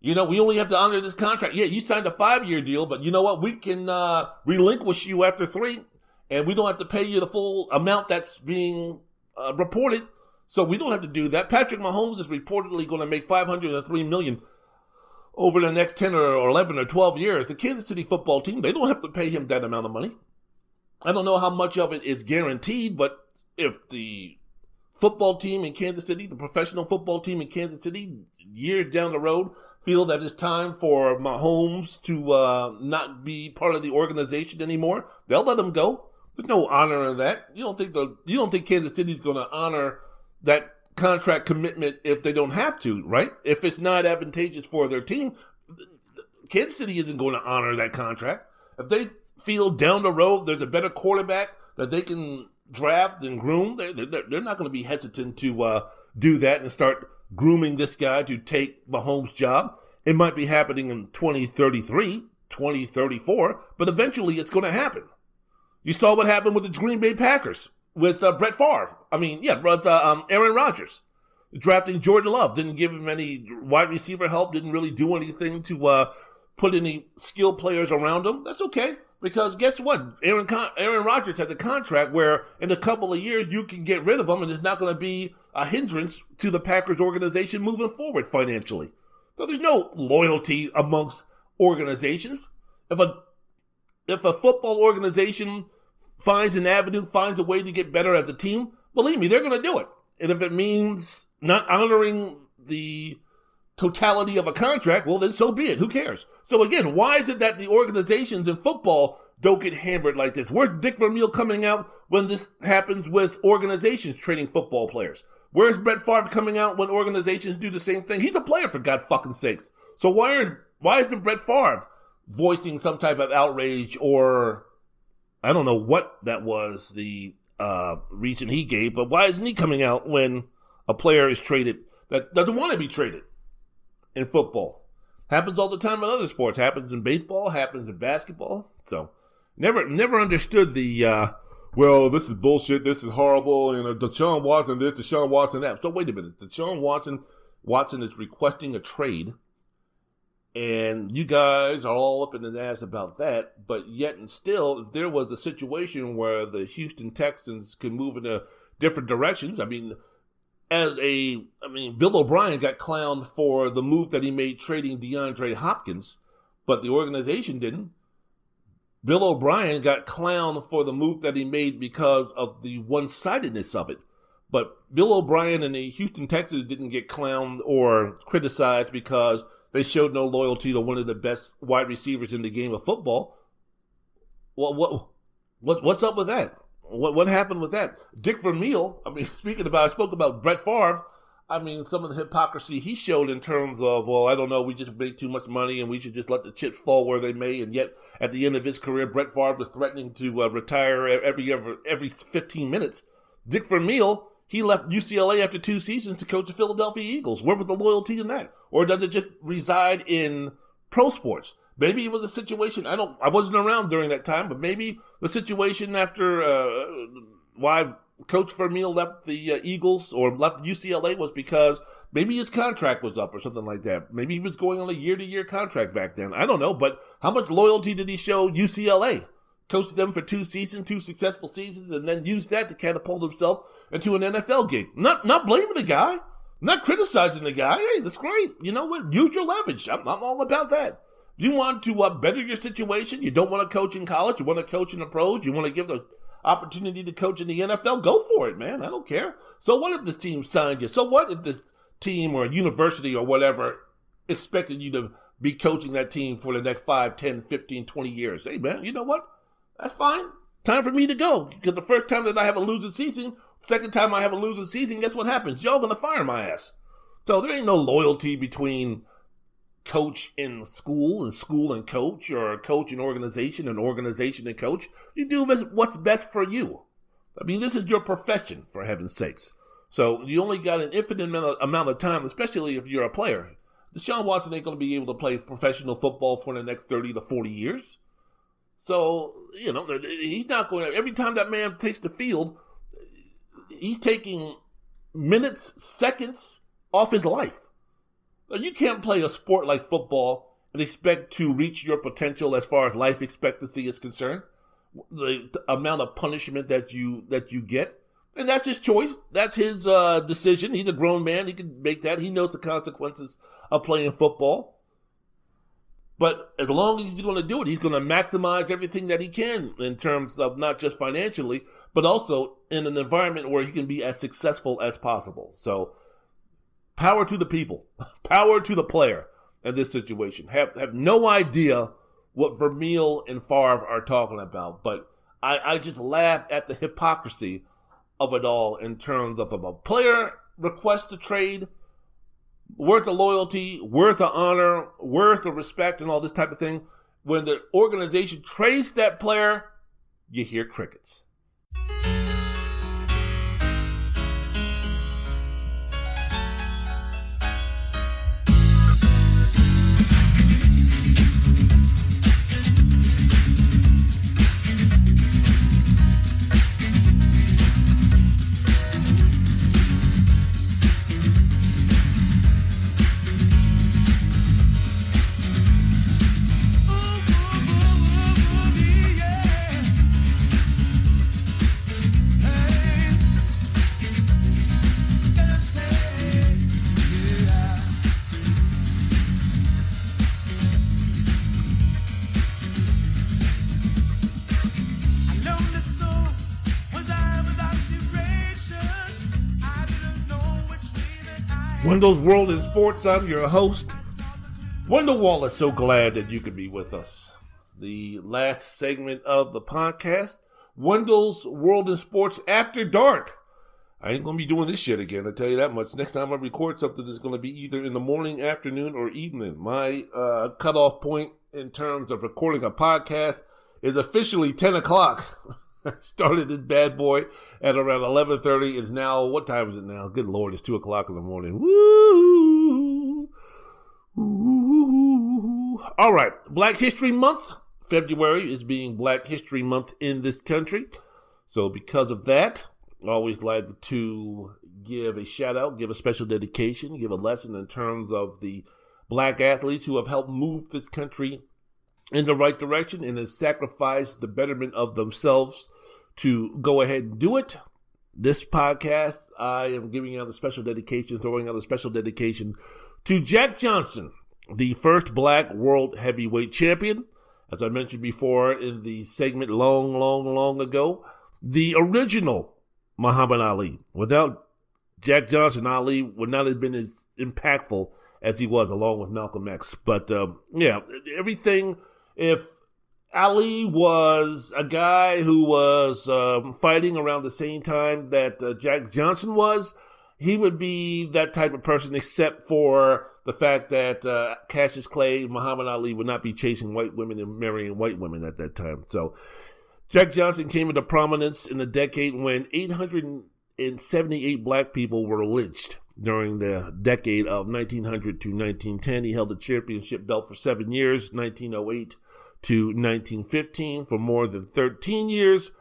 You know, we only have to honor this contract. Yeah, you signed a five year deal, but you know what? We can, uh, relinquish you after three and we don't have to pay you the full amount that's being uh, reported. So we don't have to do that. Patrick Mahomes is reportedly going to make 503 million over the next 10 or 11 or 12 years. The Kansas City football team, they don't have to pay him that amount of money. I don't know how much of it is guaranteed, but if the football team in Kansas City, the professional football team in Kansas City, years down the road, feel that it's time for Mahomes to uh, not be part of the organization anymore, they'll let him go. There's no honor in that. You don't think the you don't think Kansas City's going to honor that contract commitment if they don't have to, right? If it's not advantageous for their team, Kansas City isn't going to honor that contract. If they feel down the road there's a better quarterback that they can draft and groom, they're, they're, they're not going to be hesitant to uh, do that and start grooming this guy to take Mahomes' job. It might be happening in 2033, 2034, but eventually it's going to happen. You saw what happened with the Green Bay Packers with uh, Brett Favre. I mean, yeah, uh, um, Aaron Rodgers drafting Jordan Love didn't give him any wide receiver help. Didn't really do anything to uh, put any skilled players around him. That's okay because guess what? Aaron Con- Aaron Rodgers has a contract where in a couple of years you can get rid of him, and it's not going to be a hindrance to the Packers organization moving forward financially. So there's no loyalty amongst organizations. If a if a football organization finds an avenue, finds a way to get better as a team, believe me, they're going to do it. And if it means not honoring the totality of a contract, well, then so be it. Who cares? So again, why is it that the organizations in football don't get hammered like this? Where's Dick Vermeil coming out when this happens with organizations trading football players? Where's Brett Favre coming out when organizations do the same thing? He's a player for God fucking sakes. So why are, why isn't Brett Favre voicing some type of outrage or I don't know what that was the uh, reason he gave, but why isn't he coming out when a player is traded that doesn't want to be traded in football? Happens all the time in other sports. Happens in baseball. Happens in basketball. So never never understood the uh, well. This is bullshit. This is horrible. You know, Deshaun Watson this, Deshaun Watson that. So wait a minute. Deshaun Watson Watson is requesting a trade and you guys are all up in the ass about that. But yet and still, if there was a situation where the Houston Texans could move in a different directions, I mean, as a, I mean, Bill O'Brien got clowned for the move that he made trading DeAndre Hopkins, but the organization didn't. Bill O'Brien got clowned for the move that he made because of the one sidedness of it. But Bill O'Brien and the Houston Texans didn't get clowned or criticized because they showed no loyalty to one of the best wide receivers in the game of football. Well, what, what what's up with that? What what happened with that? Dick Vermeil. I mean, speaking about, I spoke about Brett Favre. I mean, some of the hypocrisy he showed in terms of, well, I don't know, we just make too much money and we should just let the chips fall where they may. And yet, at the end of his career, Brett Favre was threatening to uh, retire every every every 15 minutes. Dick Vermeil he left UCLA after two seasons to coach the Philadelphia Eagles. Where was the loyalty in that? Or does it just reside in pro sports? Maybe it was a situation. I don't. I wasn't around during that time, but maybe the situation after uh, why Coach Vermeil left the uh, Eagles or left UCLA was because maybe his contract was up or something like that. Maybe he was going on a year-to-year contract back then. I don't know. But how much loyalty did he show UCLA? Coached them for two seasons, two successful seasons, and then used that to catapult himself into an NFL gig. Not not blaming the guy, not criticizing the guy. Hey, that's great. You know what? Use your leverage. I'm, I'm all about that. You want to uh, better your situation. You don't want to coach in college. You want to coach in the pros. You want to give the opportunity to coach in the NFL. Go for it, man. I don't care. So what if this team signed you? So what if this team or university or whatever expected you to be coaching that team for the next 5, 10, 15, 20 years? Hey, man, you know what? That's fine. Time for me to go. Because the first time that I have a losing season Second time I have a losing season, guess what happens? Y'all gonna fire my ass. So there ain't no loyalty between coach and school and school and coach or coach and organization and organization and coach. You do what's best for you. I mean, this is your profession, for heaven's sakes. So you only got an infinite amount of time, especially if you're a player. Deshaun Watson ain't going to be able to play professional football for the next 30 to 40 years. So, you know, he's not going to, every time that man takes the field, he's taking minutes, seconds off his life. You can't play a sport like football and expect to reach your potential as far as life expectancy is concerned. The, amount of punishment that you that you get, and that's his choice. That's his uh, decision. He's a grown man. He can make that. He knows the consequences of playing football. But as long as he's going to do it, he's going to maximize everything that he can in terms of not just financially, but also in an environment where he can be as successful as possible. So, power to the people, power to the player in this situation. Have have no idea what Vermeil and Favre are talking about, but I, I just laugh at the hypocrisy of it all in terms of a player request to trade worth the loyalty, worth the honor, worth the respect, and all this type of thing. When the organization trades that player, you hear crickets. Wendell's World in Sports. I'm your host, Wendell Wallace. So glad that you could be with us. The last segment of the podcast, Wendell's World in Sports After Dark. I ain't gonna be doing this shit again. I tell you that much. Next time I record something, it's gonna be either in the morning, afternoon, or evening. My uh, cutoff point in terms of recording a podcast is officially ten o'clock. started this bad boy at around 11.30 it's now what time is it now? Good lord it's 2 o'clock in the morning. Woo! all right black history month. February is being black history month in this country. So because of that always like to give a shout out give a special dedication give a lesson in terms of the black athletes who have helped move this country in the right direction and has sacrificed the betterment of themselves to go ahead and do it. This podcast, I am giving out a special dedication, throwing out a special dedication to Jack Johnson, the first black world heavyweight champion. As I mentioned before in the segment long, long, long ago, the original Muhammad Ali. Without Jack Johnson, Ali would not have been as impactful as he was, along with Malcolm X. But um, yeah, everything. If Ali was a guy who was um, fighting around the same time that uh, Jack Johnson was, he would be that type of person, except for the fact that uh, Cassius Clay, Muhammad Ali would not be chasing white women and marrying white women at that time. So Jack Johnson came into prominence in the decade when 878 black people were lynched during the decade of 1900 to 1910. He held the championship belt for seven years, 1908 to 1915, for more than 13 years.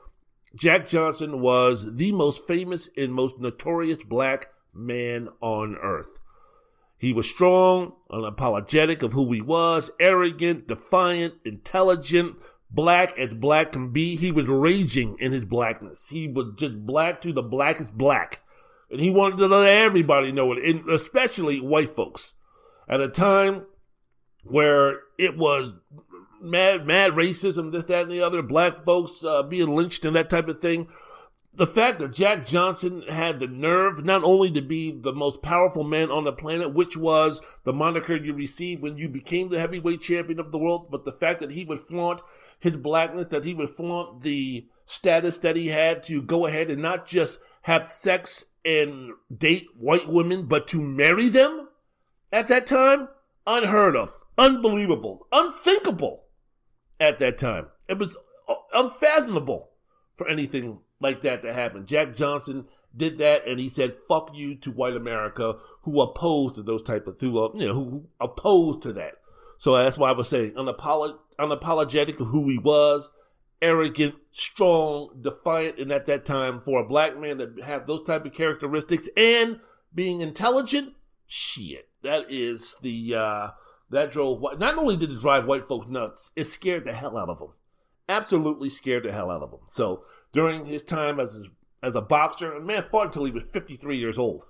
Jack Johnson was the most famous and most notorious black man on earth. He was strong, unapologetic of who he was, arrogant, defiant, intelligent, black as black can be. He was raging in his blackness. He was just black to the blackest black. And he wanted to let everybody know it, and especially white folks. At a time where it was mad, mad racism, this, that, and the other, black folks uh, being lynched and that type of thing. The fact that Jack Johnson had the nerve not only to be the most powerful man on the planet, which was the moniker you received when you became the heavyweight champion of the world, but the fact that he would flaunt his blackness, that he would flaunt the status that he had to go ahead and not just have sex and date white women, but to marry them at that time, unheard of, unbelievable, unthinkable at that time. It was unfathomable for anything like that to happen. Jack Johnson did that, and he said "fuck you" to white America, who opposed to those type of who you know who opposed to that. So that's why I was saying unapolog- unapologetic of who he was, arrogant, strong, defiant, and at that time for a black man to have those type of characteristics and being intelligent, shit, that is the uh, that drove, not only did it drive white folks nuts, it scared the hell out of them. Absolutely scared the hell out of them. So during his time as, as a boxer, a man fought until he was 53 years old,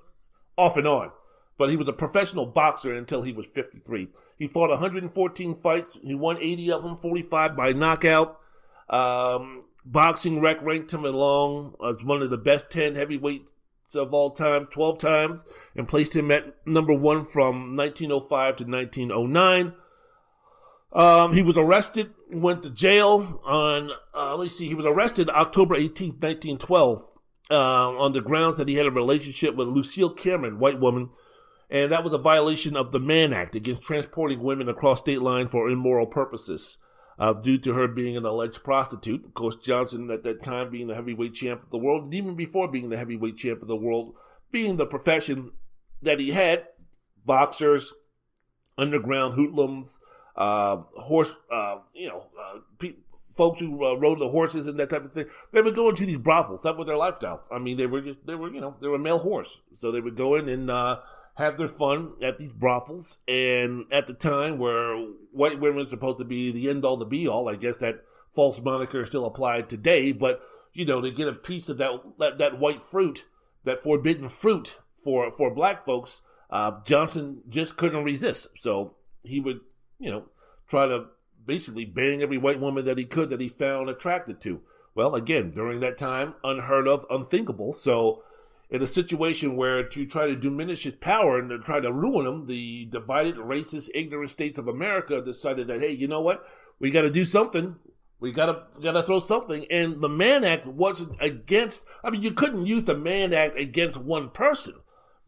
off and on. But he was a professional boxer until he was 53. He fought 114 fights. He won 80 of them, 45 by knockout. Um, boxing rec ranked him along as one of the best 10 heavyweight of all time 12 times and placed him at number one from 1905 to 1909. Um, he was arrested, went to jail on, uh, let me see, he was arrested October 18th, 1912, uh, on the grounds that he had a relationship with Lucille Cameron, white woman, and that was a violation of the Mann Act against transporting women across state lines for immoral purposes uh, due to her being an alleged prostitute. Of course, Johnson at that time being the heavyweight champ of the world, and even before being the heavyweight champ of the world, being the profession that he had, boxers, underground hoodlums, uh, horse, uh, you know, uh, pe- folks who uh, rode the horses and that type of thing. They would go into these brothels. That was their lifestyle. I mean, they were just, they were, you know, they were a male horse. So they would go in and, uh, have their fun at these brothels. And at the time where white women are supposed to be the end all, the be all, I guess that false moniker still applied today. But you know, to get a piece of that that, that white fruit, that forbidden fruit for for black folks, uh, Johnson just couldn't resist. So he would, you know, try to basically bang every white woman that he could that he found attracted to. Well, again, during that time, unheard of, unthinkable. So in a situation where to try to diminish his power and to try to ruin him, the divided, racist, ignorant states of America decided that, hey, you know what? We got to do something. We gotta gotta throw something. And the Mann Act wasn't against. I mean, you couldn't use the Mann Act against one person,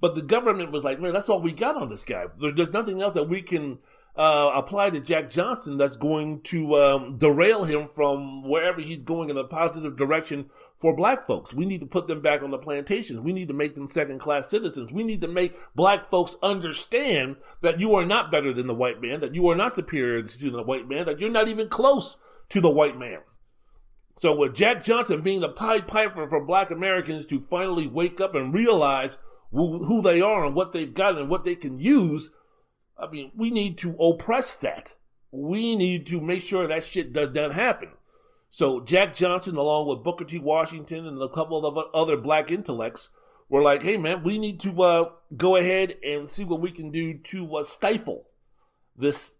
but the government was like, man, that's all we got on this guy. There's nothing else that we can uh, apply to Jack Johnson that's going to um, derail him from wherever he's going in a positive direction for black folks. We need to put them back on the plantations. We need to make them second class citizens. We need to make black folks understand that you are not better than the white man, that you are not superior to the white man, that you're not even close to the white man. So with Jack Johnson being the Pied Piper for black Americans to finally wake up and realize who they are and what they've got and what they can use I mean, we need to oppress that. We need to make sure that shit does not happen. So Jack Johnson, along with Booker T. Washington and a couple of other black intellects, were like, "Hey, man, we need to uh, go ahead and see what we can do to uh, stifle this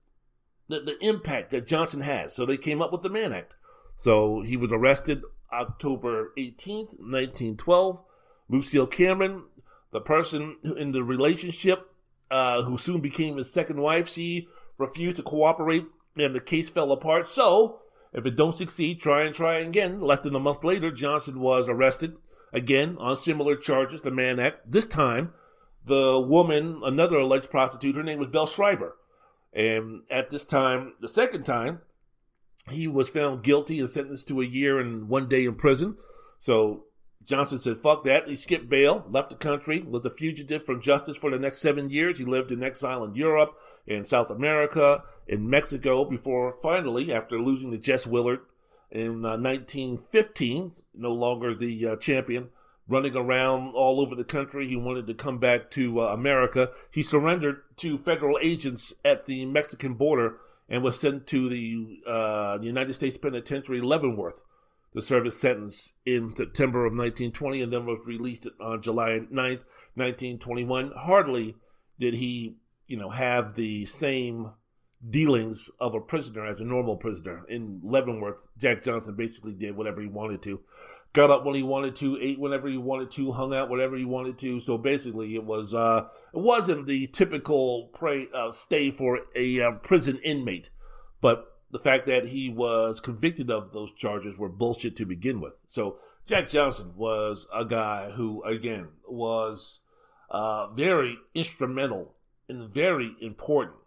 the, the impact that Johnson has. So they came up with the Mann Act. So he was arrested October 18th, 1912. Lucille Cameron, the person in the relationship uh, who soon became his second wife, she refused to cooperate and the case fell apart. So, if it don't succeed, try and try again. Less than a month later, Johnson was arrested again on similar charges, the Mann Act. This time, the woman, another alleged prostitute, her name was Belle Schreiber. And at this time, the second time, he was found guilty and sentenced to a year and one day in prison. So Johnson said, fuck that. He skipped bail, left the country, was a fugitive from justice for the next seven years. He lived in exile in Europe, in South America, in Mexico, before finally, after losing to Jess Willard in uh, 1915, no longer the uh, champion, running around all over the country. He wanted to come back to uh, America. He surrendered to federal agents at the Mexican border and was sent to the uh, United States Penitentiary Leavenworth serve his sentence in September of 1920 and then was released on July 9th, 1921. Hardly did he, you know, have the same dealings of a prisoner as a normal prisoner. In Leavenworth, Jack Johnson basically did whatever he wanted to. Got up when he wanted to, ate whenever he wanted to, hung out whenever he wanted to. So basically, it was uh, it wasn't the typical pray, uh, stay for a uh, prison inmate, but the fact that he was convicted of those charges were bullshit to begin with. So Jack Johnson was a guy who, again, was uh, very instrumental and very important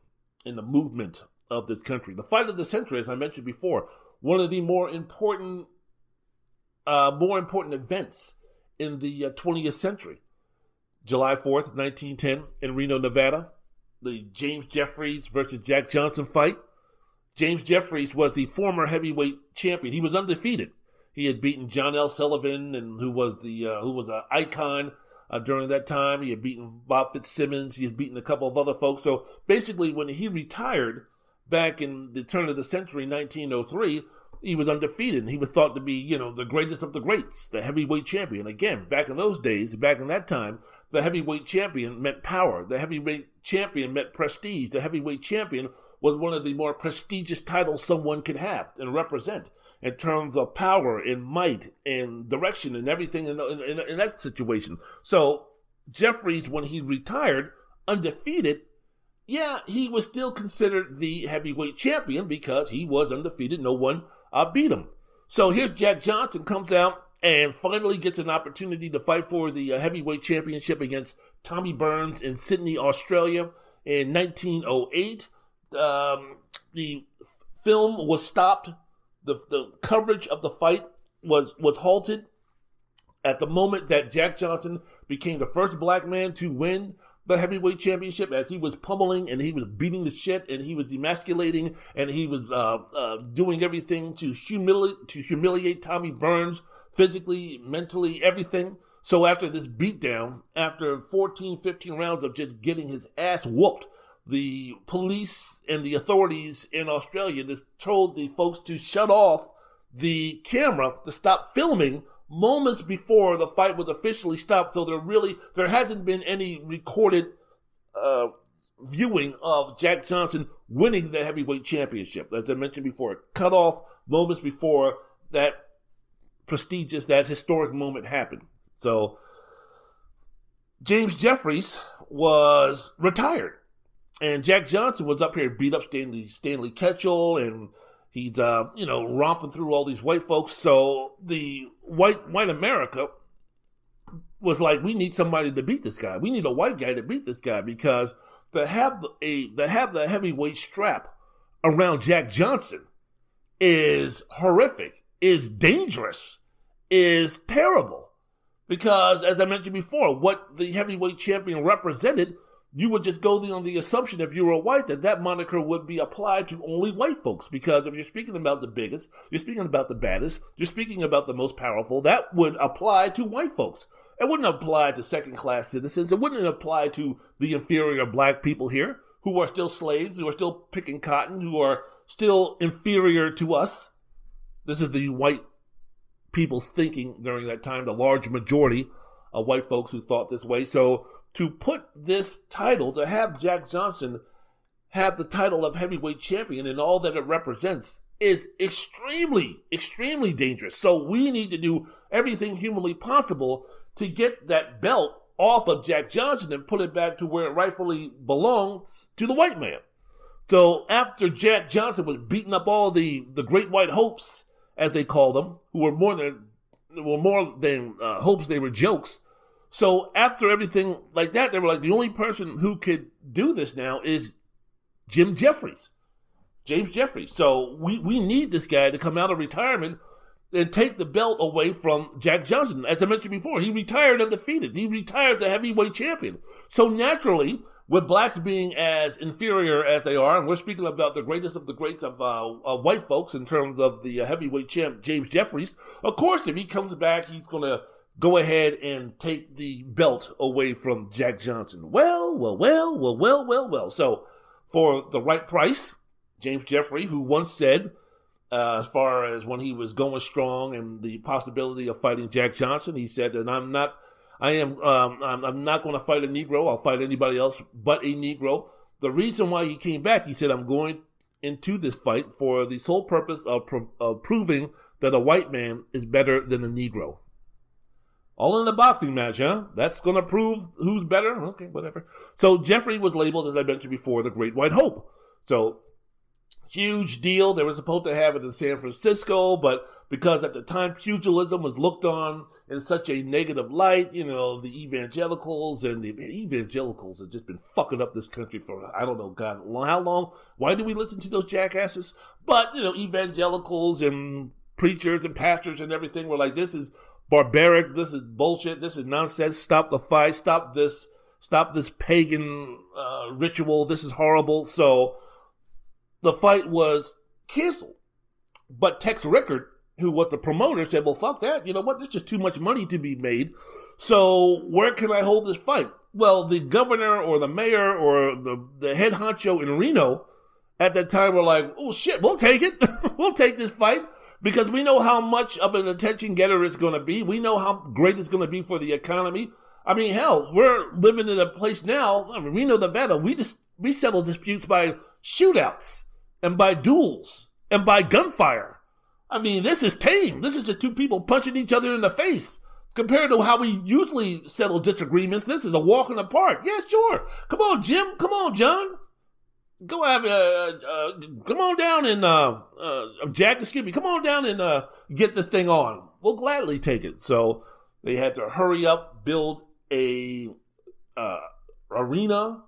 in the movement of this country. The fight of the century, as I mentioned before, one of the more important, uh, more important events in the uh, 20th century. July 4th, 1910, in Reno, Nevada, the James Jeffries versus Jack Johnson fight James Jeffries was the former heavyweight champion. He was undefeated. He had beaten John L. Sullivan, and who was the uh, who was an icon uh, during that time. He had beaten Bob Fitzsimmons. He had beaten a couple of other folks. So basically, when he retired back in the turn of the century, 1903, he was undefeated. And he was thought to be, you know, the greatest of the greats, the heavyweight champion. Again, back in those days, back in that time, the heavyweight champion meant power. The heavyweight champion meant prestige. The heavyweight champion was one of the more prestigious titles someone could have and represent in terms of power and might and direction and everything in, in, in that situation. So Jeffries, when he retired undefeated, yeah, he was still considered the heavyweight champion because he was undefeated. No one uh, beat him. So here's Jack Johnson comes out and finally gets an opportunity to fight for the uh, heavyweight championship against Tommy Burns in Sydney, Australia in 1908 um, the film was stopped. The, the coverage of the fight was was halted at the moment that Jack Johnson became the first black man to win the heavyweight championship as he was pummeling and he was beating the shit and he was emasculating and he was uh, uh, doing everything to humiliate to humiliate Tommy Burns physically, mentally, everything. So after this beatdown, after 14, 15 rounds of just getting his ass whooped the police and the authorities in Australia just told the folks to shut off the camera to stop filming moments before the fight was officially stopped. So there really there hasn't been any recorded uh, viewing of Jack Johnson winning the heavyweight championship. As I mentioned before, cut off moments before that prestigious, that historic moment happened. So James Jeffries was retired and Jack Johnson was up here beat up Stanley Stanley Ketchel, and he's uh, you know romping through all these white folks. So the white white America was like, we need somebody to beat this guy. We need a white guy to beat this guy because to have a to have the heavyweight strap around Jack Johnson is horrific, is dangerous, is terrible. Because as I mentioned before, what the heavyweight champion represented you would just go on the assumption if you were white that that moniker would be applied to only white folks. Because if you're speaking about the biggest, you're speaking about the baddest, you're speaking about the most powerful, that would apply to white folks. It wouldn't apply to second class citizens. It wouldn't apply to the inferior black people here who are still slaves, who are still picking cotton, who are still inferior to us. This is the white people's thinking during that time, the large majority of white folks who thought this way. So to put this title, to have Jack Johnson have the title of heavyweight champion and all that it represents is extremely, extremely dangerous. So we need to do everything humanly possible to get that belt off of Jack Johnson and put it back to where it rightfully belongs to the white man. So after Jack Johnson was beating up all the, the great white hopes, as they called them, who were more than were more than uh, hopes, they were jokes. So after everything like that, they were like the only person who could do this now is Jim Jeffries, James Jeffries. So we we need this guy to come out of retirement and take the belt away from Jack Johnson. As I mentioned before, he retired undefeated. He retired the heavyweight champion. So naturally, with blacks being as inferior as they are, and we're speaking about the greatest of the greats of uh, uh, white folks in terms of the uh, heavyweight champ James Jeffries. Of course, if he comes back, he's going to go ahead and take the belt away from Jack Johnson. Well, well, well, well, well, well, well. So, for the right price, James Jeffrey, who once said, uh, as far as when he was going strong and the possibility of fighting Jack Johnson, he said that I'm not I am. Um, I'm, I'm not going to fight a Negro. I'll fight anybody else but a Negro. The reason why he came back, he said, I'm going into this fight for the sole purpose of, pro- of proving that a white man is better than a Negro. All in a boxing match, huh? That's going to prove who's better. Okay, whatever. So Jeffrey was labeled, as I mentioned before, the Great White Hope. So huge deal. They were supposed to have it in San Francisco, but because at the time pugilism was looked on in such a negative light, you know, the evangelicals and the evangelicals have just been fucking up this country for, I don't know, God, how long? Why do we listen to those jackasses? But, you know, evangelicals and preachers and pastors and everything were like, this is barbaric, this is bullshit, this is nonsense, stop the fight, stop this, stop this pagan uh, ritual, this is horrible. So, the fight was canceled. But Tex Rickard, who was the promoter, said, well, fuck that. You know what? There's just too much money to be made. So where can I hold this fight? Well, the governor or the mayor or the, the head honcho in Reno at that time were like, oh shit, we'll take it. we'll take this fight because we know how much of an attention getter it's going to be. We know how great it's going to be for the economy. I mean, hell, we're living in a place now, I mean, we know the Nevada, we just, we settle disputes by shootouts and by duels and by gunfire. I mean, this is tame. This is just two people punching each other in the face. Compared to how we usually settle disagreements, this is a walk in the park. Yeah, sure. Come on, Jim. Come on, John. Go have uh, uh come on down and uh, Jack, excuse me. Come on down and get the thing on. We'll gladly take it. So they had to hurry up, build a arena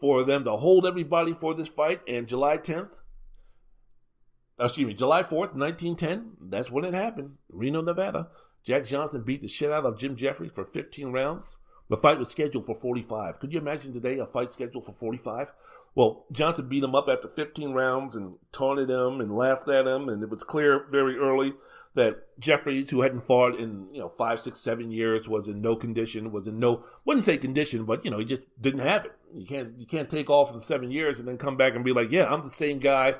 for them to hold everybody for this fight. And July 10th, excuse me, July 4th, 1910, that's when it happened. Reno, Nevada. Jack Johnson beat the shit out of Jim Jeffries for 15 rounds. The fight was scheduled for 45. Could you imagine today a fight scheduled for 45? Well, Johnson beat him up after 15 rounds and taunted him and laughed at him, and it was clear very early that Jeffries, who hadn't fought in you know five, six, seven years, was in no condition, was in no wouldn't say condition, but you know he just didn't have it. You can't you can't take off in seven years and then come back and be like, yeah, I'm the same guy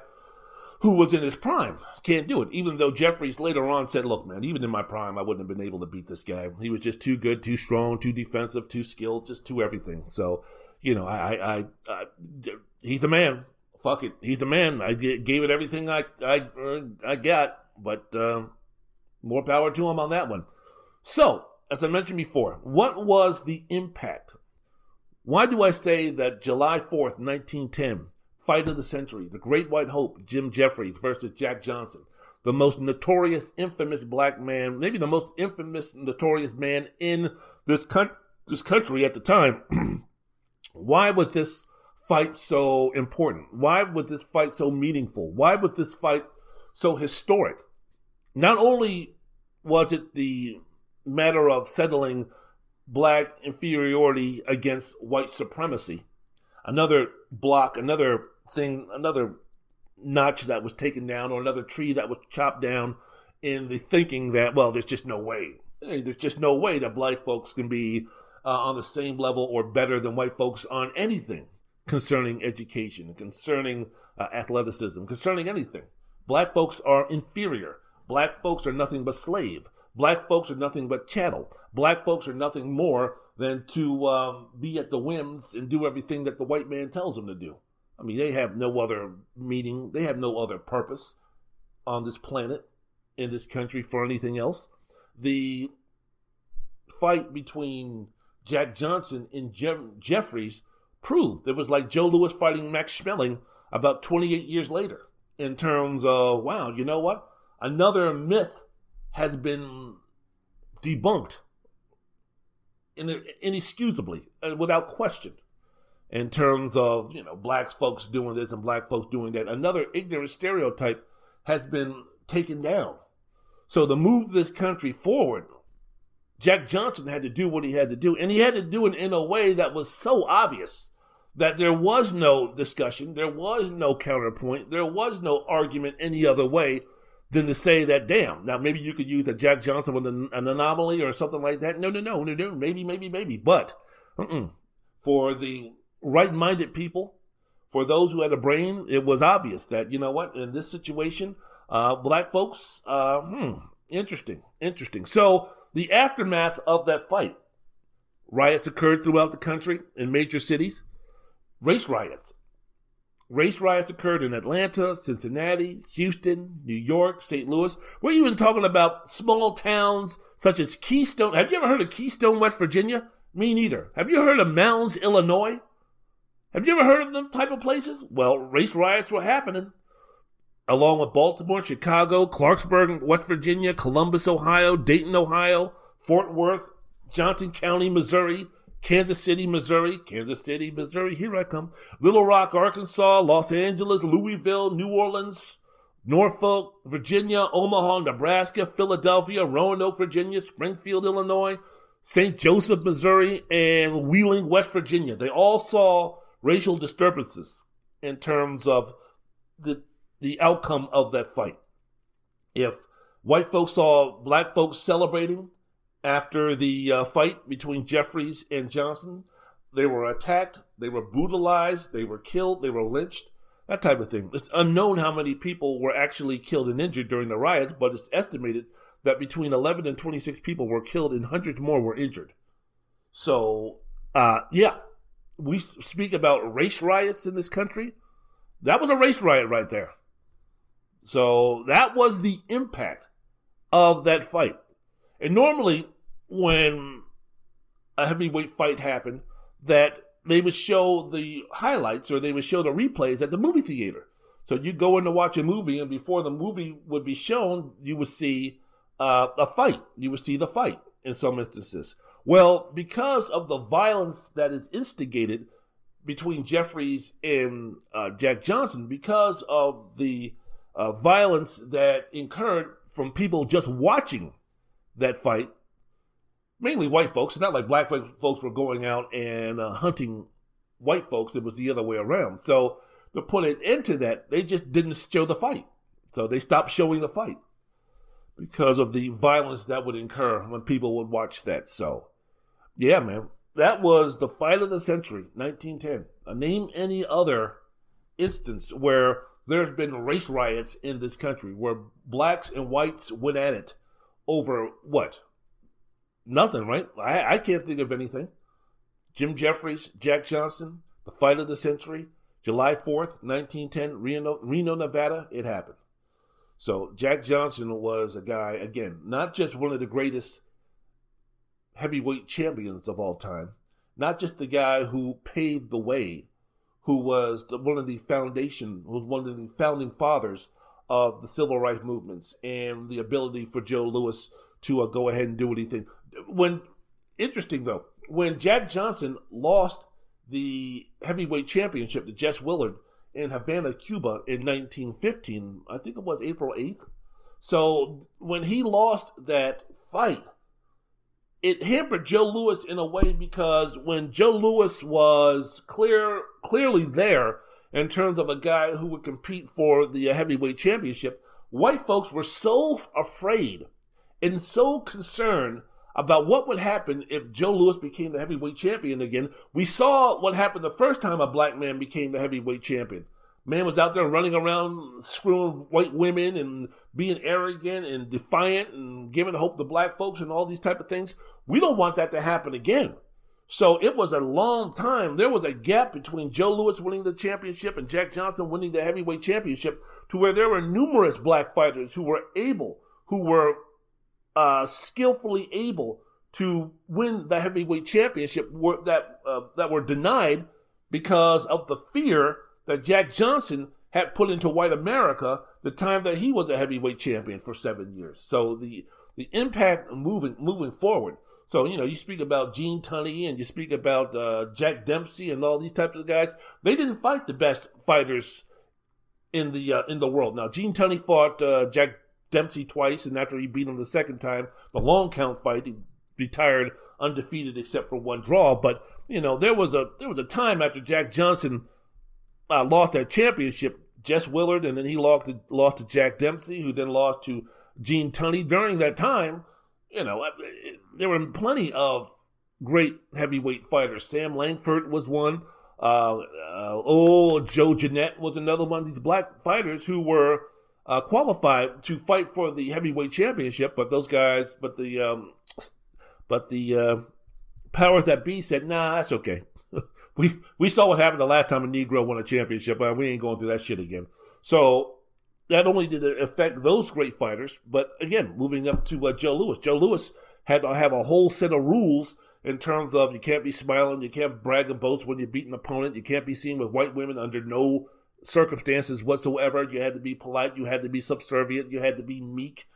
who was in his prime. Can't do it. Even though Jeffries later on said, look, man, even in my prime, I wouldn't have been able to beat this guy. He was just too good, too strong, too defensive, too skilled, just too everything. So, you know, I, I, I he's the man. Fuck it. He's the man. I gave it everything I, I, I got, but, uh, more power to him on that one. So, as I mentioned before, what was the impact? Why do I say that July 4th, 1910 Fight of the century, the Great White Hope, Jim Jeffries versus Jack Johnson, the most notorious, infamous black man, maybe the most infamous, notorious man in this, con- this country at the time. Why was this fight so important? Why was this fight so meaningful? Why was this fight so historic? Not only was it the matter of settling black inferiority against white supremacy, another block, another thing, another notch that was taken down or another tree that was chopped down in the thinking that, well, there's just no way. There's just no way that black folks can be uh, on the same level or better than white folks on anything concerning education, concerning uh, athleticism, concerning anything. Black folks are inferior. Black folks are nothing but slave. Black folks are nothing but chattel. Black folks are nothing more than to um, be at the whims and do everything that the white man tells them to do. I mean, they have no other meaning, they have no other purpose on this planet, in this country, for anything else. The fight between Jack Johnson and Jeff- Jeffries proved it was like Joe Louis fighting Max Schmeling about 28 years later in terms of, wow, you know what? Another myth has been debunked inexcusably, uh, without question, in terms of, you know, black folks doing this and black folks doing that. Another ignorant stereotype has been taken down. So to move this country forward, Jack Johnson had to do what he had to do, and he had to do it in a way that was so obvious that there was no discussion, there was no counterpoint, there was no argument any other way than to say that, damn, now maybe you could use that Jack Johnson was an, an, anomaly or something like that. No, no, no, no, no, maybe, maybe, maybe. But for the right minded people, for those who had a brain, it was obvious that, you know what, in this situation, uh, black folks, uh, hmm, interesting, interesting. So the aftermath of that fight, riots occurred throughout the country in major cities, race riots. Race riots occurred in Atlanta, Cincinnati, Houston, New York, St. Louis. We're even talking about small towns such as Keystone. Have you ever heard of Keystone, West Virginia? Me neither. Have you heard of Mounds, Illinois? Have you ever heard of them type of places? Well, race riots were happening along with Baltimore, Chicago, Clarksburg, West Virginia, Columbus, Ohio, Dayton, Ohio, Fort Worth, Johnson County, Missouri, Kansas City, Missouri, Kansas City, Missouri, here I come, Little Rock, Arkansas, Los Angeles, Louisville, New Orleans, Norfolk, Virginia, Omaha, Nebraska, Philadelphia, Roanoke, Virginia, Springfield, Illinois, St. Joseph, Missouri, and Wheeling, West Virginia. They all saw racial disturbances in terms of the the outcome of that fight. If white folks saw black folks celebrating after the uh, fight between Jeffries and Johnson, they were attacked, they were brutalized, they were killed, they were lynched, that type of thing. It's unknown how many people were actually killed and injured during the riots, but it's estimated that between 11 and 26 people were killed and hundreds more were injured. So, uh, yeah, we speak about race riots in this country. That was a race riot right there. So that was the impact of that fight. And normally, when a heavyweight fight happened, that they would show the highlights or they would show the replays at the movie theater. So you go in to watch a movie, and before the movie would be shown, you would see uh, a fight. You would see the fight in some instances. Well, because of the violence that is instigated between Jeffries and uh, Jack Johnson, because of the uh, violence that incurred from people just watching that fight, mainly white folks. It's not like black folks were going out and uh, hunting white folks. It was the other way around. So to put it into that, they just didn't show the fight. So they stopped showing the fight because of the violence that would incur when people would watch that. So, yeah, man, that was the fight of the century, 1910. I name any other instance where there's been race riots in this country where blacks and whites went at it over what? Nothing, right? I, I can't think of anything. Jim Jeffries, Jack Johnson, the fight of the century, July 4th, 1910, Reno, Reno, Nevada, it happened. So Jack Johnson was a guy, again, not just one of the greatest heavyweight champions of all time, not just the guy who paved the way who was the, one of the foundation, was one of the founding fathers of the civil rights movements and the ability for Joe Louis to uh, go ahead and do anything. When interesting though, when Jack Johnson lost the heavyweight championship to Jess Willard in Havana, Cuba in 1915, I think it was April 8th. So when he lost that fight, it hampered Joe Louis in a way because when Joe Louis was clear, clearly there in terms of a guy who would compete for the heavyweight championship, white folks were so afraid and so concerned about what would happen if Joe Louis became the heavyweight champion again. We saw what happened the first time a black man became the heavyweight champion. Man was out there running around screwing white women and being arrogant and defiant and giving hope to black folks and all these type of things. We don't want that to happen again. So it was a long time. There was a gap between Joe Louis winning the championship and Jack Johnson winning the heavyweight championship to where there were numerous black fighters who were able, who were uh, skillfully able to win the heavyweight championship were, that, uh, that were denied because of the fear that Jack Johnson had put into white America the time that he was a heavyweight champion for seven years. So the, the impact moving, moving forward so, you know, you speak about Gene Tunney and you speak about uh, Jack Dempsey and all these types of guys. They didn't fight the best fighters in the uh, in the world. Now, Gene Tunney fought uh, Jack Dempsey twice, and after he beat him the second time, the long count fight, he retired undefeated except for one draw. But you know, there was a there was a time after Jack Johnson uh, lost that championship, Jess Willard, and then he lost to, lost to Jack Dempsey, who then lost to Gene Tunney. During that time, you know, there were plenty of great heavyweight fighters. Sam Langford was one. Uh, uh, oh, Joe Jeannette was another one these black fighters who were uh, qualified to fight for the heavyweight championship, but those guys, but the um, but the uh, powers that be said, "Nah, that's okay." we we saw what happened the last time a Negro won a championship, but we ain't going through that shit again. So not only did it affect those great fighters, but again, moving up to uh, Joe Louis. Joe Louis had to have a whole set of rules in terms of you can't be smiling, you can't brag and boast when you beat an opponent, you can't be seen with white women under no circumstances whatsoever. You had to be polite, you had to be subservient, you had to be meek.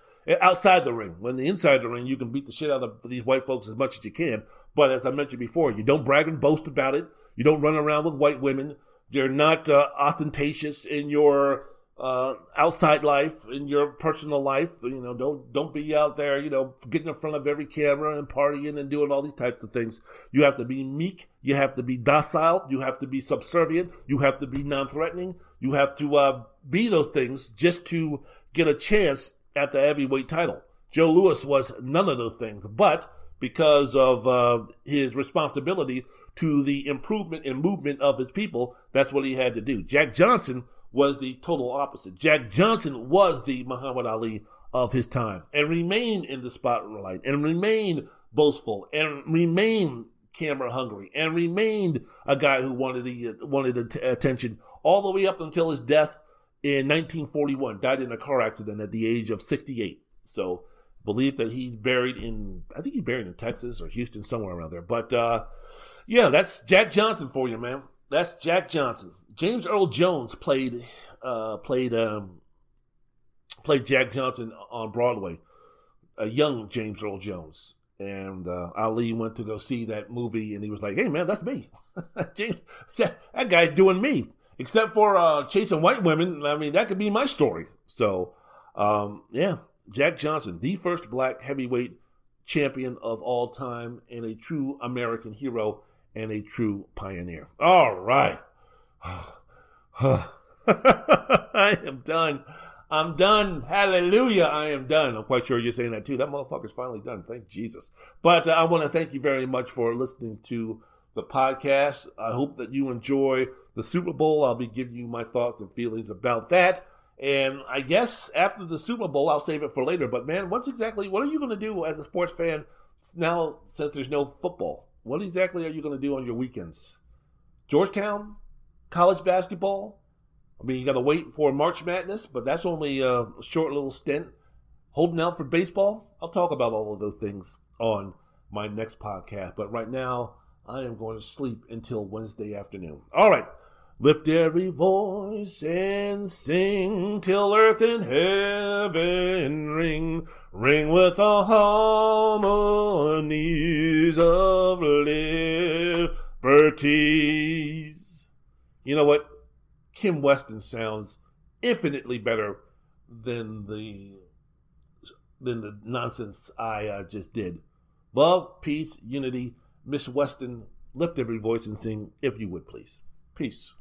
Outside the ring, when the inside the ring, you can beat the shit out of these white folks as much as you can. But as I mentioned before, you don't brag and boast about it. You don't run around with white women. You're not uh, ostentatious in your uh, outside life, in your personal life. You know, don't don't be out there, you know, getting in front of every camera and partying and doing all these types of things. You have to be meek. You have to be docile. You have to be subservient. You have to be non-threatening. You have to uh, be those things just to get a chance at the heavyweight title. Joe Louis was none of those things, but because of uh, his responsibility to the improvement and movement of his people, that's what he had to do. Jack Johnson was the total opposite. Jack Johnson was the Muhammad Ali of his time and remained in the spotlight and remained boastful and remained camera hungry and remained a guy who wanted the wanted the t- attention all the way up until his death in 1941 died in a car accident at the age of 68 so believe that he's buried in i think he's buried in texas or houston somewhere around there but uh yeah that's jack johnson for you man that's jack johnson James Earl Jones played uh, played um, played Jack Johnson on Broadway, a young James Earl Jones. And uh, Ali went to go see that movie, and he was like, "Hey, man, that's me. James, that, guy's doing me. Except for uh, chasing white women. I mean, that could be my story." So, um, yeah, Jack Johnson, the first black heavyweight champion of all time, and a true American hero and a true pioneer. All right. I am done. I'm done. Hallelujah. I am done. I'm quite sure you're saying that too. That motherfucker's finally done. Thank Jesus. But uh, I want to thank you very much for listening to the podcast. I hope that you enjoy the Super Bowl. I'll be giving you my thoughts and feelings about that. And I guess after the Super Bowl, I'll save it for later. But man, what's exactly, what are you going to do as a sports fan now since there's no football? What exactly are you going to do on your weekends? Georgetown? college basketball. I mean, you got to wait for March Madness, but that's only a short little stint. Holding out for baseball. I'll talk about all of those things on my next podcast. But right now, I am going to sleep until Wednesday afternoon. All right. Lift every voice and sing till earth and heaven ring, ring with the harmonies of liberty. You know what? Kim Weston sounds infinitely better than the than the nonsense I uh, just did. Love, peace, unity. Miss Weston, lift every voice and sing, if you would, please. Peace.